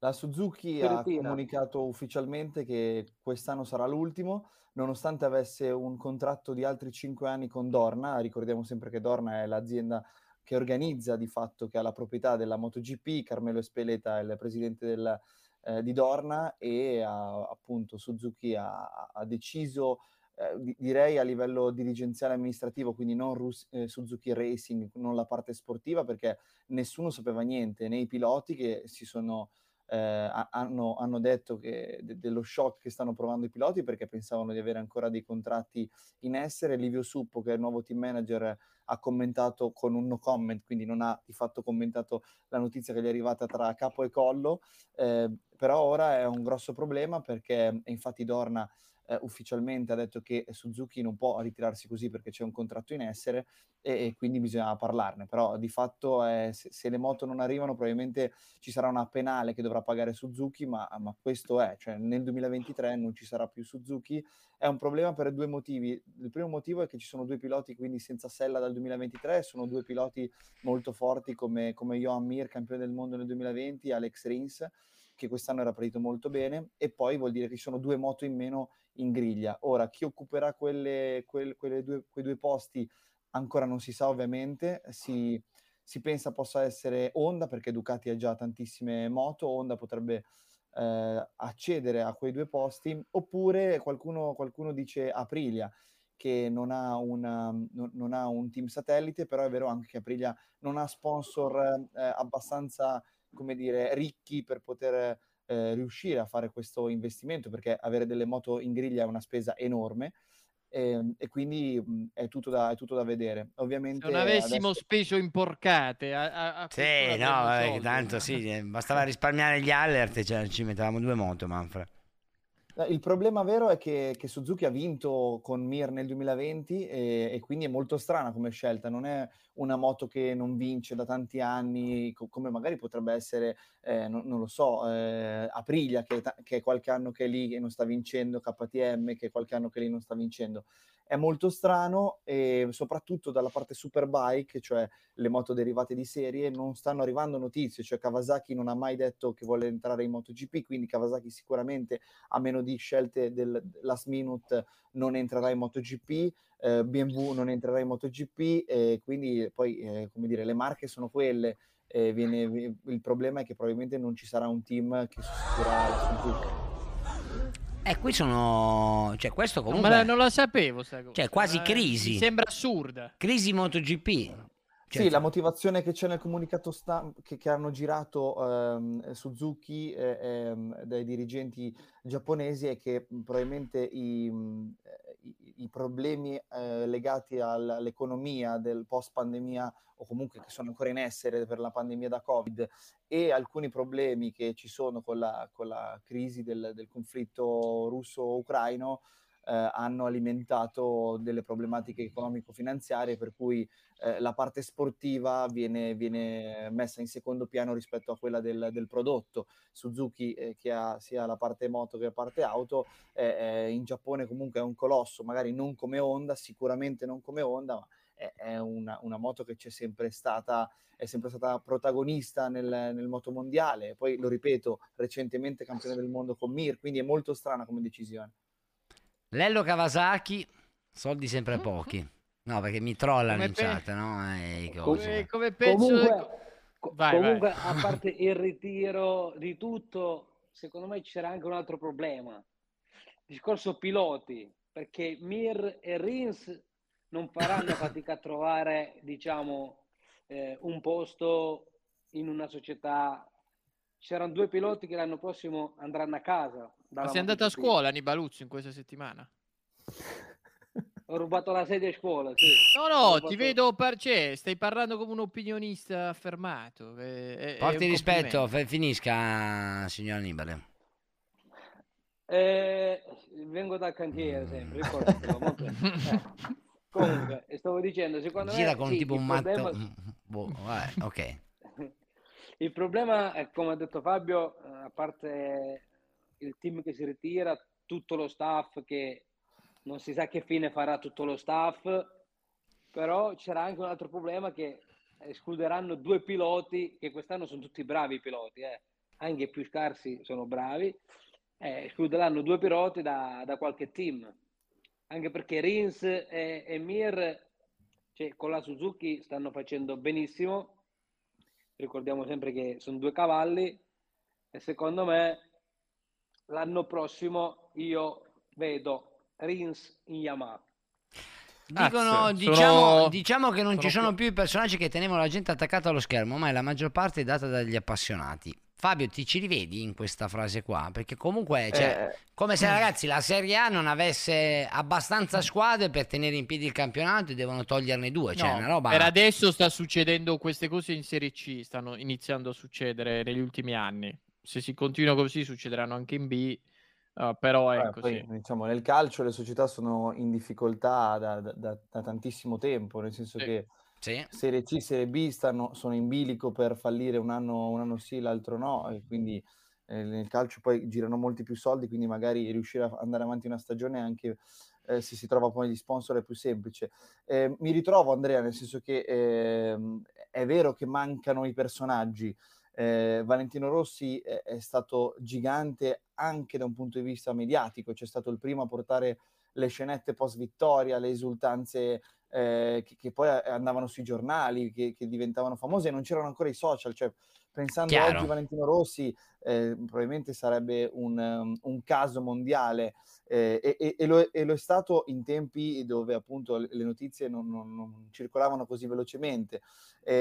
la Suzuki ha comunicato ufficialmente che quest'anno sarà l'ultimo, nonostante avesse un contratto di altri 5 anni con Dorna. Ricordiamo sempre che Dorna è l'azienda che organizza di fatto, che ha la proprietà della MotoGP. Carmelo Espeleta è il presidente del, eh, di Dorna e ha, appunto Suzuki ha, ha deciso eh, di- direi a livello dirigenziale amministrativo, quindi non Rus- eh, Suzuki Racing, non la parte sportiva, perché nessuno sapeva niente, né i piloti che si sono, hanno, hanno detto che de- dello shock che stanno provando i piloti perché pensavano di avere ancora dei contratti in essere. Livio Suppo, che è il nuovo team manager, ha commentato con un no comment, quindi non ha di fatto commentato la notizia che gli è arrivata tra capo e collo, eh, però ora è un grosso problema perché infatti Dorna eh, ufficialmente ha detto che Suzuki non può ritirarsi così perché c'è un contratto in essere e, e quindi bisogna parlarne, però di fatto eh, se, se le moto non arrivano probabilmente ci sarà una penale che dovrà pagare Suzuki, ma, ma questo è, cioè nel 2023 non ci sarà più Suzuki, è un problema per due motivi. Il primo motivo è che ci sono due piloti quindi senza sella dal 2023, sono due piloti molto forti come, come Johan Mir, campione del mondo nel 2020, Alex Rins, che quest'anno era partito molto bene, e poi vuol dire che ci sono due moto in meno in griglia. Ora, chi occuperà quelle, quel- quelle due, quei due posti ancora non si sa ovviamente, si, si pensa possa essere Honda perché Ducati ha già tantissime moto, Honda potrebbe eh, accedere a quei due posti, oppure qualcuno, qualcuno dice Aprilia che non ha, una, non, non ha un team satellite, però è vero anche che Aprilia non ha sponsor eh, abbastanza, come dire, ricchi per poter eh, riuscire a fare questo investimento, perché avere delle moto in griglia è una spesa enorme. E, e quindi mh, è tutto, da, è tutto da vedere. Ovviamente Se non avessimo adesso- speso in porcate, a, a, Sì, no, vabbè, soldi. tanto sì, eh, bastava risparmiare gli alert e cioè, ci mettevamo due moto, Manfred. Il problema vero è che, che Suzuki ha vinto con Mir nel 2020 e, e quindi è molto strana come scelta, non è una moto che non vince da tanti anni, co- come magari potrebbe essere, eh, non, non lo so, eh, Aprilia che, ta- che è qualche anno che è lì e non sta vincendo, KTM che è qualche anno che è lì non sta vincendo. È molto strano e soprattutto dalla parte Superbike, cioè le moto derivate di serie, non stanno arrivando notizie, cioè Kawasaki non ha mai detto che vuole entrare in MotoGP, quindi Kawasaki sicuramente a meno di scelte del last minute non entrerà in MotoGP, eh, BMW non entrerà in MotoGP e quindi poi eh, come dire le marche sono quelle viene, il problema è che probabilmente non ci sarà un team che sostituirà la Suzuki. E qui sono. Cioè, questo No, comunque. ma non la sapevo, sta cosa. Cioè, quasi Eh, crisi. Mi sembra assurda. Crisi MotoGP. Cioè, sì, la motivazione che c'è nel comunicato stampa che, che hanno girato ehm, Suzuki eh, ehm, dai dirigenti giapponesi è che probabilmente i, mh, i- problemi eh, legati al- all'economia del post pandemia o comunque che sono ancora in essere per la pandemia da Covid e alcuni problemi che ci sono con la, con la crisi del, del conflitto russo-ucraino hanno alimentato delle problematiche economico-finanziarie per cui eh, la parte sportiva viene, viene messa in secondo piano rispetto a quella del, del prodotto. Suzuki, eh, che ha sia la parte moto che la parte auto, eh, eh, in Giappone comunque è un colosso, magari non come Honda, sicuramente non come Honda, ma è una, una moto che c'è sempre stata, è sempre stata protagonista nel, nel moto mondiale. Poi, lo ripeto, recentemente campione del mondo con Mir, quindi è molto strana come decisione. Lello Kawasaki, soldi sempre pochi. No, perché mi trollano Come in pe- chat, no? Eh, Come, come penso... Comunque, co- Vai, comunque vai. a parte il ritiro di tutto, secondo me c'era anche un altro problema. Discorso piloti, perché Mir e Rins non faranno fatica a trovare, diciamo, eh, un posto in una società. C'erano due piloti che l'anno prossimo andranno a casa. Ma sei andato a scuola, Nibaluzzo, in questa settimana? Ho rubato la sedia a scuola, sì. No, no, rubato- ti vedo, par- cioè, stai parlando come un opinionista affermato. è- è- Porti rispetto, fe- finisca, signor Annibale. Eh, vengo dal cantiere sempre, ricordatelo, molto- eh. Comunque, stavo dicendo, secondo Gira me con sì, tipo un matto. problema- mm, boh, vabbè, ok. Il problema è, come ha detto Fabio, eh, a parte il team che si ritira, tutto lo staff che non si sa che fine farà tutto lo staff, però c'era anche un altro problema che escluderanno due piloti, che quest'anno sono tutti bravi piloti, eh. anche i più scarsi sono bravi, eh, escluderanno due piloti da, da qualche team, anche perché Rins e, e Mir cioè, con la Suzuki stanno facendo benissimo, ricordiamo sempre che sono due cavalli e secondo me l'anno prossimo io vedo Rins in Yamaha. Dicono, Ah, diciamo, sono- diciamo che non ci sono sono più i personaggi che tenevano la gente attaccata allo schermo, ma la maggior parte è data dagli appassionati. Fabio, ti ci rivedi in questa frase qua? Perché comunque, cioè, Eh, come se ragazzi la Serie A non avesse abbastanza squadre per tenere in piedi il campionato e devono toglierne due. Cioè, No, una roba... Per adesso sta succedendo queste cose in Serie C, stanno iniziando a succedere negli ultimi anni. Se si continua così succederanno anche in B, eh, però Eh, ecco poi, sì. diciamo, nel calcio le società sono in difficoltà da, da- da- da tantissimo tempo, nel senso Sì. che Sì. Serie C, Serie B stanno, sono in bilico per fallire un anno, un anno sì, l'altro no, e quindi eh, nel calcio poi girano molti più soldi, quindi magari riuscire a andare avanti una stagione anche eh, se si trova poi gli sponsor è più semplice. Eh, mi ritrovo Andrea, nel senso che ehm, è vero che mancano i personaggi, eh, Valentino Rossi è, è stato gigante anche da un punto di vista mediatico, c'è stato il primo a portare le scenette post vittoria, le esultanze eh, che, che poi eh, andavano sui giornali, che, che diventavano famose e non c'erano ancora i social, cioè pensando Chiaro. oggi Valentino Rossi eh, probabilmente sarebbe un, um, un caso mondiale eh, e, e- lo, è- e lo è stato in tempi dove appunto le notizie non, non- non circolavano così velocemente.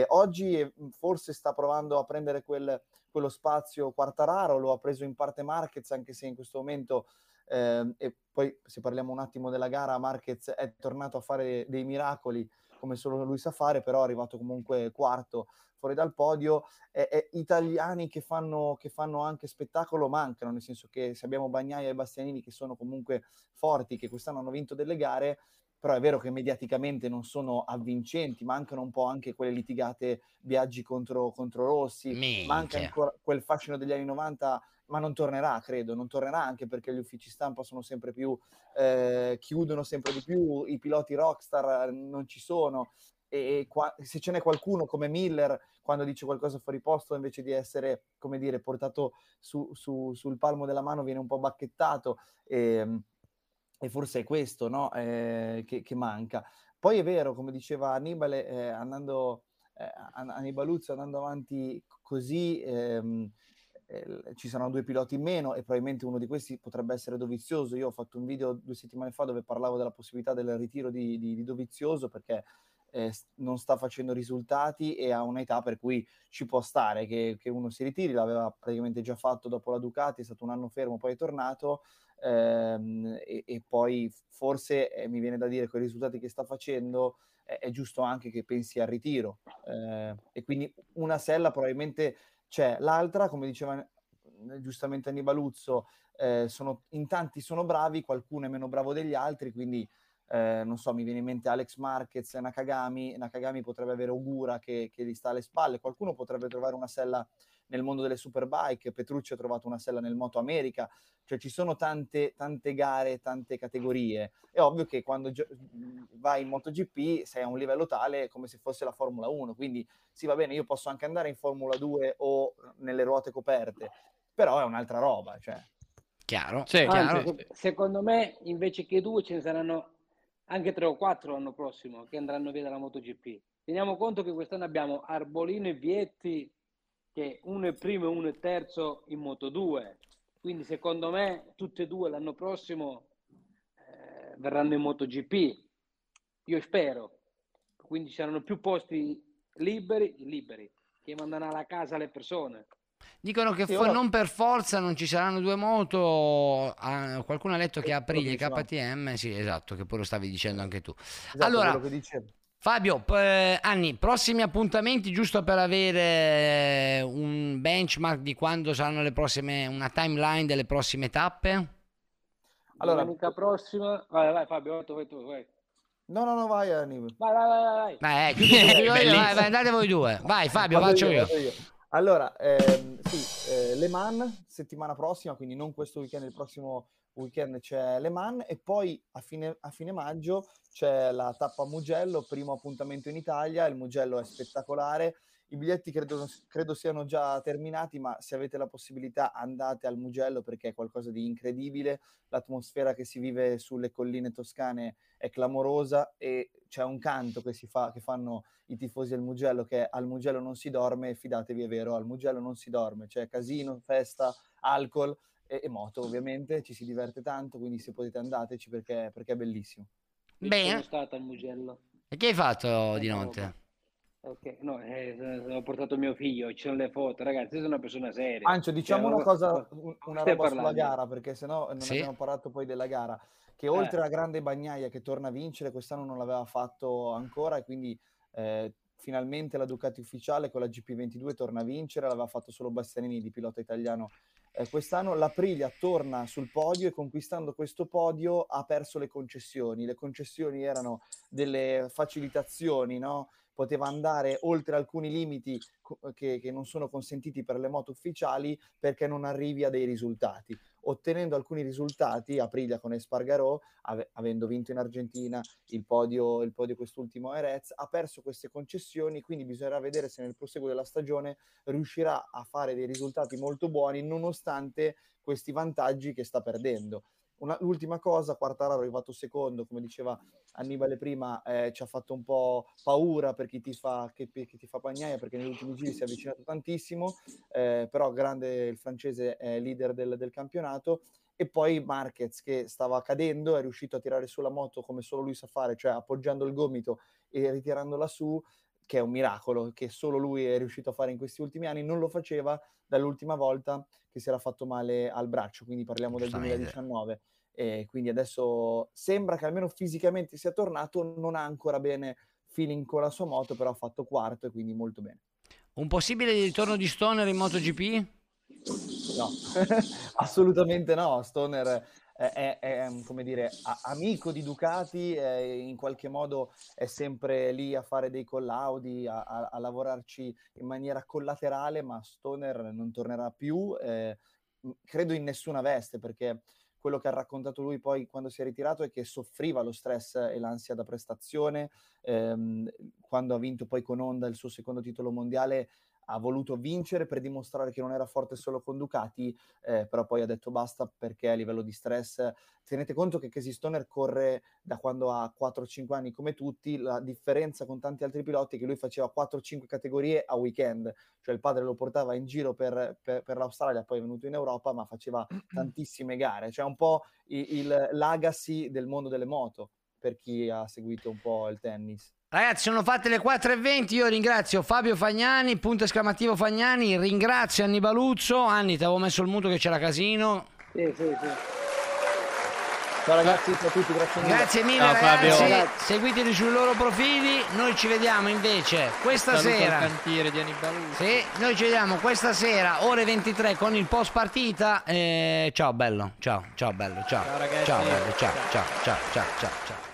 Oggi eh, forse sta provando a prendere quel- quello spazio Quartararo, lo ha preso in parte Marquez, anche se in questo momento, ehm, e poi se parliamo un attimo della gara, Marquez è tornato a fare dei miracoli come solo lui sa fare, però è arrivato comunque quarto fuori dal podio. E, e italiani che fanno, che fanno anche spettacolo mancano, nel senso che se abbiamo Bagnaia e Bastianini che sono comunque forti, che quest'anno hanno vinto delle gare, però è vero che mediaticamente non sono avvincenti, mancano un po' anche quelle litigate Biaggi contro, contro Rossi, Minchia. manca ancora quel fascino degli anni 90, ma non tornerà, credo, non tornerà anche perché gli uffici stampa sono sempre più, eh, chiudono sempre di più, i piloti rockstar non ci sono, e qua- se ce n'è qualcuno come Miller quando dice qualcosa fuori posto invece di essere come dire portato su- su- sul palmo della mano viene un po' bacchettato. E, e forse è questo no? Eh, che, che manca. Poi è vero come diceva Annibale eh, andando eh, An- Annibaluzzo andando avanti così ehm, eh, ci saranno due piloti in meno e probabilmente uno di questi potrebbe essere Dovizioso. Io ho fatto un video due settimane fa dove parlavo della possibilità del ritiro di, di- di Dovizioso perché eh, non sta facendo risultati e ha un'età per cui ci può stare che, che uno si ritiri, l'aveva praticamente già fatto dopo la Ducati, è stato un anno fermo, poi è tornato ehm, e, e poi forse eh, mi viene da dire con i risultati che sta facendo eh, è giusto anche che pensi al ritiro eh, e quindi una sella probabilmente c'è, l'altra come diceva eh, giustamente Annibaluzzo, eh, sono, in tanti sono bravi, qualcuno è meno bravo degli altri, quindi eh, non so, mi viene in mente Alex Marquez, Nakagami, Nakagami potrebbe avere Ogura che, che gli sta alle spalle, qualcuno potrebbe trovare una sella nel mondo delle superbike, Petrucci ha trovato una sella nel Moto America, cioè ci sono tante, tante gare, tante categorie. È ovvio che quando gio- vai in MotoGP sei a un livello tale come se fosse la Formula 1, quindi sì va bene, io posso anche andare in Formula 2 o nelle ruote coperte, però è un'altra roba, cioè. Chiaro? Anzi, se- secondo me invece che due ce ne saranno anche tre o quattro l'anno prossimo che andranno via dalla MotoGP. Teniamo conto che quest'anno abbiamo Arbolino e Vietti, che uno è primo e uno è terzo in Moto 2. Quindi secondo me tutte e due l'anno prossimo eh, verranno in MotoGP. Io spero. Quindi ci saranno più posti liberi, liberi che mandano alla casa le persone. Dicono che Sì, fo- ora- non per forza non ci saranno due moto. ah, qualcuno ha letto che Aprilia e dicevamo. KTM. Sì, esatto, che poi lo stavi dicendo anche tu. Esatto, allora, quello che dicevo. Fabio, p- eh, Anni, prossimi appuntamenti giusto per avere eh, un benchmark di quando saranno le prossime, una timeline delle prossime tappe? Allora- Domenica prossima, vai, vai Fabio, vai tu, vai. No, no, no, vai Annibale. Vai, vai, vai, vai. Vai, eh, chiudi tu, chiudi io, vai, vai, andate voi due. Vai Fabio, Vado faccio io. vado Allora, ehm, sì, eh, Le Mans settimana prossima, quindi non questo weekend, il prossimo weekend c'è Le Mans e poi a fine, a fine maggio c'è la tappa Mugello, primo appuntamento in Italia, il Mugello è spettacolare, i biglietti credo, credo siano già terminati, ma se avete la possibilità andate al Mugello perché è qualcosa di incredibile, l'atmosfera che si vive sulle colline toscane è clamorosa e c'è un canto che si fa, che fanno i tifosi al Mugello che è al Mugello non si dorme, fidatevi è vero, al Mugello non si dorme, c'è casino, festa, alcol e, e moto ovviamente, ci si diverte tanto, quindi se potete andateci perché, perché è bellissimo. Bene. Sono stato al Mugello. E che hai fatto di no, notte? Ok, no, eh, ho portato mio figlio, ci sono le foto, ragazzi, io sono una persona seria. Ancio, diciamo Cioè, una cosa, una roba sulla parlando? gara, perché sennò non Sì. abbiamo parlato poi della gara, che Eh. oltre alla grande Bagnaia che torna a vincere, quest'anno non l'aveva fatto ancora e quindi eh, finalmente la Ducati ufficiale con la GP22 torna a vincere, l'aveva fatto solo Bastianini di pilota italiano eh, quest'anno. L'Aprilia torna sul podio e conquistando questo podio ha perso le concessioni. Le concessioni erano delle facilitazioni, no? poteva andare oltre alcuni limiti che, che non sono consentiti per le moto ufficiali perché non arrivi a dei risultati. Ottenendo alcuni risultati, Aprilia con Espargarò, ave- avendo vinto in Argentina il podio, il podio quest'ultimo a Jerez, ha perso queste concessioni, quindi bisognerà vedere se nel proseguo della stagione riuscirà a fare dei risultati molto buoni nonostante questi vantaggi che sta perdendo. Una- l'ultima cosa, Quartararo è arrivato secondo, come diceva Annibale prima, eh, ci ha fatto un po' paura per chi ti fa, che, che fa Bagnaia perché negli ultimi giri si è avvicinato tantissimo, eh, però grande il francese è leader del, del campionato. E poi Marquez che stava cadendo è riuscito a tirare su la moto come solo lui sa fare, cioè appoggiando il gomito e ritirandola su, che è un miracolo che solo lui è riuscito a fare in questi ultimi anni, non lo faceva dall'ultima volta che si era fatto male al braccio, quindi parliamo del Giustamente. 2019 e quindi adesso sembra che almeno fisicamente sia tornato, non ha ancora bene feeling con la sua moto, però ha fatto quarto e quindi molto bene. Un possibile ritorno di Stoner in MotoGP? No, assolutamente no. Stoner è, è- mm, come dire, a- amico di Ducati, in qualche modo è sempre lì a fare dei collaudi, a, a- a lavorarci in maniera collaterale, ma Stoner non tornerà più, eh, credo in nessuna veste, perché quello che ha raccontato lui poi quando si è ritirato è che soffriva lo stress e l'ansia da prestazione, ehm, quando ha vinto poi con Honda il suo secondo titolo mondiale ha voluto vincere per dimostrare che non era forte solo con Ducati, eh, però poi ha detto basta perché a livello di stress tenete conto che Casey Stoner corre da quando ha 4-5 anni come tutti, la differenza con tanti altri piloti è che lui faceva 4-5 categorie a weekend, cioè il padre lo portava in giro per, per- per l'Australia, poi è venuto in Europa, ma faceva tantissime gare, cioè un po' i- il legacy del mondo delle moto per chi ha seguito un po' il tennis. Ragazzi, sono fatte le 4.20. Io ringrazio Fabio Fagnani, punto esclamativo Fagnani. Ringrazio Anni Baluzzo. Anni, ti avevo messo il muto che c'era casino. Sì, sì, sì. Ciao ragazzi, ciao a tutti, grazie mille. Grazie mille, Ciao, ragazzi. Fabio. Seguiteli sui loro profili. Noi ci vediamo invece questa Saluto al sera. cantiere di Annibale. Sì, noi ci vediamo questa sera, ore 23, con il post partita. Eh, ciao bello, ciao, ciao bello, ciao. Ciao, ragazzi. Ciao bello, ciao, Ciao. ciao, ciao, ciao, ciao. ciao.